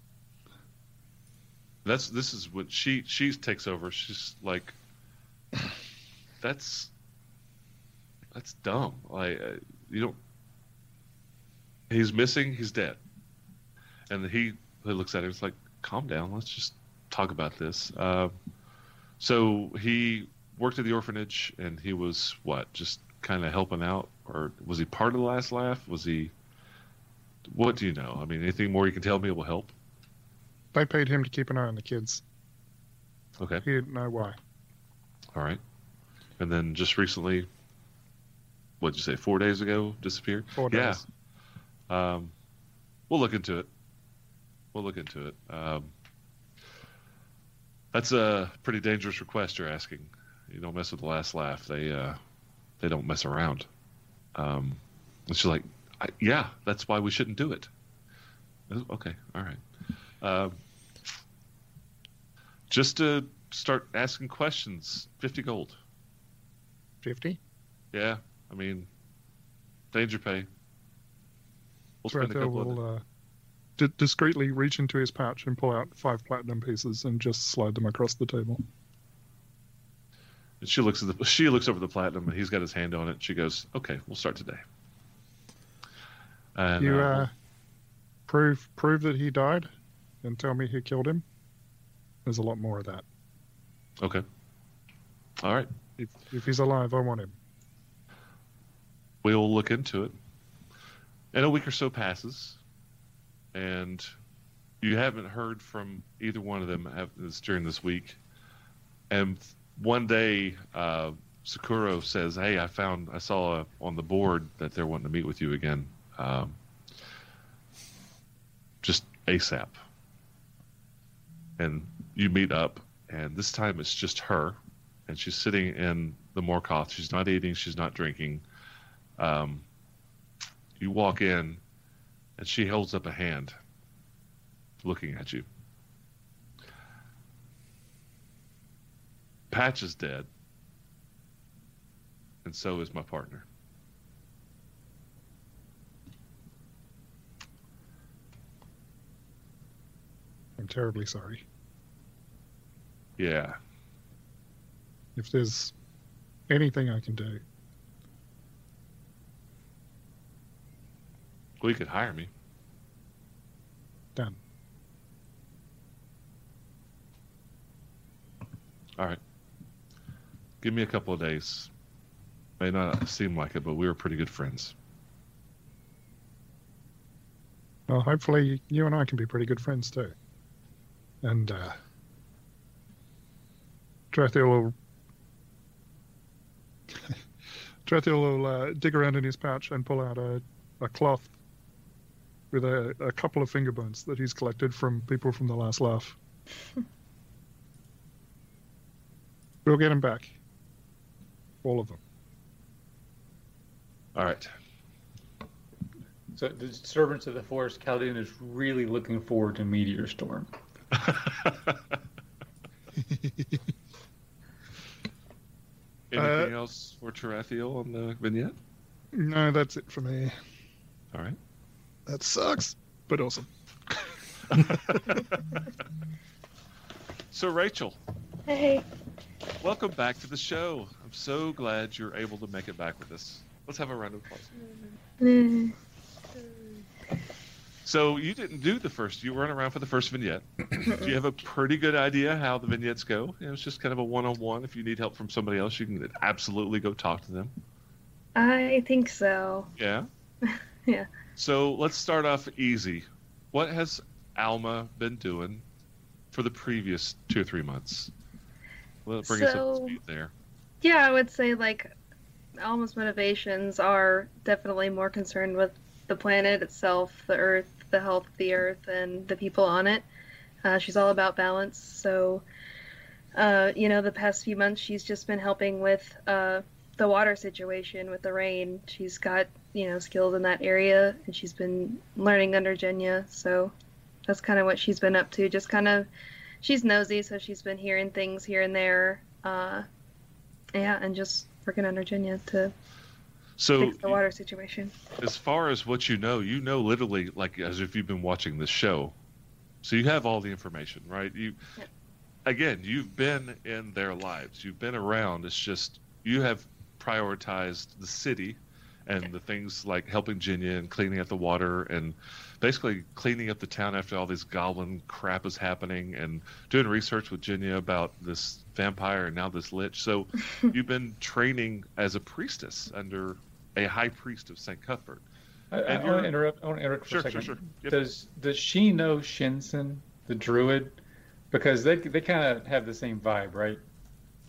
That's this is what she she takes over. She's like, that's that's dumb. Like uh, you don't. He's missing. He's dead. And he, he looks at her. It's like, calm down. Let's just talk about this. Uh, so he worked at the orphanage, and he was what? Just kind of helping out, or was he part of the last laugh? Was he? What do you know? I mean, anything more you can tell me will help. They paid him to keep an eye on the kids. Okay. He didn't know why. All right. And then just recently, what'd you say, four days ago, disappeared? Four Yeah. days. Um, we'll look into it. We'll look into it. Um, that's a pretty dangerous request you're asking. You don't mess with the last laugh. They uh, they don't mess around. Um, and she's like, I, yeah, that's why we shouldn't do it. Okay, all right. Um, just to start asking questions, fifty gold. 50? Yeah, I mean, danger pay. We'll spend a couple of uh, di- discreetly reach into his pouch and pull out five platinum pieces and just slide them across the table. And she looks at the she looks over the platinum, and he's got his hand on it. She goes, "Okay, we'll start today." And you uh, uh, prove prove that he died, and tell me who killed him. There's a lot more of that. okay, all right, If if he's alive, I want him. we'll look into it. And a week or so passes, and you haven't heard from either one of them have- during this week. And one day, uh, Sakura says, "Hey, I found, I saw uh on the board that they're wanting to meet with you again, um, just ASAP." And you meet up, and this time it's just her, and she's sitting in the Morkoth. She's not eating, she's not drinking. Um, you walk in, and she holds up a hand, looking at you. Patch is dead, and so is my partner. I'm terribly sorry. Yeah, If there's anything I can do, well, you could hire me. done. All right. Give me a couple of days. May not seem like it, but we were pretty good friends. Well, hopefully you and I can be pretty good friends too. And uh, Drathiel will [laughs] Drathiel will uh, dig around in his pouch and pull out a, a cloth with a, a couple of finger bones that he's collected from people from the last laugh. [laughs] we'll get him back. All of them. All right. So the servants of the forest, Khaldun is really looking forward to Meteor Storm. [laughs] Anything else for Tarathiel on the vignette? No, that's it for me. All right. That sucks, but awesome. [laughs] So, Rachel, Hey. welcome back to the show. So glad you're able to make it back with us. Let's have a round of applause. So, you didn't do the first, you weren't around for the first vignette. [coughs] do you have a pretty good idea how the vignettes go? It was just kind of a one on one. If you need help from somebody else, you can absolutely go talk to them. I think so. Yeah? [laughs] Yeah. So, let's start off easy. What has Alma been doing for the previous two or three months? Well, bring us up So- to speed there. Yeah, I would say like Alma's motivations are definitely more concerned with the planet itself, the Earth, the health of the Earth, and the people on it. Uh, she's all about balance. So, uh, you know, the past few months she's just been helping with uh, the water situation with the rain. She's got you know skills in that area, and she's been learning under Jenya. So that's kind of what she's been up to. Just kind of, she's nosy, so she's been hearing things here and there. Yeah, and just working under Virginia to So, fix the water situation. as far as what you know, you know literally like as if you've been watching this show. So you have all the information, right? You Yep. again, you've been in their lives. You've been around. It's just you have prioritized the city and the things like helping Jenya and cleaning up the water and basically cleaning up the town after all this goblin crap is happening and doing research with Jenya about this vampire and now this lich. So [laughs] you've been training as a priestess under a high priest of St. Cuthbert. I, I, And want to interrupt. I want to interrupt for Sure, a second. sure, sure. Yep. Does does she know Shinsen, the druid? Because they they kind of have the same vibe, right?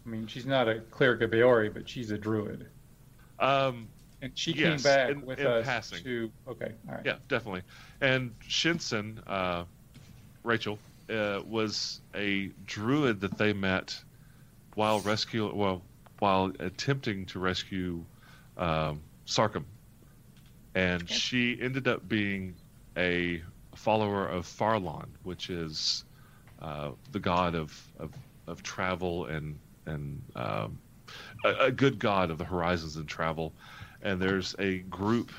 I mean, she's not a cleric of Baori, but she's a druid, Um, and she Yes, came back in- with in us passing. to. Okay, all right. yeah, definitely. And Shinsen, uh, Rachel, uh, was a druid that they met while rescue, well, while attempting to rescue um, Sarcem, and Okay. she ended up being a follower of Fharlanghn, which is uh, the god of, of of travel and and um, a, a good god of the horizons and travel. And there's a group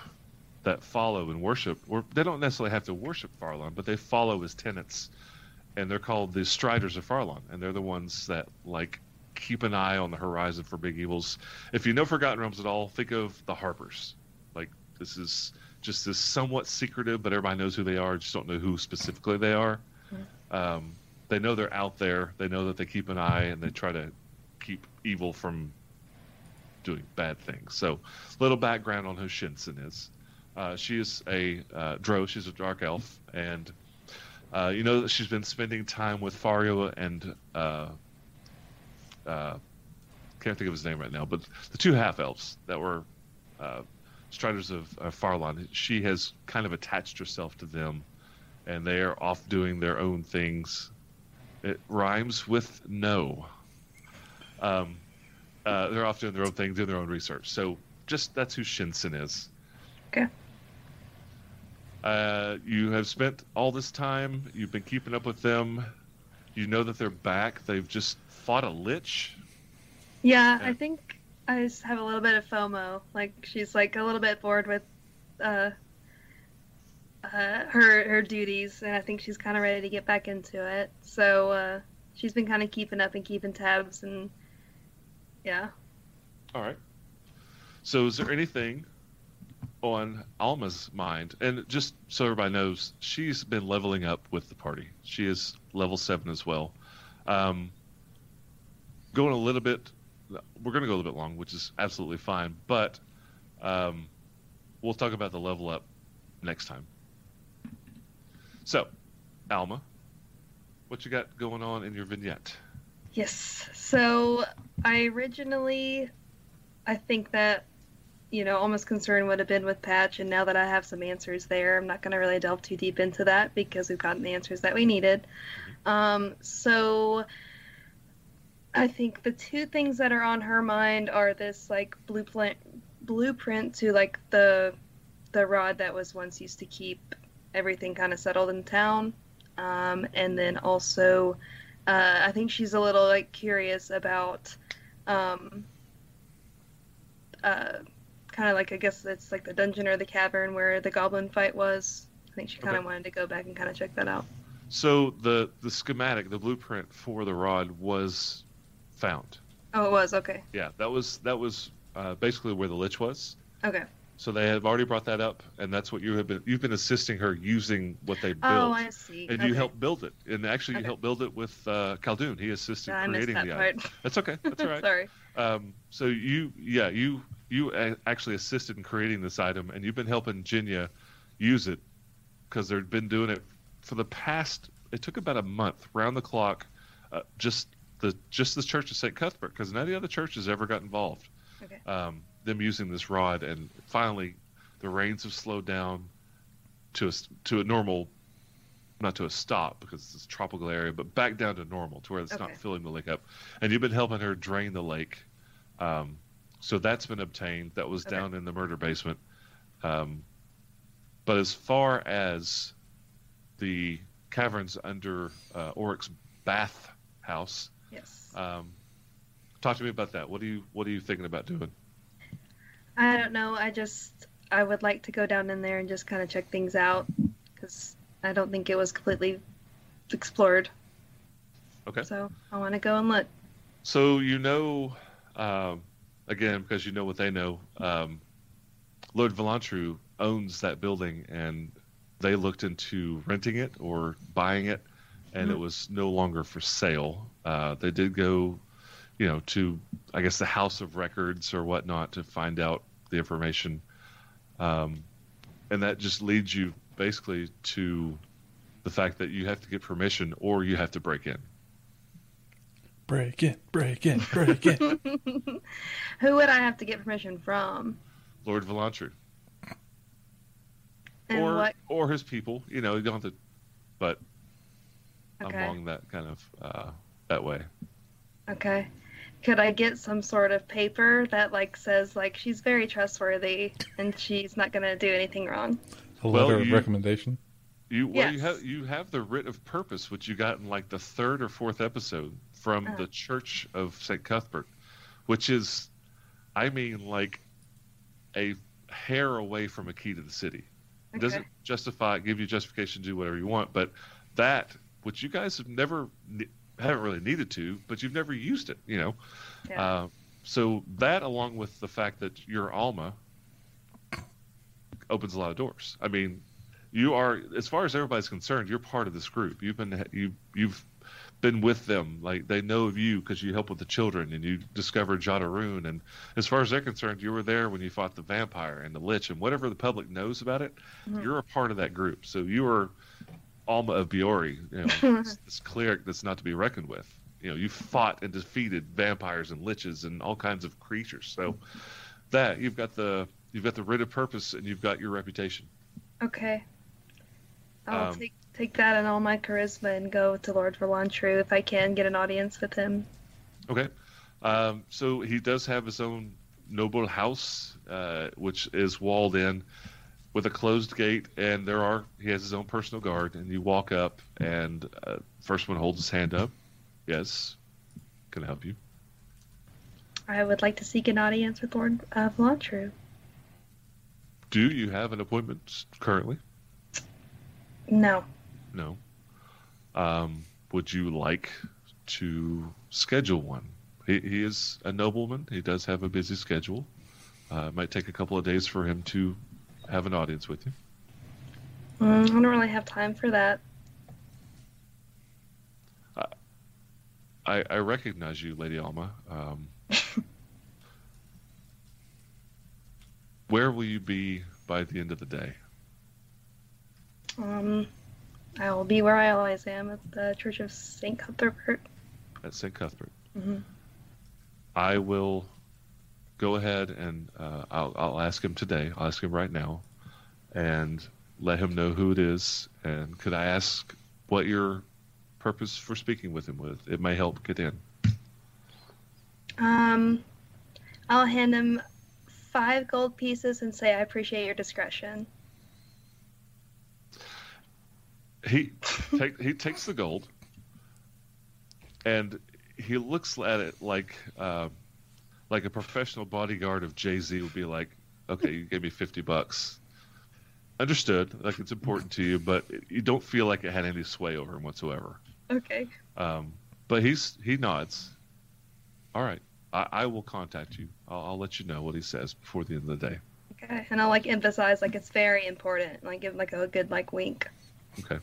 that follow and worship, or they don't necessarily have to worship Fharlanghn, but they follow his tenets, and they're called the Striders of Fharlanghn, and they're the ones that like keep an eye on the horizon for big evils. If you know Forgotten Realms at all, think of the Harpers. Like this is just this somewhat secretive, but everybody knows who they are. Just don't know who specifically they are. Um, they know they're out there. They know that they keep an eye and they try to keep evil from doing bad things. So, little background on who Shinsen is. Uh, she is a uh, Drow. She's a dark elf, and uh, you know she's been spending time with Fario and uh, uh, can't think of his name right now, but the two half elves that were uh, striders of uh, Fharlanghn. She has kind of attached herself to them, and they are off doing their own things. It rhymes with no. Um, uh, they're off doing their own thing, doing their own research. So just that's who Shinsen is. Okay. Uh, you have spent all this time. You've been keeping up with them. You know that they're back. They've just fought a lich. Yeah, Yeah. I think I just have a little bit of FOMO. Like she's like a little bit bored with uh, uh, her her duties, and I think she's kind of ready to get back into it. So uh, she's been kind of keeping up and keeping tabs, and yeah. All right. So, is there anything on Alma's mind? And just so everybody knows, she's been leveling up with the party. She is level seven as well. Um, going a little bit, we're going to go a little bit long, which is absolutely fine. But um, we'll talk about the level up next time. So, Alma, what you got going on in your vignette? Yes. So I originally, I think that, you know, almost concern would have been with Patch, and now that I have some answers there, I'm not going to really delve too deep into that because we've gotten the answers that we needed. Um, so I think the two things that are on her mind are this like blueprint, blueprint to like the the rod that was once used to keep everything kind of settled in town, um, and then also uh, I think she's a little like curious about, um, uh, kind of like I guess it's like the dungeon or the cavern where the goblin fight was. I think she kind of Okay. wanted to go back and kind of check that out. So the the schematic, the blueprint for the rod was found. Oh, it was okay. Yeah, that was that was uh, basically where the lich was. Okay. So they have already brought that up, and that's what you have been. You've been assisting her using what they built, Oh, I see. and okay. you helped build it. And actually, you Okay. helped build it with uh, Khaldun. He assisted creating the part. item. That's okay. That's all [laughs] right. Sorry. Um, so you, yeah, you you actually assisted in creating this item, and you've been helping Jenya use it because they've been doing it for the past. It took about a month, round the clock, uh, just the just the Church of Saint Cuthbert, because none of the other churches ever got involved. Okay. Um, them using this rod, and finally, the rains have slowed down to a to a normal. Not to a stop because it's a tropical area, but back down to normal to where it's Okay. not filling the lake up. And you've been helping her drain the lake um, so that's been obtained. That was Okay. down in the murder basement. Um, but as far as the caverns under uh, Oryx's bath house, Yes. um, talk to me about that. What are you What are you thinking about doing? I don't know. I just I would like to go down in there and just kind of check things out because I don't think it was completely explored. Okay. So I want to go and look. So you know, um, again, because you know what they know, um, Lord Vhalantru owns that building, and they looked into renting it or buying it, and it Mhm. was no longer for sale. Uh, they did go, you know, to I guess the House of Records or whatnot to find out the information, um, and that just leads you basically to the fact that you have to get permission or you have to break in. Break in, break in, break in. [laughs] Who would I have to get permission from? Lord Vhalantru. And or what? or his people. You know, you don't have to, but Okay. along that kind of uh, that way. Okay. Could I get some sort of paper that like says like she's very trustworthy and she's not gonna do anything wrong? A Well, letter of recommendation. You well, you have you have the writ of purpose, which you got in like the third or fourth episode from Oh. the Church of Saint Cuthbert, which is, I mean, like a hair away from a key to the city. It doesn't justify give you justification to do whatever you want, but that which you guys have never ne- haven't really needed to, but you've never used it, you know. Yeah. Uh, so that, along with the fact that you're Alma, opens a lot of doors. I mean, you are, as far as everybody's concerned, you're part of this group. You've been you you've been with them. Like they know of you because you help with the children and you discovered Jzadirune. And as far as they're concerned, you were there when you fought the vampire and the lich and whatever the public knows about it. Mhm. You're a part of that group. So you are Alma of Biori, you know, [laughs] this, cleric that's not to be reckoned with. You know, you fought and defeated vampires and liches and all kinds of creatures. So that you've got the you've got the writ of purpose and you've got your reputation. Okay. I'll Um, take take that and all my charisma and go to Lord Vhalantru if I can get an audience with him. Okay. Um, so he does have his own noble house, uh, which is walled in with a closed gate, and there are he has his own personal guard. And you walk up, and uh, first one holds his hand up. Yes, can I help you? I would like to seek an audience with Lord uh. Do you have an appointment currently? No. No. Um, would you like to schedule one? He, he is a nobleman. He does have a busy schedule. Uh, it might take a couple of days for him to have an audience with you. Mm, I don't really have time for that. I, I recognize you, Lady Alma. Um, [laughs] where will you be by the end of the day? Um, I will be where I always am at the Church of St. Cuthbert. At St. Cuthbert. Mm-hmm. I will go ahead and uh, I'll, I'll ask him today. I'll ask him right now and let him know who it is. And could I ask what your purpose for speaking with him with? It may help get in. Um, I'll hand him five gold pieces and say I appreciate your discretion. He [laughs] take, he takes the gold and he looks at it like uh, like a professional bodyguard of Jay Z would be like, okay, you gave me fifty bucks. Understood, like it's important to you, but you don't feel like it had any sway over him whatsoever. Okay. Um, but he's he nods. All right, I, I will contact you. I'll, I'll let you know what he says before the end of the day. Okay. And I'll like emphasize like it's very important. And like give like a good like wink. Okay.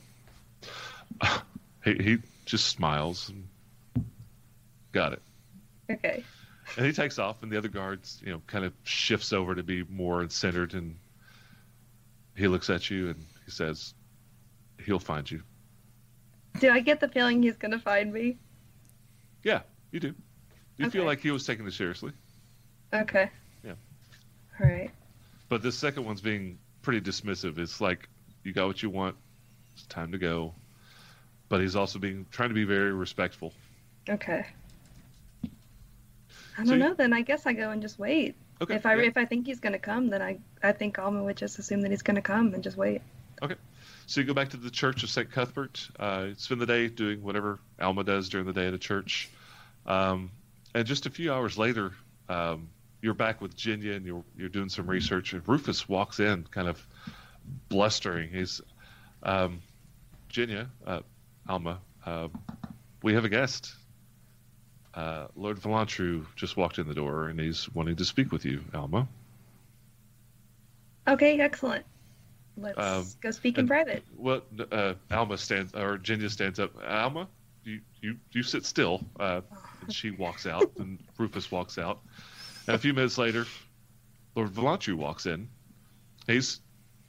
[sighs] He he just smiles. And, got it. Okay. And he takes off, and the other guards, you know, kind of shifts over to be more centered, and he looks at you and he says, "He'll find you." Do I get the feeling he's gonna find me? Yeah, you do. You feel like he was taking this seriously, Okay. Yeah. All right. but this second one's being pretty dismissive. It's like you got what you want. It's time to go. But he's also being trying to be very respectful. Okay. I don't you- know. Then I guess I go and just wait. Okay. if I yeah. if I think he's gonna come, then I I think Alma would just assume that he's gonna come and just wait. Okay. So you go back to the church of St. Cuthbert, uh, spend the day doing whatever Alma does during the day at a church. Um, and just a few hours later, um, you're back with Jenya and you're, you're doing some research. And Rufus walks in kind of blustering. He's, um, Jenya, uh, Alma, uh, we have a guest. Uh, Lord Vhalantru just walked in the door and he's wanting to speak with you, Alma. Okay, excellent. Let's Um, go speak in private. Well, uh, Alma stands, or Jenya stands up. Alma, you you you sit still. Uh, and she walks out, and [laughs] Rufus walks out. And a few minutes later, Lord Vhalantru walks in. He's.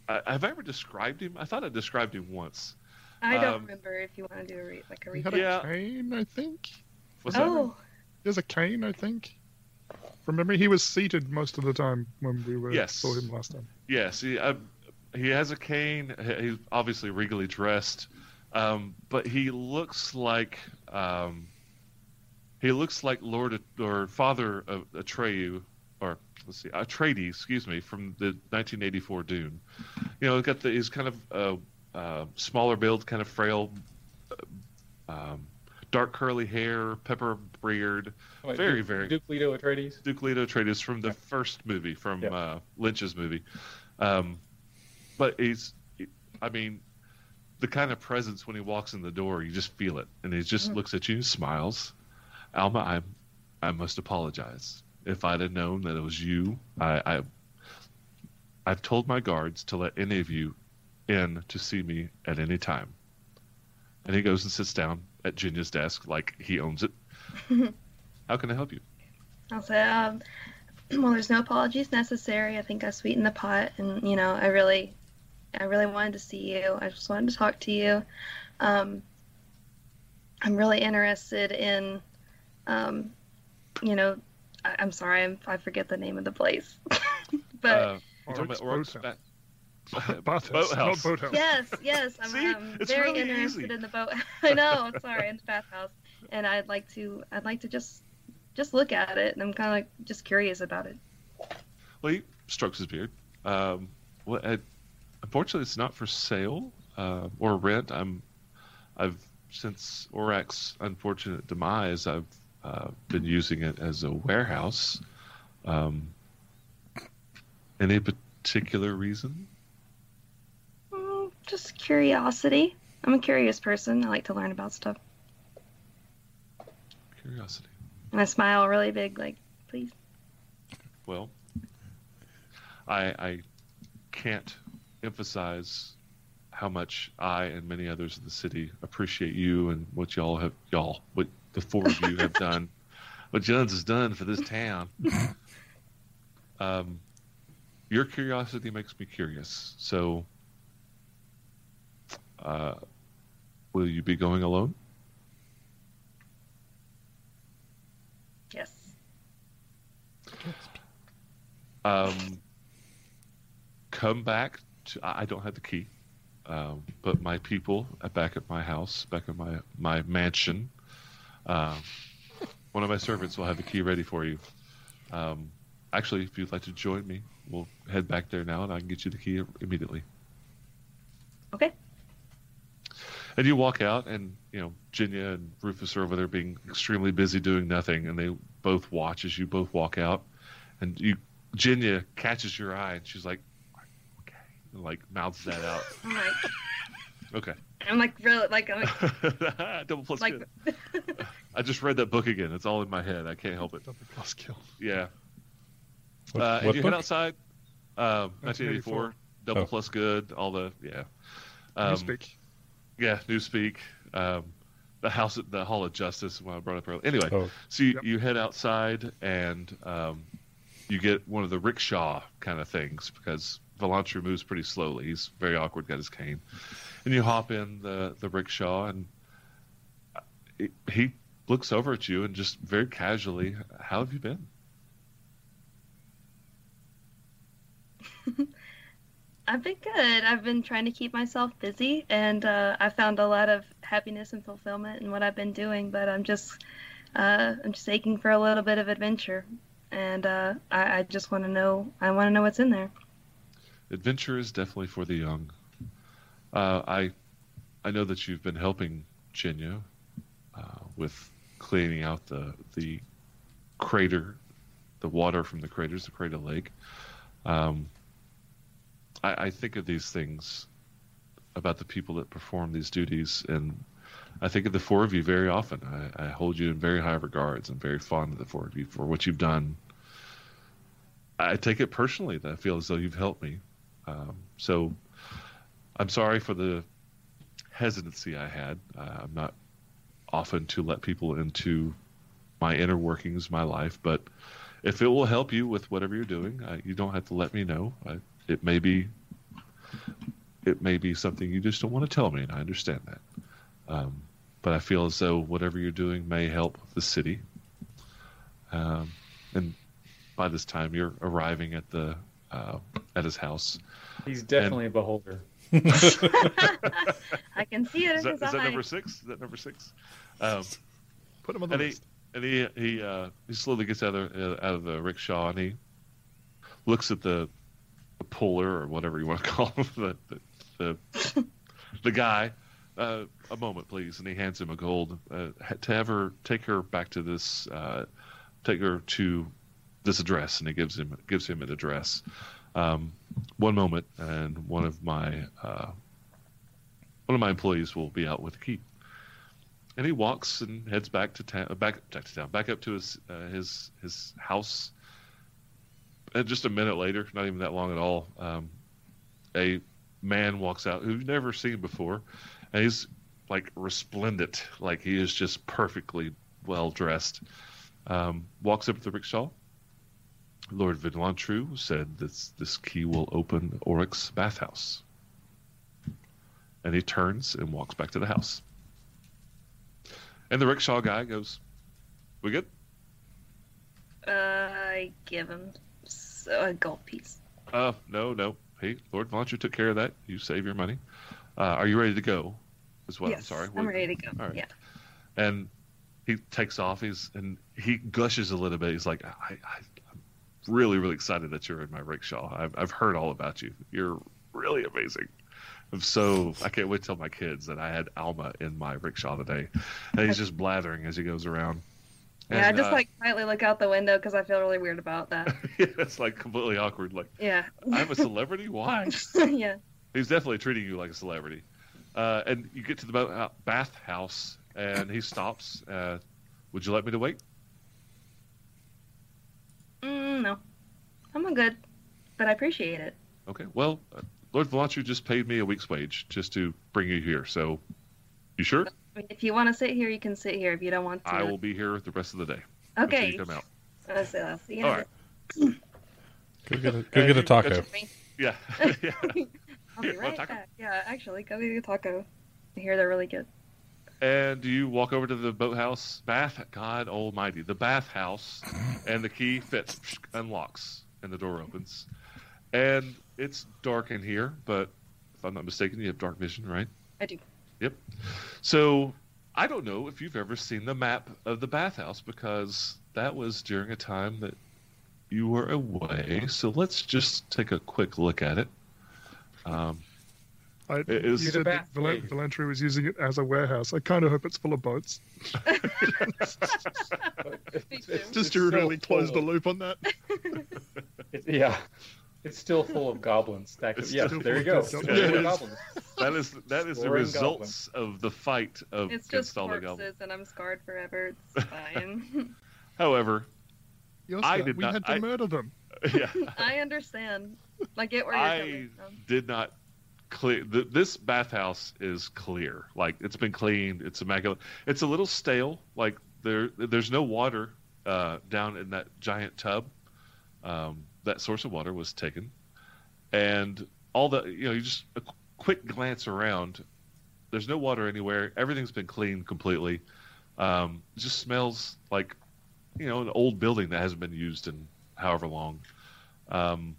Uh, have I ever described him? I thought I described him once. I don't um, remember if you want to do a re- like a He recap. had Yeah. a cane, I think. What's that? Oh, There's a cane, I think. From memory, he was seated most of the time when we were Yes. saw him last time. Yes, he uh, he has a cane. He's obviously regally dressed, um, but he looks like um, he looks like Lord or Father of Atreyu, or let's see, Atreides, excuse me, from the 1984 Dune. You know, he's got the he's kind of uh, uh, smaller build, kind of frail, uh, um, dark curly hair, pepper beard. Wait, Very, Duke, very- Duke Leto Atreides. Duke Leto Atreides from the Yeah. first movie, from Yeah. uh, Lynch's movie. Um, but he's, I mean, the kind of presence when he walks in the door, you just feel it, and he just Mhm. looks at you, and smiles. Alma, I, I must apologize. If I'd have known that it was you, I, I, I've told my guards to let any of you in to see me at any time. And he goes and sits down at Jenya's desk like he owns it. [laughs] How can I help you? I'll say, um, [clears throat] well, there's no apologies necessary. I think I sweetened the pot, and you know, I really, I really wanted to see you. I just wanted to talk to you. Um, I'm really interested in, um, you know, I, I'm sorry, I'm, I forget the name of the place, [laughs] but uh, you're talking it's about Orcs Boathouse. Bat- [laughs] Bathhouse, Boathouse. not boathouse. yes, yes, I'm, See? I'm It's very really interested easy. in the boat. [laughs] I know, sorry, in the bathhouse, and I'd like to, I'd like to just, just look at it, and I'm kind of like just curious about it. Well, he strokes his beard. Um, well, I, unfortunately, it's not for sale uh, or rent. I'm, I've since Orak's unfortunate demise, I've uh, been using it as a warehouse. Um, any particular reason? Just curiosity. I'm a curious person. I like to learn about stuff. Curiosity. And I smile really big, like, please. Well, I, I can't emphasize how much I and many others in the city appreciate you and what y'all have y'all what the four of you have [laughs] done, what Jones has done for this town. [laughs] Um, your curiosity makes me curious. So, uh, will you be going alone? Yes. Um, come back. To, I don't have the key, um, but my people are back at my house, back at my my mansion. Um, one of my servants will have the key ready for you. Um, actually, if you'd like to join me, we'll head back there now, and I can get you the key immediately. Okay. And you walk out, and you know Jenya and Rufus are over there being extremely busy doing nothing, and they both watch as you both walk out, and you Jenya catches your eye, and she's like, "Okay," and like mouths that out. [laughs] I'm like, Okay, I'm like really, like, I'm like, [laughs] double plus like good. [laughs] I just read that book again. It's all in my head. I can't help it. Double plus kill. Yeah. What, uh, and you book? head outside. Um, 1984. Double Oh. plus good. All the yeah. You Um, speak. Yeah, Newspeak. Um, the house, the Hall of Justice. When I brought up earlier. Anyway, Oh, so you, Yep. you head outside and um, you get one of the rickshaw kind of things because Vhalantru moves pretty slowly. He's very awkward, got his cane, and you hop in the the rickshaw and uh, he- he looks over at you and just very casually, "How have you been?" [laughs] I've been good. I've been trying to keep myself busy, and uh, I found a lot of happiness and fulfillment in what I've been doing. But I'm just, uh, I'm just aching for a little bit of adventure, and uh, I, I just want to know. I want to know what's in there. Adventure is definitely for the young. Uh, I I know that you've been helping Jenya uh, with cleaning out the the crater, the water from the craters, the crater lake. Um, I, I think of these things about the people that perform these duties, and I think of the four of you very often. I, I hold you in very high regards. I'm very fond of the four of you for what you've done. I take it personally that I feel as though you've helped me. Um, so I'm sorry for the hesitancy I had. Uh, I'm not often to let people into my inner workings, my life, but if it will help you with whatever you're doing, uh, you don't have to let me know. I, it may be it may be something you just don't want to tell me, and I understand that. Um, but I feel as though whatever you're doing may help the city. Um, and by this time, you're arriving at the uh, at his house. He's definitely a beholder. [laughs] I can see it Is in that, his is that number six? Is that number six? Um, Put him on the and he list. and he he uh, he slowly gets out of uh, out of the rickshaw and he looks at the, the puller or whatever you want to [laughs] call him the the the, [laughs] the guy. Uh, a moment, please, and he hands him a gold uh, to have her take her back to this, uh, take her to this address, and he gives him gives him an address. Um, one moment, and one of my uh, one of my employees will be out with the key. And he walks and heads back to town, back back to town, back up to his uh, his his house. And just a minute later, not even that long at all, um, a man walks out who you've never seen before, and he's like resplendent, like he is just perfectly well dressed. Um, walks up to the rickshaw. Lord Vhalantru said this this key will open Oryx's bathhouse. And he turns and walks back to the house. And the rickshaw guy goes, "We good?" Uh, I give him a gold piece. Uh, no, no. Hey, Lord Vhalantru took care of that. You save your money. Uh, are you ready to go? Is what yes, I'm sorry. I'm What- ready to go. All right. Yeah. and he takes off. He's and he gushes a little bit. He's like, I, I, I'm really, really excited that you're in my rickshaw. I've, I've heard all about you. You're really amazing. I'm so I can't wait to tell my kids that I had Alma in my rickshaw today. And he's just blathering as he goes around. Yeah, I just uh, like quietly look out the window because I feel really weird about that. [laughs] yeah, it's like completely awkward. Like Yeah. I'm a celebrity. Why? [laughs] yeah. He's definitely treating you like a celebrity. Uh, and you get to the uh, bath house, and he stops. Uh, would you like me to wait? Mm, no. I'm good, but I appreciate it. Okay. Well, uh, Lord Vhalantru just paid me a week's wage just to bring you here. So, you sure? I mean, if you want to sit here, you can sit here. If you don't want to, I will be here the rest of the day until Okay. you come out. I'll. See you All in a right. Go get a, go get a taco. Yeah. [laughs] [laughs] yeah. I'll be Here, want right taco? back. Yeah, actually, go get a taco. I hear they're really good. And you walk over to the boathouse, bath. God Almighty, the bathhouse, and the key fits, unlocks, and the door opens. And it's dark in here, but if I'm not mistaken, you have dark vision, right? I do. Yep. So I don't know if you've ever seen the map of the bathhouse because that was during a time that you were away. So let's just take a quick look at it. Um, I, It is- you said that bath Val- cave. Valentry was using it as a warehouse. I kind of hope it's full of boats. It's- [laughs] [laughs] it's- Just to still really close the loop on that. [laughs] Yeah, it's still full of goblins stacked. It's Up. Yeah, there you go. of Still goblins. full of Yeah, it is. goblins. that is that is the Exploring results of the fight of It's just all the corpses, goblins. and I'm scarred forever. It's [laughs] fine. However, Yoska, I did we not- had to I- murder them. [laughs] yeah, I understand. I get where you're I coming from. did not clear. The, this bathhouse is clear. Like it's been cleaned. It's immaculate. It's a little stale. Like there, there's no water uh, down in that giant tub. Um, that source of water was taken, and all the you know, you just a qu- quick glance around. There's no water anywhere. Everything's been cleaned completely. Um, just smells like you know an old building that hasn't been used in however long. Um,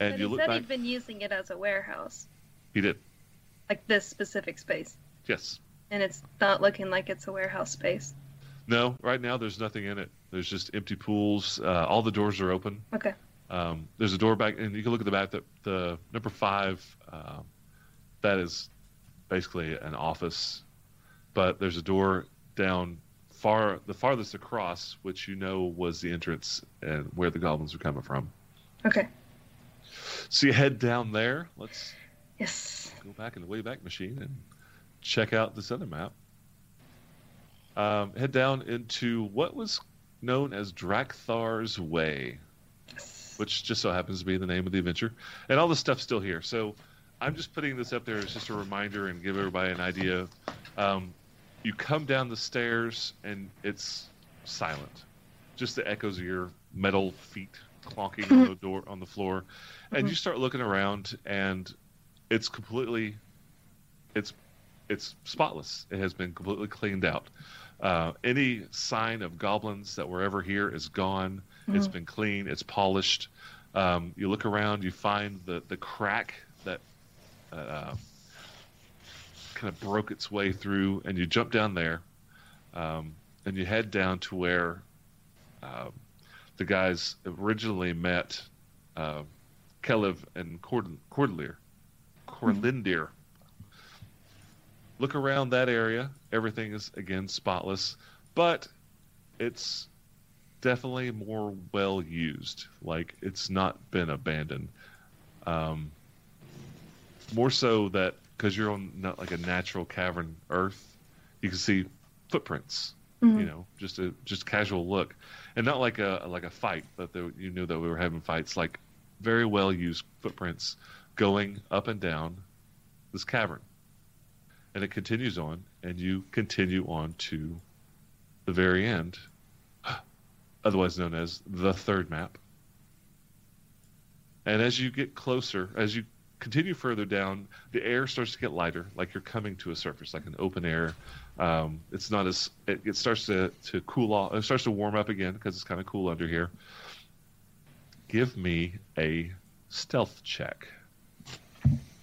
and But you he look said back. he'd been using it as a warehouse, He did. like this specific space, Yes. and it's not looking like it's a warehouse space. No, right now there's nothing in it. There's just empty pools. Uh, all the doors are open. Okay. Um, there's a door back, and you can look at the back. The, the number five, um, that is basically an office, but there's a door down far, the farthest across, which you know was the entrance and where the goblins were coming from. Okay. So you head down there. Let's Yes. go back in the Wayback Machine and check out this other map. Um, head down into what was known as Drakthar's Way. Which just so happens to be the name of the adventure. And all this stuff's still here. So I'm just putting this up there as just a reminder and give everybody an idea. Um, you come down the stairs and it's silent. Just the echoes of your metal feet clonking on the door on the floor. And you start looking around and it's completely it's it's spotless. It has been completely cleaned out. Uh, any sign of goblins that were ever here is gone. It's been clean. It's polished. Um, you look around, you find the the crack that uh, kind of broke its way through, and you jump down there, um, and you head down to where um, the guys originally met uh, Kelev and Cord- Cordelier. Corlindir. Look around that area. Everything is again spotless, but it's definitely more well used. Like it's not been abandoned. Um, more so that because you're on not like a natural cavern earth, you can see footprints. Mhm. You know, just a just casual look, and not like a like a fight, but there, you knew that we were having fights. Like very well used footprints going up and down this cavern, and it continues on, and you continue on to the very end, otherwise known as the third map. And as you get closer, as you continue further down, the air starts to get lighter, like you're coming to a surface, like an open air. Um, it's not as it, it starts to to cool off. It starts to warm up again because it's kind of cool under here. Give me a stealth check.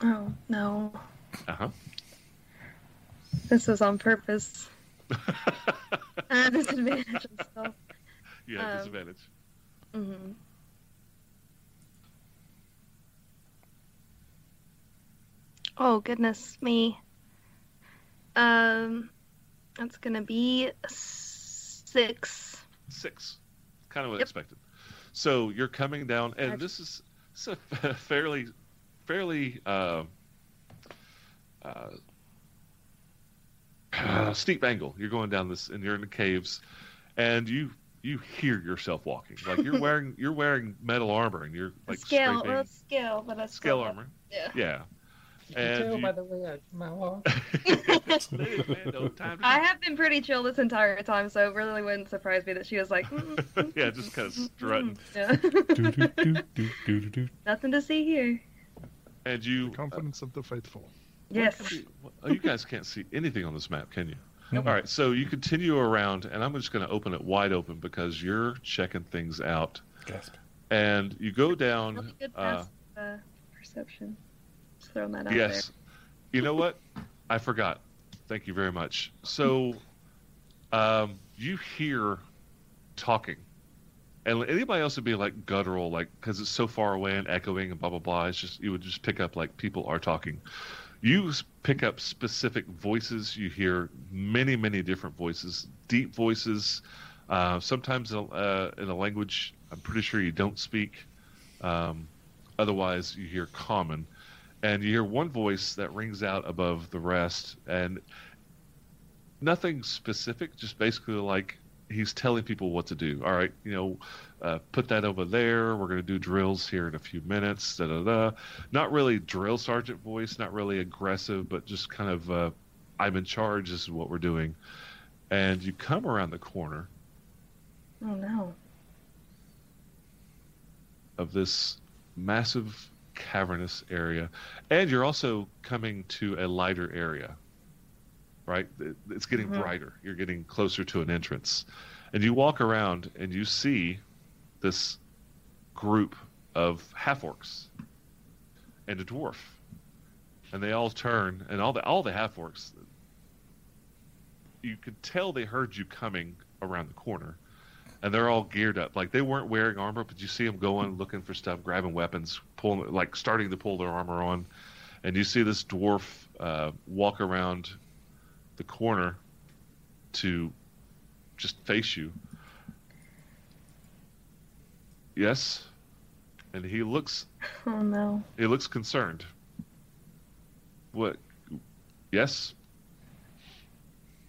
Oh no, Uh huh. this is on purpose. [laughs] [laughs] Uh, disadvantage and stuff. Yeah, Um, disadvantage. hmm Oh goodness me. Um, that's gonna be six. Six. Kind of what I Yep. expected. So you're coming down, and this is it's a [laughs] fairly, fairly uh, uh, [clears throat] uh, steep angle. You're going down this, and you're in the caves, and you you hear yourself walking. Like you're wearing [laughs] you're wearing metal armor, and you're like scale, scraping well, scale, but a scale armor. Yeah. Yeah. You can tell you- by the way I my walk. No time to I have been pretty chill this entire time, so it really wouldn't surprise me that she was like, "Mm, mm, mm, Yeah, just kinda mm, mm, strutting. mm." [laughs] Yeah. [laughs] do, do, do, do, do, do. Nothing to see here. and you The confidence of the faithful. Yes. can we- what- oh, you guys can't see anything on this map, can you? Nope. All right, so you continue around, and I'm just going to open it wide open because you're checking things out. Gasp. And you go down. good Uh, uh, perception. Just throwing that out there. yes. You know what? I forgot. Thank you very much. So, um, you hear talking, and anybody else would be like guttural, like because it's so far away and echoing and blah blah blah. It's just you would just pick up like people are talking. You pick up specific voices. You hear many many different voices, deep voices. Uh, sometimes uh, in a language I'm pretty sure you don't speak. Um, otherwise, you hear common and you hear one voice that rings out above the rest and nothing specific just basically like he's telling people what to do all right you know uh, put that over there we're going to do drills here in a few minutes da, da, da. not really drill sergeant voice not really aggressive but just kind of uh, i'm in charge this is what we're doing and you come around the corner. Oh no. of this massive cavernous area and you're also coming to a lighter area right it's getting Mhm. brighter you're getting closer to an entrance and you walk around and you see this group of half orcs and a dwarf and they all turn and all the all the half orcs you could tell they heard you coming around the corner and they're all geared up. Like they weren't wearing armor, but you see them going, looking for stuff, grabbing weapons, pulling, like starting to pull their armor on. And you see this dwarf uh, walk around the corner to just face you. Yes, and he looks Oh no. he looks concerned. What? Yes.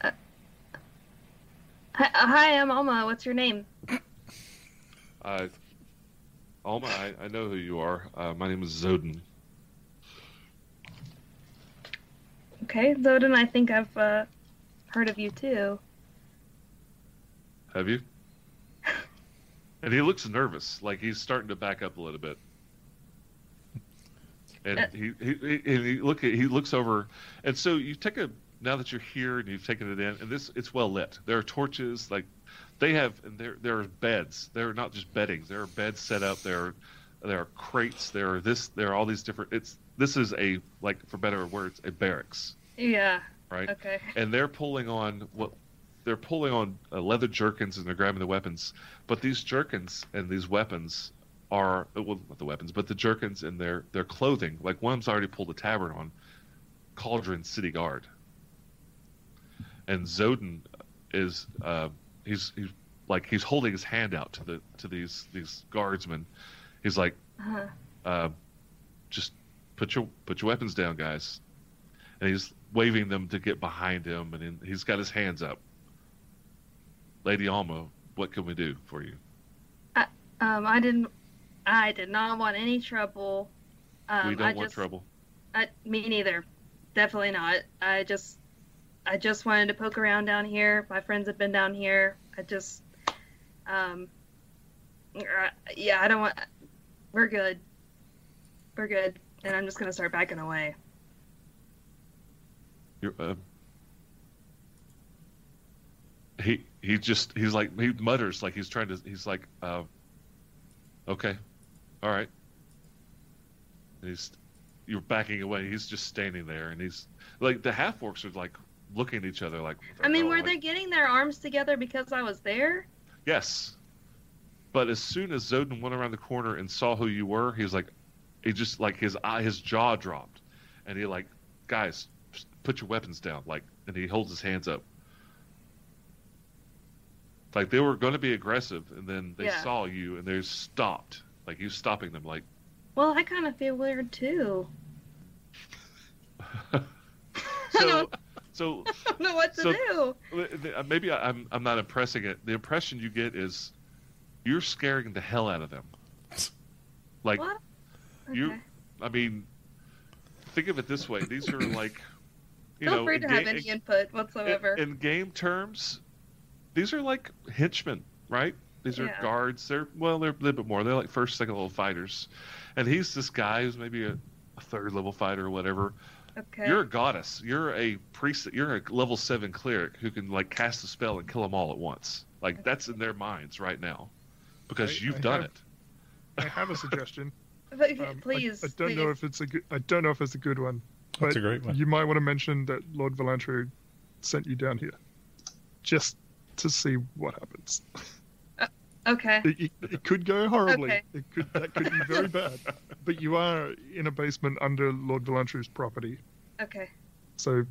Hi, uh, hi, I'm Alma. What's your name? I, Alma, I, I know who you are. Uh, my name is Zodin. Okay, Zodin. I think I've uh, heard of you too. Have you? And he looks nervous, like he's starting to back up a little bit. And Uh. he, he, he, he look at, he looks over, and so you take a now that you're here and you've taken it in, and this it's well lit. There are torches, like they have, and there there are beds. There are not just beddings. There are beds set up. There are there are crates. There are this. There are all these different. It's this is a like for better words a barracks, Yeah. right? Okay. and they're pulling on what they're pulling on uh, leather jerkins and they're grabbing the weapons but these jerkins and these weapons are uh, well not the weapons but the jerkins and their their clothing like one of them's already pulled a tabard on cauldron city guard and zodin is uh he's he's like he's holding his hand out to the to these these guardsmen he's like Uh-huh. uh, just put your put your weapons down, guys. and he's waving them to get behind him, and he's got his hands up. Lady Alma, what can we do for you? I, Um, I didn't. I did not want any trouble. Um, we don't I want just, trouble. I, me neither. Definitely not. I just, I just wanted to poke around down here. My friends have been down here. I just, um, yeah, I don't want. We're good. We're good, and I'm just gonna start backing away. You're, uh, he he just he's like he mutters like he's trying to he's like uh, okay all right and he's you're backing away he's just standing there and he's like the half orcs are like looking at each other like I mean, hell? were Like, they getting their arms together because I was there? yes but as soon as Zodin went around the corner and saw who you were he was like he just like his eye his jaw dropped and he like guys put your weapons down like and he holds his hands up like they were going to be aggressive and then they Yeah. saw you and they stopped like you stopping them like Well, I kind of feel weird too. [laughs] So so [laughs] I don't know what to So- do. uh, maybe I- I'm I'm not impressing it the impression you get is you're scaring the hell out of them like What? you I mean think of it this way these are like you Feel know free to have ga- any input whatsoever. in, in game terms, these are like henchmen, right? These are Yeah. guards. They're well, they're a little bit more. They're like first, second level fighters, and he's this guy who's maybe a, a third level fighter or whatever. okay. You're a goddess. You're a priest. You're a level seven cleric who can like cast a spell and kill them all at once. Like that's in their minds right now, because I- you've I done have- it. I have a suggestion. [laughs] But, Um, I- please. I, don't please. know if it's a good. I don't know if it's a good one. That's But a great one. You might want to mention that Lord Valantro sent you down here, just to see what happens. [laughs] Okay. It, it, it could go horribly. Okay. It could that could be very bad. [laughs] But you are in a basement under Lord Valantro's property, Okay. so.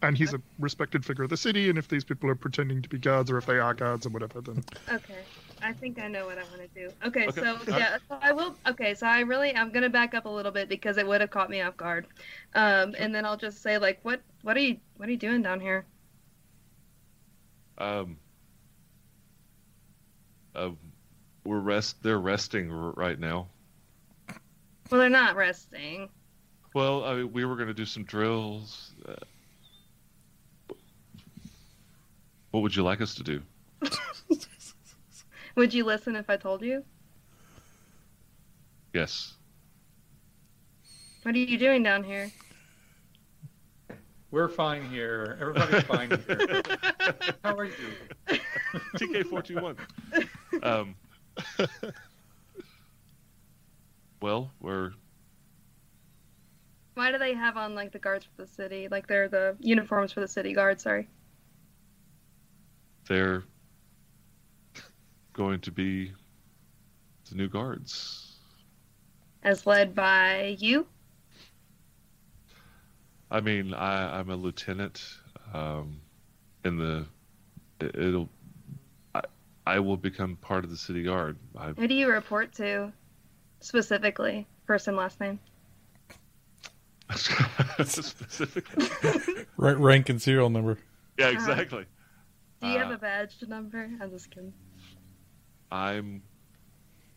And he's a respected figure of the city, and if these people are pretending to be guards, or if they are guards or whatever, then Okay. I think I know what I want to do. Okay, Okay. so yeah, so I will. Okay, so I really I'm gonna back up a little bit because it would have caught me off guard, um, and then I'll just say like, what what are you what are you doing down here? Um, uh, we're rest. They're resting r- right now. Well, they're not resting. Well, I mean, we were going to do some drills. Uh, what would you like us to do? [laughs] Would you listen if I told you? Yes. What are you doing down here? We're fine here. Everybody's fine here. [laughs] How are you? TK421. Um, [laughs] well, we're Why do they have on like the guards for the city? Like they're the uniforms for the city guards. Sorry. they're going to be the new guards. As led by you. I mean, I, I'm a lieutenant um, in the. It, it'll. I, I will become part of the city guard. I, Who do you report to, specifically? First and last name. [laughs] specifically. Ra- rank and serial number. Yeah, exactly. Do you have Uh, a badge number? I'm just kidding. I'm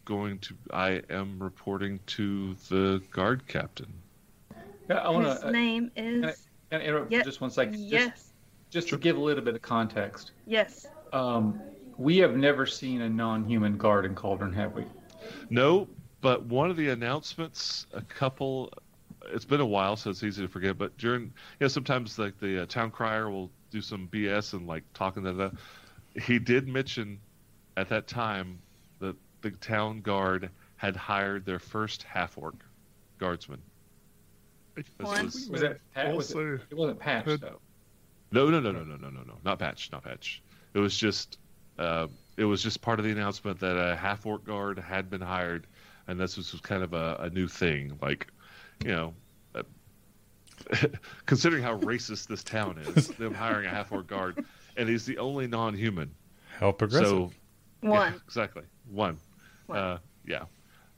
going to. I am reporting to the guard captain. Yeah, I want His to name is. interrupt Yeah, just one second. Just, yes. just to give a little bit of context. Yes. Um, we have never seen a non-human guard in Cauldron, have we? No, but one of the announcements, a couple. It's been a while, so it's easy to forget. But during, you know, sometimes like the uh, town crier will do some BS and like talking to the. He did mention at that time that the town guard had hired their first half orc guardsman. I was- we Was may that Pat? Was it, it wasn't patched heard- though. No, no, no, no, no, no, no, no, not patch, not patch. It was just, uh, it was just part of the announcement that a half orc guard had been hired, and this was kind of a, a new thing. Like, you know, uh, [laughs] considering how racist this town is, them hiring a half orc guard, and he's the only non-human. How progressive. So One. yeah, exactly one. One. Uh, yeah.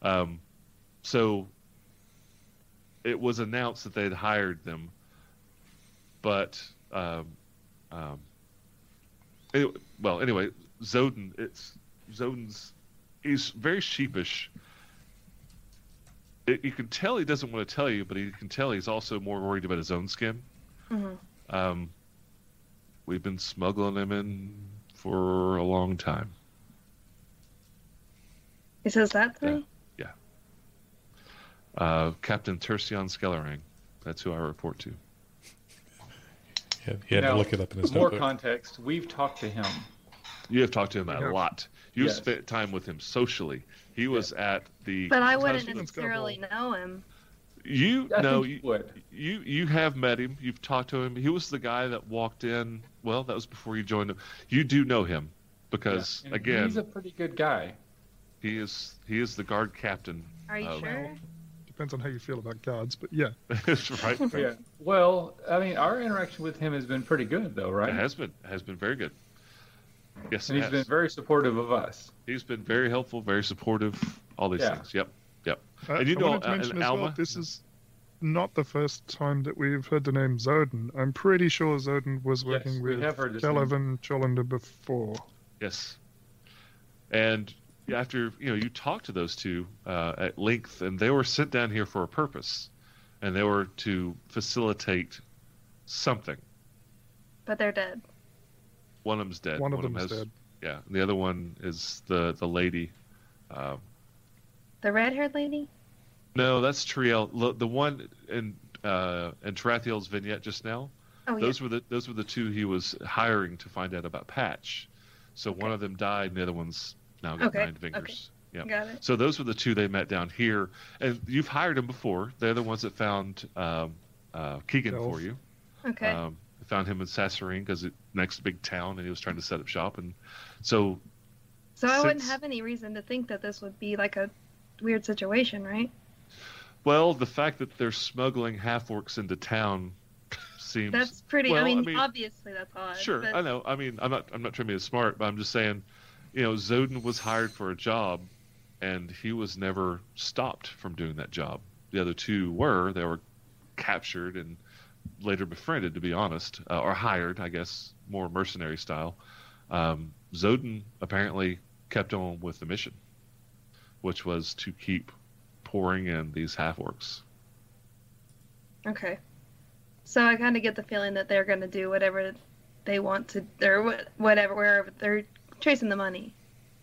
Um, so it was announced that they'd hired them, but um, um, well, anyway, Zoden. It's Zoden's. He's very sheepish. It, you can tell he doesn't want to tell you, but you can tell he's also more worried about his own skin. Mhm. Um, we've been smuggling him in for a long time. He says that to Yeah. me. Uh, Captain Terseon Skellerang. That's who I report to. He had, he had Now, to look it up in his For more notebook. context, we've talked to him. You have talked to him a Yeah. lot. You Yes. spent time with him socially. He was at the. But I wouldn't necessarily know him. You I know you, you you you have met him. You've talked to him. He was the guy that walked in. Well, that was before you joined him. You do know him because And again, he's a pretty good guy. he is he is the guard captain. Are you Oh. sure? Depends on how you feel about guards, but yeah. [laughs] right? [laughs] Yeah. Well, I mean, our interaction with him has been pretty good, though, right? It has been has been very good. Yes, and it he's has. been very supportive of us. He's been very helpful, very supportive. All these Yeah. things. Yep, yep. Uh, And you I know, wanted to uh, mention and as well, Alma- this is not the first time that we've heard the name Zoden. I'm pretty sure Zoden was working Yes, with have heard this Cholander before. Yes. And after you know, you talked to those two uh, at length, and they were sent down here for a purpose, and they were to facilitate something. But they're dead. One of them's dead. One of them's has, dead. Yeah, and the other one is the the lady. Uh, The red-haired lady. no, that's Triel. The one in uh, in Tarathiel's vignette just now. Oh those were the those were the two he was hiring to find out about Patch. So one of them died, and the other one's now got Okay, nine fingers. yeah. Yeah. Got it. So those were the two they met down here, and you've hired them before. They're the ones that found um, uh, Keegan Delph. for you. Okay. Um, found him in Sasserine because it next big town, and he was trying to set up shop. And so, so I wouldn't have any reason to think that this would be like a weird situation, right? well, the fact that they're smuggling half orcs into town [laughs] seems That's pretty. Well, I, I mean, mean, obviously that's odd. Sure, but- I know. I mean, I'm not. I'm not trying to be smart, but I'm just saying, you know, Zoden was hired for a job, and he was never stopped from doing that job. The other two were. They were captured and later befriended, to be honest, uh, or hired, I guess, more mercenary style. Um, Zoden apparently kept on with the mission, which was to keep pouring in these half orcs. Okay. So I kind of get the feeling that they're going to do whatever they want to, or whatever wherever they're chasing the money.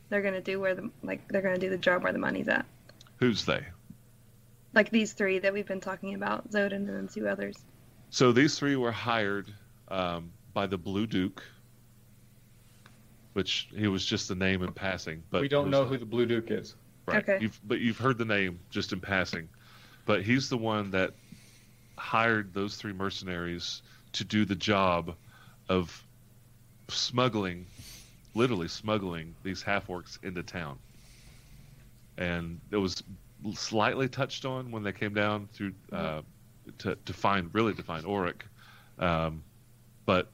They're going to do where the like they're going to do the job where the money's at. Who's they? Like these three that we've been talking about, Zoden and then two others. So these three were hired um, by the Blue Duke, which he was just the name in passing. But we don't was- know who the Blue Duke is. Right. Okay. You've, but you've heard the name just in passing. But he's the one that hired those three mercenaries to do the job of smuggling, literally smuggling these half orcs into town. And it was slightly touched on when they came down through uh, to to find really to find Auric. Um, but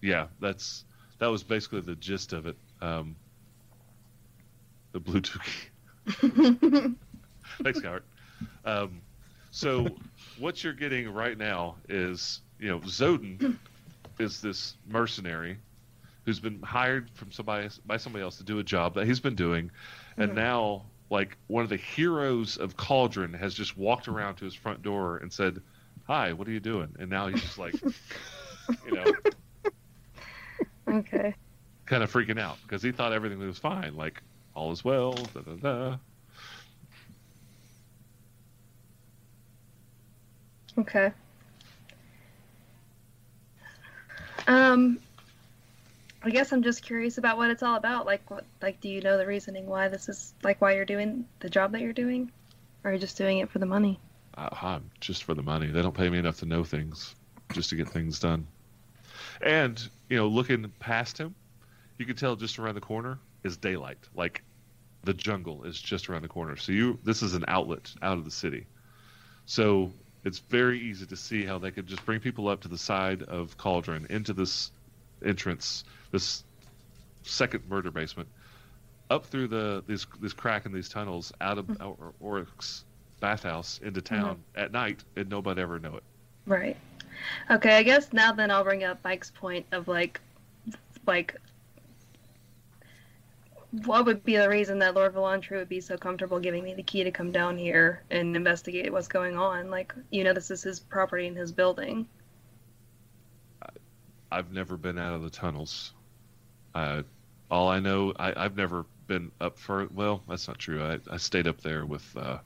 yeah, that's that was basically the gist of it. Um, the blue Dookie. [laughs] Thanks, Howard. Um, so what you're getting right now is, you know, Zoden is this mercenary who's been hired from somebody by somebody else to do a job that he's been doing, and Mhm. now like one of the heroes of Cauldron has just walked around to his front door and said, "Hi, what are you doing?" And now he's just like, you know, [laughs] Okay. kind of freaking out because he thought everything was fine, like all is well. Da, da, da. Okay. Um, I guess I'm just curious about what it's all about. Like, what, like, do you know the reasoning why this is like why you're doing the job that you're doing, or are you just doing it for the money? Uh, I'm just for the money. They don't pay me enough to know things, just to get things done. And you know, looking past him, you can tell just around the corner is daylight. Like the jungle is just around the corner. So you, this is an outlet out of the city. So it's very easy to see how they could just bring people up to the side of Cauldron into this entrance, this second murder basement, up through the this this crack in these tunnels, out of mm-hmm. Or- Oryx bathhouse into mm-hmm. town at night, and nobody ever know it. Right. Okay, I guess now then I'll bring up Mike's point of like, like, what would be the reason that Lord Vhalantru would be so comfortable giving me the key to come down here and investigate what's going on? Like, you know, this is his property and his building. I've never been out of the tunnels. Uh, all I know, I, I've never been up for. Well, that's not true. I, I stayed up there with uh,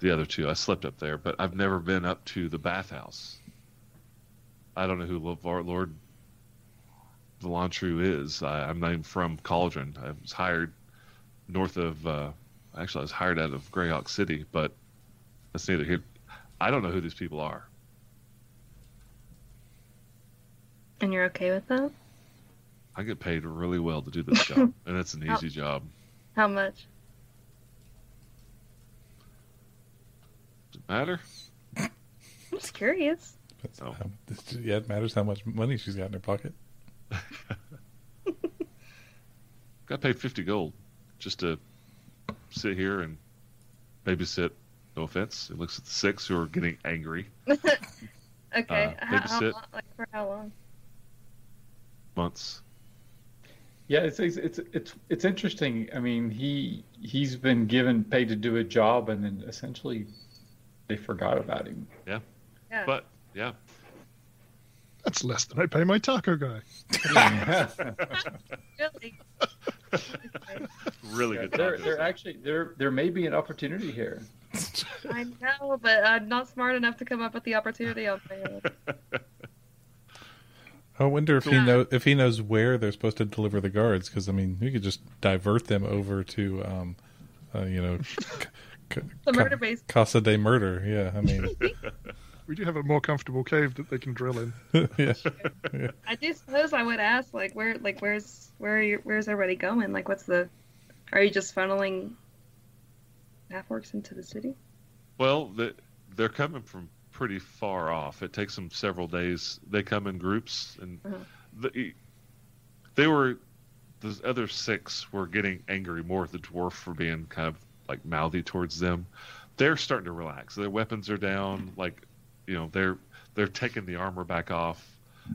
the other two. I slept up there, but I've never been up to the bathhouse. I don't know who Lo- Lord Vhalantru is. I, I'm not even from Cauldron. I was hired north of. Uh, actually, I was hired out of Greyhawk City, but that's neither here. I don't know who these people are. And you're okay with that? I get paid really well to do this job, [laughs] and it's an How- easy job. How much? Does it matter? [laughs] I'm just curious. That's Oh. how, yeah, it matters how much money she's got in her pocket. [laughs] Got paid fifty gold just to sit here and babysit. No offense. It looks at the six who are getting angry. Okay. Uh, how, how babysit. like for how long? Months. Yeah, it's it's it's it's it's interesting. I mean, he he's been given paid to do a job, and then essentially they forgot about him. Yeah. But yeah, That's less than I pay my taco guy. [laughs] really? really Yeah, good. there, tacos. there actually there there may be an opportunity here. I know, but I'm not smart enough to come up with the opportunity on my own. [laughs] I wonder if he Yeah. know if he knows where they're supposed to deliver the guards. Because I mean, we could just divert them over to, um, uh, you know, [laughs] c- c- The ca- murder base. Casa de Murder. Yeah, I mean, [laughs] We do have a more comfortable cave that they can drill in. [laughs] yeah, I do suppose I would ask, like, where, like, where's, where, are you, where's everybody going? Like, what's the? Are you just funneling half-orcs into the city? Well, the, they're coming from pretty far off. It takes them several days. They come in groups, and Uh-huh. the, they were the other six were getting angry more at the dwarf for being kind of like mouthy towards them. They're starting to relax. Their weapons are down. Like, you know, they're they're taking the armor back off.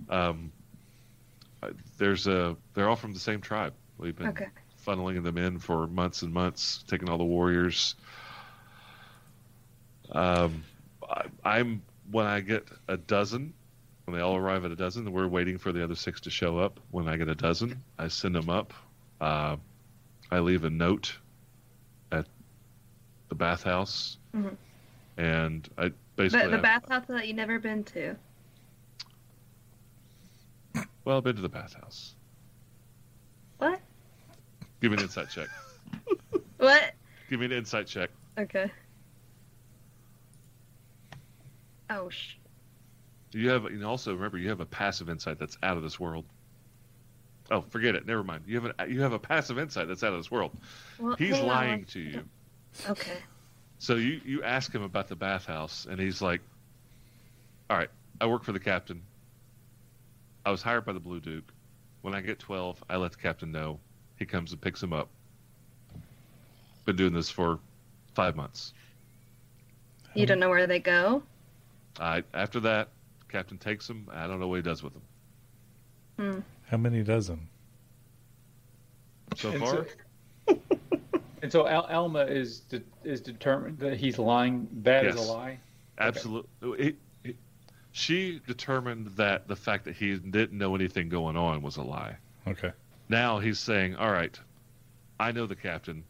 Um, uh, there's a they're all from the same tribe. We've been Okay. funneling them in for months and months, taking all the warriors. Um, I, I'm when I get a dozen, when they all arrive at a dozen, we're waiting for the other six to show up. When I get a dozen, I send them up. Uh, I leave a note at the bathhouse, Mhm. and I The, basically the have- bathhouse that you've never been to. well, I've been to the bathhouse. What? Give me an insight check. [laughs] What? Give me an insight check. Okay. Oh sh. You have, and also remember, you have a passive insight that's out of this world. Oh, forget it. Never mind. You have a you have a passive insight that's out of this world. Well, He's on lying to you. Okay. So you you ask him about the bathhouse, and he's like, "All right, I work for the captain. I was hired by the Blue Duke. When I get twelve, I let the captain know. He comes and picks him up. Been doing this for five months. You don't know where they go? I after that, captain takes them. I don't know what he does with them. Hmm. how many dozen? So And far, so- [laughs] And so Al- Alma is de- is determined that he's lying. That is Yes. a lie. Absolutely. she determined that the fact that he didn't know anything going on was a lie. Okay, Now he's saying, "All right, I know the captain.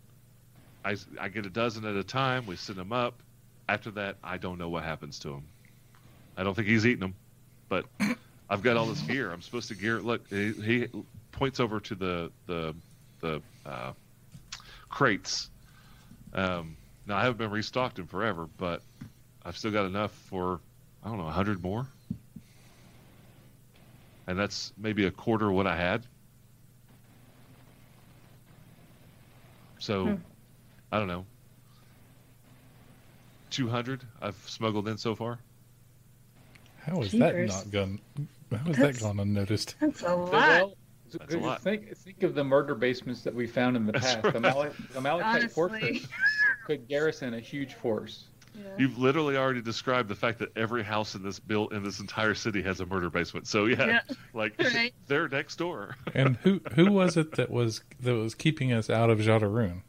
I, I get a dozen at a time. We send him up. After that, I don't know what happens to him. I don't think he's eating them, but I've got all this gear. I'm supposed to gear. Look, he, he points over to the the the uh, crates. Um, now I haven't been restocked in forever, but I've still got enough for I don't know a hundred more, and that's maybe a quarter of what I had. So, Hmm. I don't know. 200 I've smuggled in so far. How is Jeepers. that not gone? How has That's- that gone unnoticed? That's a lot. Well, That's a lot. Think think of the murder basements that we found in the That's past. right. The, Mali- the Malachite fortress could garrison a huge force. Yeah. You've literally already described the fact that every house in this built in this entire city has a murder basement. So yeah, Yeah. [laughs] like Right. they're next door. [laughs] And who who was it that was that was keeping us out of Jzadirune?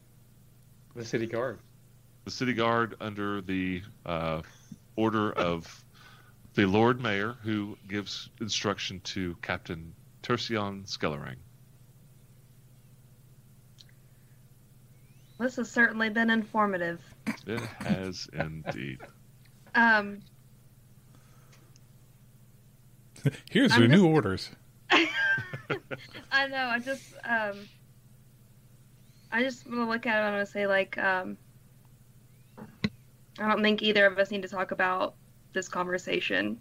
The city guard. the city guard under the uh, order of the Lord Mayor, who gives instruction to Captain Terseon Skellerang. This has certainly been informative. It has [laughs] indeed. Um, Here's I'm your new orders. [laughs] I know. I just, um, I just want to look at it and I'm gonna say like, um, I don't think either of us need to talk about this conversation.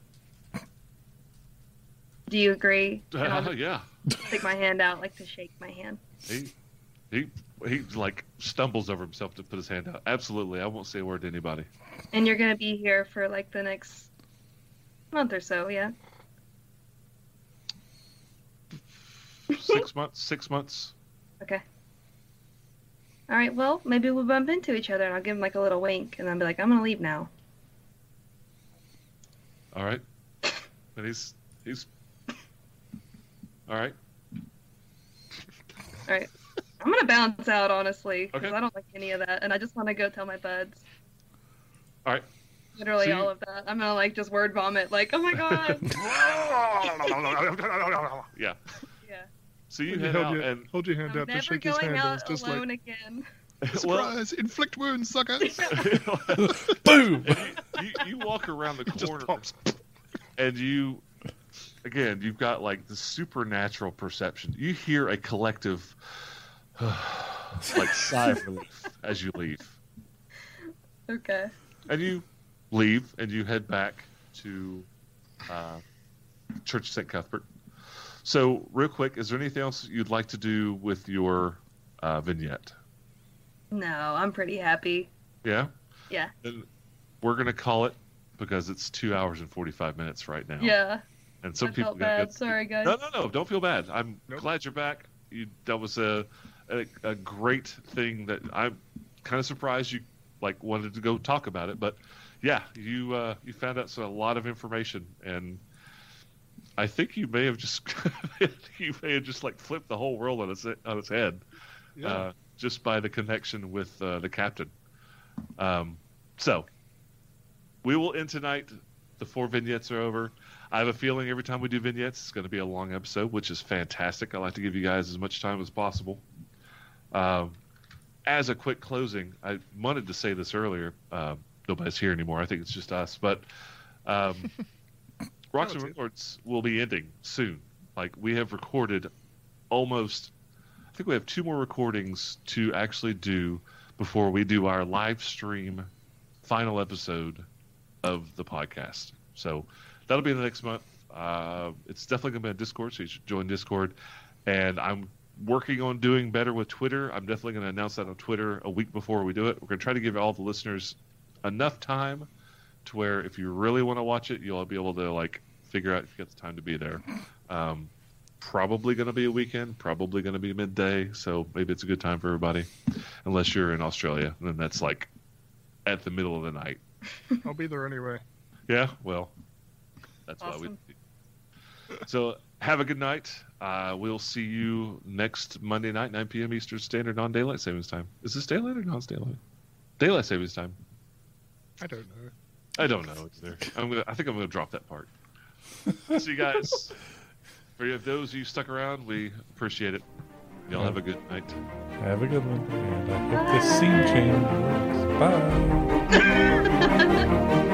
Do you agree? Uh, [laughs] yeah, stick my hand out like to shake my hand. he he he like stumbles over himself to put his hand out. Absolutely, I won't say a word to anybody. And you're gonna be here for like the next month or so, yeah? Six [laughs] months. Six months. Okay. All right. Well, maybe we'll bump into each other, and I'll give him like a little wink, and I'll be like, "I'm gonna leave now." All right. And he's he's. All right. All right. I'm gonna bounce out, honestly, because Okay. I don't like any of that, and I just want to go tell my buds. All right. Literally So you- all of that. I'm gonna like just word vomit, like, "Oh my god." [laughs] [laughs] yeah. yeah. So you You head hold, out your, and hold your hand I'm out to never shake his hand. and it's out just alone like, again. [laughs] well, surprise, inflict wounds, sucker. [laughs] [laughs] Boom! you, you walk around the corner and you again you've got like the supernatural perception you hear a collective [sighs] like sigh of relief as you leave Okay. and you leave and you head back to uh, church st cuthbert so real quick is there anything else you'd like to do with your uh, vignette No, I'm pretty happy. yeah Yeah. then we're gonna call it because it's two hours and 45 minutes right now Yeah. and some I people felt gotta bad. get- Sorry, guys. No, no, no! Don't feel bad. I'm Nope. glad you're back. You that was a a, a great thing that I'm kind of surprised you like wanted to go talk about it. But yeah, you uh, you found out so a lot of information, and I think you may have just [laughs] you may have just like flipped the whole world on its on its head Yeah. uh, just by the connection with uh, the captain. Um, so we will end tonight. The four vignettes are over. I have a feeling every time we do vignettes, it's going to be a long episode, which is fantastic. I like to give you guys as much time as possible. Um, as a quick closing, I wanted to say this earlier. Uh, nobody's here anymore. I think it's just us. But um, [laughs] Rocks and. Records will be ending soon. Like we have recorded almost. I think we have two more recordings to actually do before we do our live stream final episode of the podcast. So that'll be in the next month. Uh, it's definitely going to be on Discord, so you should join Discord. And I'm working on doing better with Twitter. I'm definitely going to announce that on Twitter a week before we do it. We're going to try to give all the listeners enough time to where if you really want to watch it, you'll be able to like figure out if you got the time to be there. Um, probably going to be a weekend, probably going to be midday, so maybe it's a good time for everybody, unless you're in Australia, and then that's like at the middle of the night. [laughs] I'll be there anyway. Yeah, well, that's Awesome. why we. So have a good night. Uh, we'll see you next Monday night, 9 p.m. Eastern Standard on daylight savings time. Is this daylight or non-daylight? Daylight savings time. I don't know. I don't know. It's there. I'm gonna. I think I'm gonna drop that part. [laughs] See you guys. For those of you stuck around, we appreciate it. Y'all have a good night. Have a good one, and I hope this scene change works. Bye. Bye. [laughs]